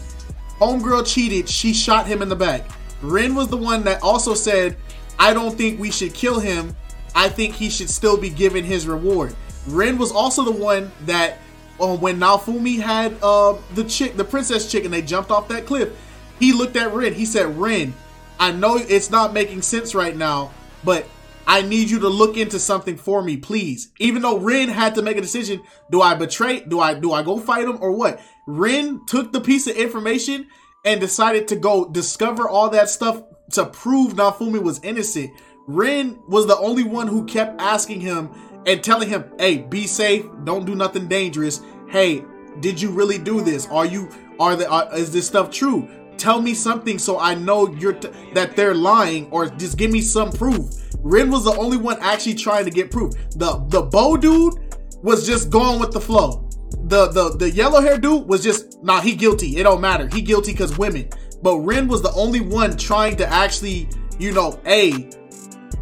homegirl cheated. She shot him in the back." Ren was the one that also said, "I don't think we should kill him. I think he should still be given his reward." Ren was also the one that, uh, when Naofumi had uh, the chick, the princess chick, and they jumped off that cliff, he looked at Ren. He said, "Ren, I know it's not making sense right now, but." I need you to look into something for me, please. Even though Ren had to make a decision, do I betray? Do I do I go fight him or what? Ren took the piece of information and decided to go discover all that stuff to prove Naofumi was innocent. Ren was the only one who kept asking him and telling him, "Hey, be safe. Don't do nothing dangerous. Hey, did you really do this? Are you are the are, is this stuff true? Tell me something so I know you're t- that they're lying, or just give me some proof." Ren was the only one actually trying to get proof. The the bow dude was just going with the flow. The the the yellow hair dude was just nah he guilty. It don't matter. He guilty because women. But Ren was the only one trying to actually, you know, hey,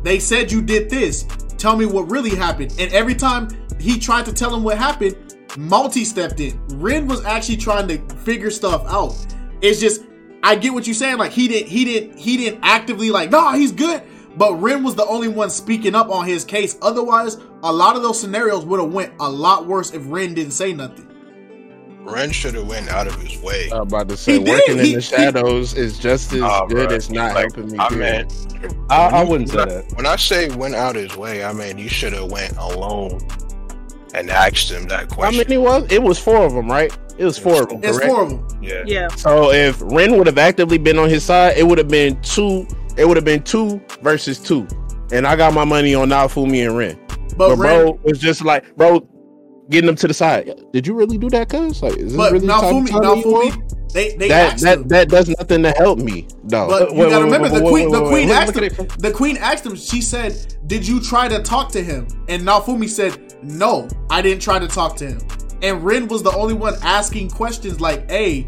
they said you did this. Tell me what really happened. And every time he tried to tell him what happened, Malty stepped in. Ren was actually trying to figure stuff out. It's just I get what you're saying. Like he didn't he didn't he didn't actively like, nah, he's good. But Ren was the only one speaking up on his case. Otherwise, a lot of those scenarios would have went a lot worse if Ren didn't say nothing. Ren should have went out of his way. I'm about to say, He did. working He- in the shadows is just as Nah, good bruh. as not Like, helping me. I mean. I, I wouldn't say when I- that. When I say went out of his way, I mean you should have went alone and asked him that question. How question. many was? It was four of them, right? It was four of them, It's correct? four of them. Yeah. Yeah. So if Ren would have actively been on his side, it would have been two. It would have been two versus two, and I got my money on Naofumi and Ren. But, But, Ren, bro was just like, bro, getting them to the side. Did you really do that, cuz? Like, is this but really the type of Naofumi, time you want? Naofumi, they they that asked that him. that does nothing to help me, though. But you gotta wait, remember wait, the wait, queen. wait, The queen asked him. The queen asked him. She said, "Did you try to talk to him?" And Naofumi said, "No, I didn't try to talk to him." And Ren was the only one asking questions like, "Hey,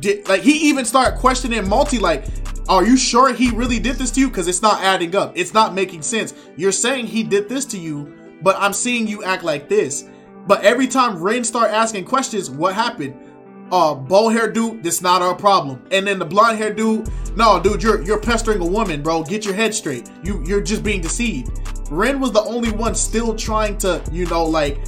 did like he even started questioning Malty like." Are you sure he really did this to you? Because it's not adding up. It's not making sense. You're saying he did this to you, but I'm seeing you act like this. But every time Ren start asking questions, what happened? uh bow hair dude, that's not our problem. And then the blonde hair dude, no, dude, you're you're pestering a woman, bro. Get your head straight. You you're just being deceived. Ren was the only one still trying to, you know, like,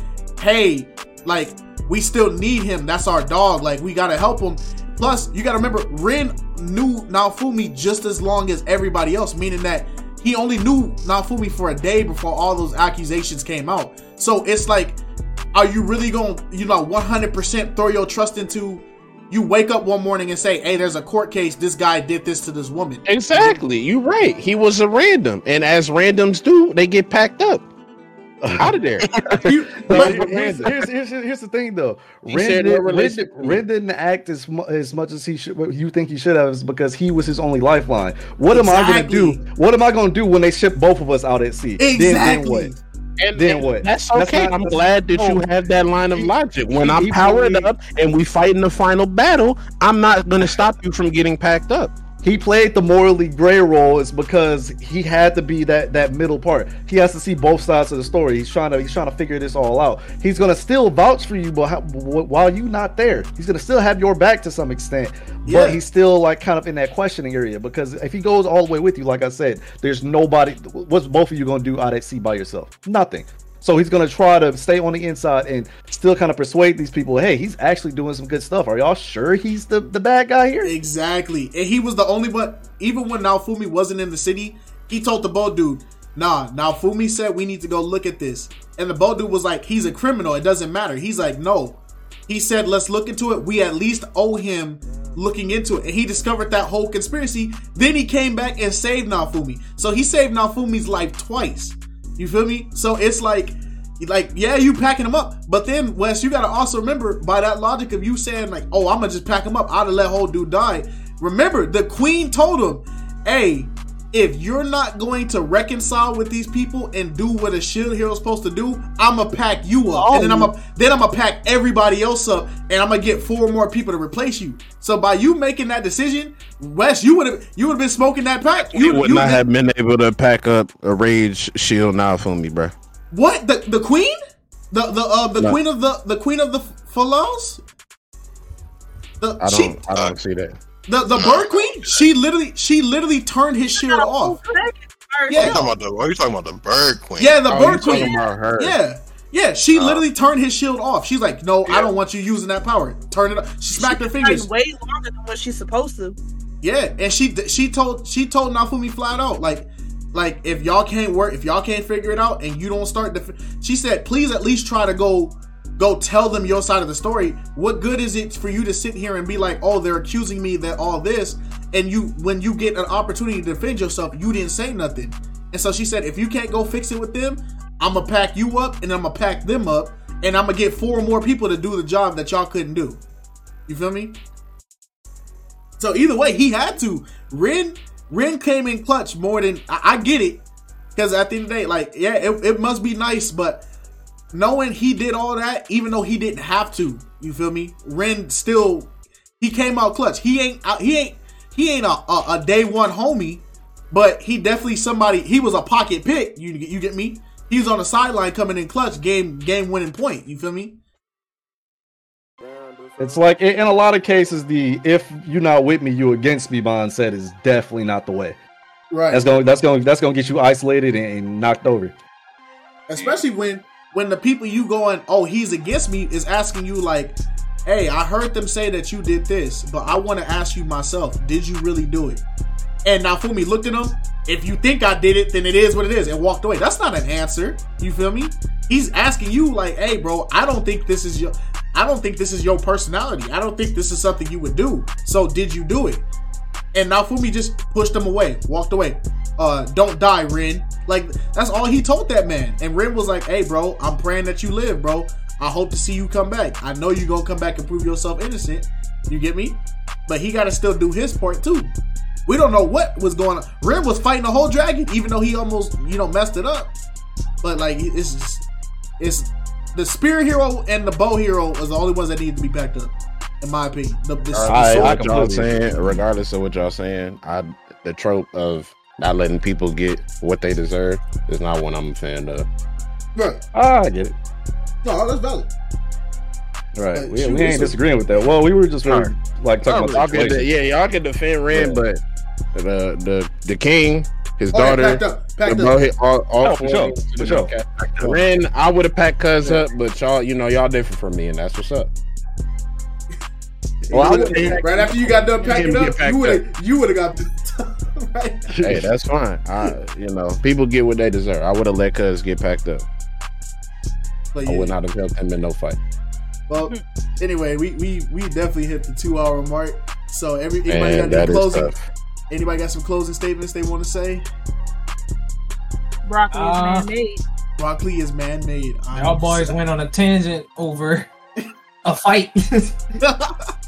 hey, like we still need him. That's our dog. Like we gotta help him. Plus, you gotta remember, Ren knew Naofumi just as long as everybody else, meaning that he only knew Naofumi for a day before all those accusations came out. So it's like, are you really to, you know, 100% throw your trust into you wake up one morning and say, hey, there's a court case. This guy did this to this woman. Exactly. You're right. He was a random. And as randoms do, they get packed up. Out of there. You- But but- here's, here's, here's, here's the thing though. Ren, said did, Ren, Ren didn't act as mu- as much as he should. You think he should have is because he was his only lifeline. What am I gonna do? What am I gonna do when they ship both of us out at sea? Then, then exactly. what? And Then and what? That's That's okay. not- I'm that's- glad that you no. have that line of logic. When I'm he powered up and we fight in the final battle, I'm not going to stop you from getting packed up. He played the morally gray role is because he had to be that that middle part. He has to see both sides of the story. He's trying to he's trying to figure this all out. He's gonna still vouch for you, but how, while you're not there, he's gonna still have your back to some extent. Yeah. But he's still like kind of in that questioning area because if he goes all the way with you, like I said, there's nobody. What's both of you gonna do out at sea by yourself? Nothing. So he's gonna try to stay on the inside and still kind of persuade these people. Hey, he's actually doing some good stuff. Are y'all sure he's the the bad guy here? Exactly. And he was the only one, even when Naofumi wasn't in the city, he told the boat dude, nah, Naofumi said we need to go look at this. And the boat dude was like, he's a criminal. It doesn't matter. He's like, no. He said, let's look into it. We at least owe him looking into it. And he discovered that whole conspiracy. Then he came back and saved Naofumi. So he saved Naofumi's life twice. You feel me? So it's like, like, yeah, you packing him up. But then, Wes, you gotta also remember by that logic of you saying, like, oh, I'm gonna just pack him up, I'd have let whole dude die. Remember, the queen told him, hey, if you're not going to reconcile with these people and do what a shield hero's supposed to do, I'ma pack you up. And then I'm gonna then I'm gonna pack everybody else up and I'm gonna get four more people to replace you. So by you making that decision, Wes, you would have you would have been smoking that pack. You would not have been able to pack up a rage shield now for me, bro. What the the queen? The the uh the No. queen of the the queen of the Falos? The I don't. I don't see that. The the bird queen? She literally she literally turned his shield off. You Yeah, talking about the? Are you talking about? The bird queen? yeah, the Oh, bird queen. about her? Yeah. Yeah, she oh. literally turned his shield off. She's like, "No, I don't want you using that power. Turn it up." She smacked her fingers. Like, way longer than what she's supposed to. Yeah, and she she told she told Naofumi flat out like like if y'all can't work if y'all can't figure it out and you don't start the she said please at least try to go go tell them your side of the story. What good is it for you to sit here and be like, "Oh, they're accusing me that all this," and you when you get an opportunity to defend yourself, you didn't say nothing. And so she said, "If you can't go fix it with them, I'm gonna pack you up and I'm gonna pack them up and I'm gonna get four more people to do the job that y'all couldn't do." You feel me? So either way, he had to. Ren Ren came in clutch more than I, I get it. Because at the end of the day, like, yeah, it, it must be nice, but knowing he did all that, even though he didn't have to, you feel me? Ren still he came out clutch. He ain't out he ain't he ain't a, a, a day one homie, but he definitely somebody he was a pocket pick. You you get me? He was on the sideline coming in clutch, game game winning point. You feel me? It's like in a lot of cases, the "if you're not with me, you against me" mindset is definitely not the way. Right. That's going. That's going. That's going to get you isolated and knocked over. especially when when the people you going oh he's against me is asking you like hey i heard them say that you did this but i want to ask you myself did you really do it? And Naofumi looked at him if you think i did it then it is what it is and walked away. That's not an answer you feel me? He's asking you like hey bro i don't think this is your i don't think this is your personality. I don't think this is something you would do. So did you do it and Naofumi just pushed him away, walked away. Uh, don't die, Ren. Like that's all he told that man. And Ren was like, "Hey, bro, I'm praying that you live, bro. I hope to see you come back. I know you're gonna come back and prove yourself innocent. You get me? But he got to still do his part too. We don't know what was going on. Ren was fighting the whole dragon, even though he almost, you know, messed it up. But like, it's just, it's the spear hero and the bow hero is the only ones that need to be backed up, in my opinion. The, the, the I- sword- I what y'all completely saying, regardless of what y'all saying, I the trope of not letting people get what they deserve is not one I'm a fan of. Right. Ah, I get it. No, that's valid. Right. Like, we, we ain't up. disagreeing with that. Well, we were just really, like talking Y'all about the yeah, y'all can defend Ren, Yeah. but the the the king, his Oh, yeah, daughter, packed up, the packed bro, up. hit all, all Oh, for four sure, for sure. Ren, I would have packed Cuz up, but y'all, you know, y'all different from me, and that's what's up. Well, You would've- would've- right after you got done packing up, packed you would have you would have got. right? hey, that's fine. I, you know, people get what they deserve. I would have let Cuz get packed up. But I yeah. would not have helped him in no fight. Well, anyway, we, we we definitely hit the two hour mark. So every anybody And got any closing? Anybody got some closing statements they want to say? Broccoli is Uh, man-made. Broccoli is man made. Y'all boys went on a tangent over a fight.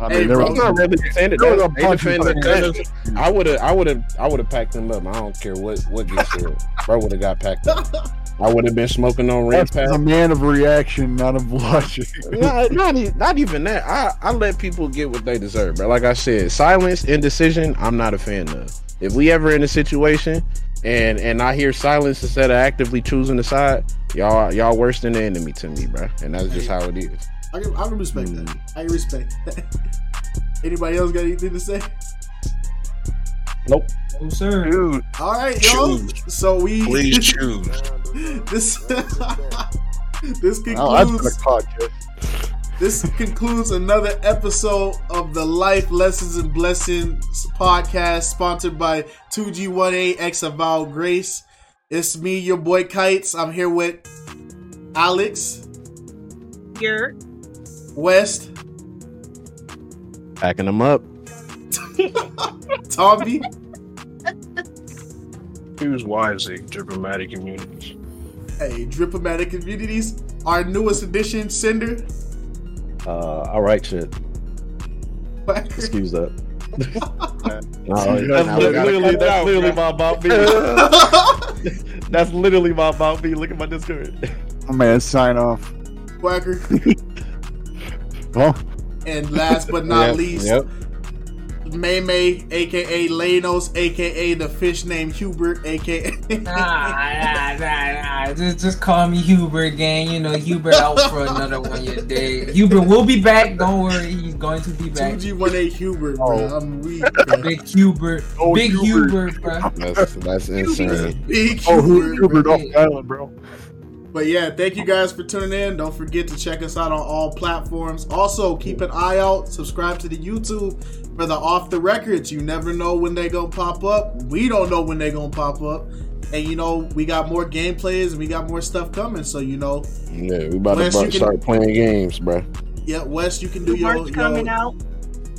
I Hey, there bro. Was, not really There was a bunch defended of Cuz. I would have, I would have, I would have packed them up. I don't care what what gets said. Bro would have got packed up. I would have been smoking on red that's a man of reaction, not of watching. not, not, not even that. I, I let people get what they deserve, bro. Like I said, silence, indecision, I'm not a fan of. If we ever in a situation and and I hear silence instead of actively choosing a side, y'all y'all worse than the enemy to me, bro. And that's just how it is. I can, I can respect that. I can respect that. Anybody else got anything to say? Nope. oh, sir. Dude, All right, y'all. Choose. So we please choose. this this Oh, that's been a concludes podcast. this concludes another episode of the Life Lessons and Blessings podcast, sponsored by 2G18 X Avowed Grace. It's me, your boy Kites. I'm here with Alex, You're West, Packing them up. Tommy, Choose wisely, diplomatic communities. hey, diplomatic Communities, our newest addition, Cinder. Uh, all right, shit. Excuse that. No, That's li- literally, that's out, literally my about me. that's literally my about me. Look at my Discord. Oh man, sign off. Quacker. Well, And last but not Yep, least, Yep. May May, aka Lanos, aka the fish named Hubert, aka Nah, nah, nah, nah. Just, just call me Hubert, gang. You know, Hubert out for another one year day. Hubert will be back. Don't worry, he's going to be back. 2G18 Hubert, bro. Oh. I'm weak, bro. Big Hubert, Oh, big Hubert. Hubert, bro. That's that's insane. Big oh, Hubert. Hubert off the island, bro? But yeah, thank you guys for tuning in. Don't forget to check us out on all platforms. Also, keep an eye out. Subscribe to the YouTube for the off the records. You never know when they gonna pop up. We don't know when they gonna pop up. And you know, we got more gameplays and we got more stuff coming. So you know, Yeah, we about Wes, to you bu- can- start playing games, bro. yeah, Wes, you can do new your, merch coming out.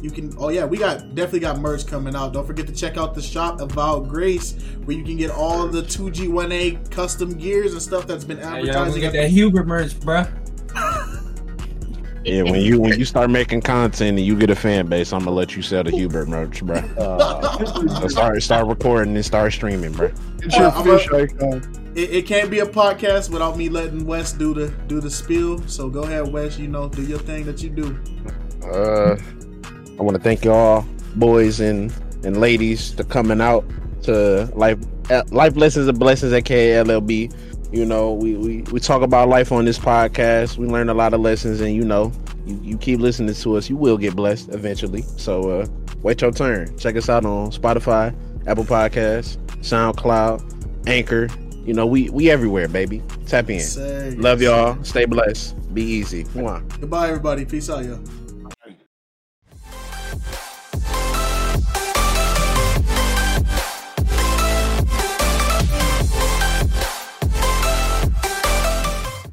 You can oh yeah we got definitely got merch coming out don't forget to check out the shop Avowed Grace where you can get all the 2G18 custom gears and stuff that's been Hey, y'all gonna get that Hubert merch, bro. Yeah, when you when you start making content and you get a fan base, I'm gonna let you sell the Hubert merch, bro. Uh, So start start recording and start streaming, bro. It's your Uh, I'm fish a- icon. it, it can't be a podcast without me letting wes do the do the spiel so go ahead wes you know do your thing that you do Uh, I want to thank y'all, boys and and ladies, for coming out to life uh, life lessons and blessings, at LLB. You know, we, we we talk about life on this podcast. We learn a lot of lessons, and you know, you, you keep listening to us, you will get blessed eventually. So uh, wait your turn. Check us out on Spotify, Apple Podcasts, SoundCloud, Anchor. You know, we we everywhere, baby. Tap in. Say, Love y'all. Stay blessed. Be easy. Mwah. goodbye everybody peace out y'all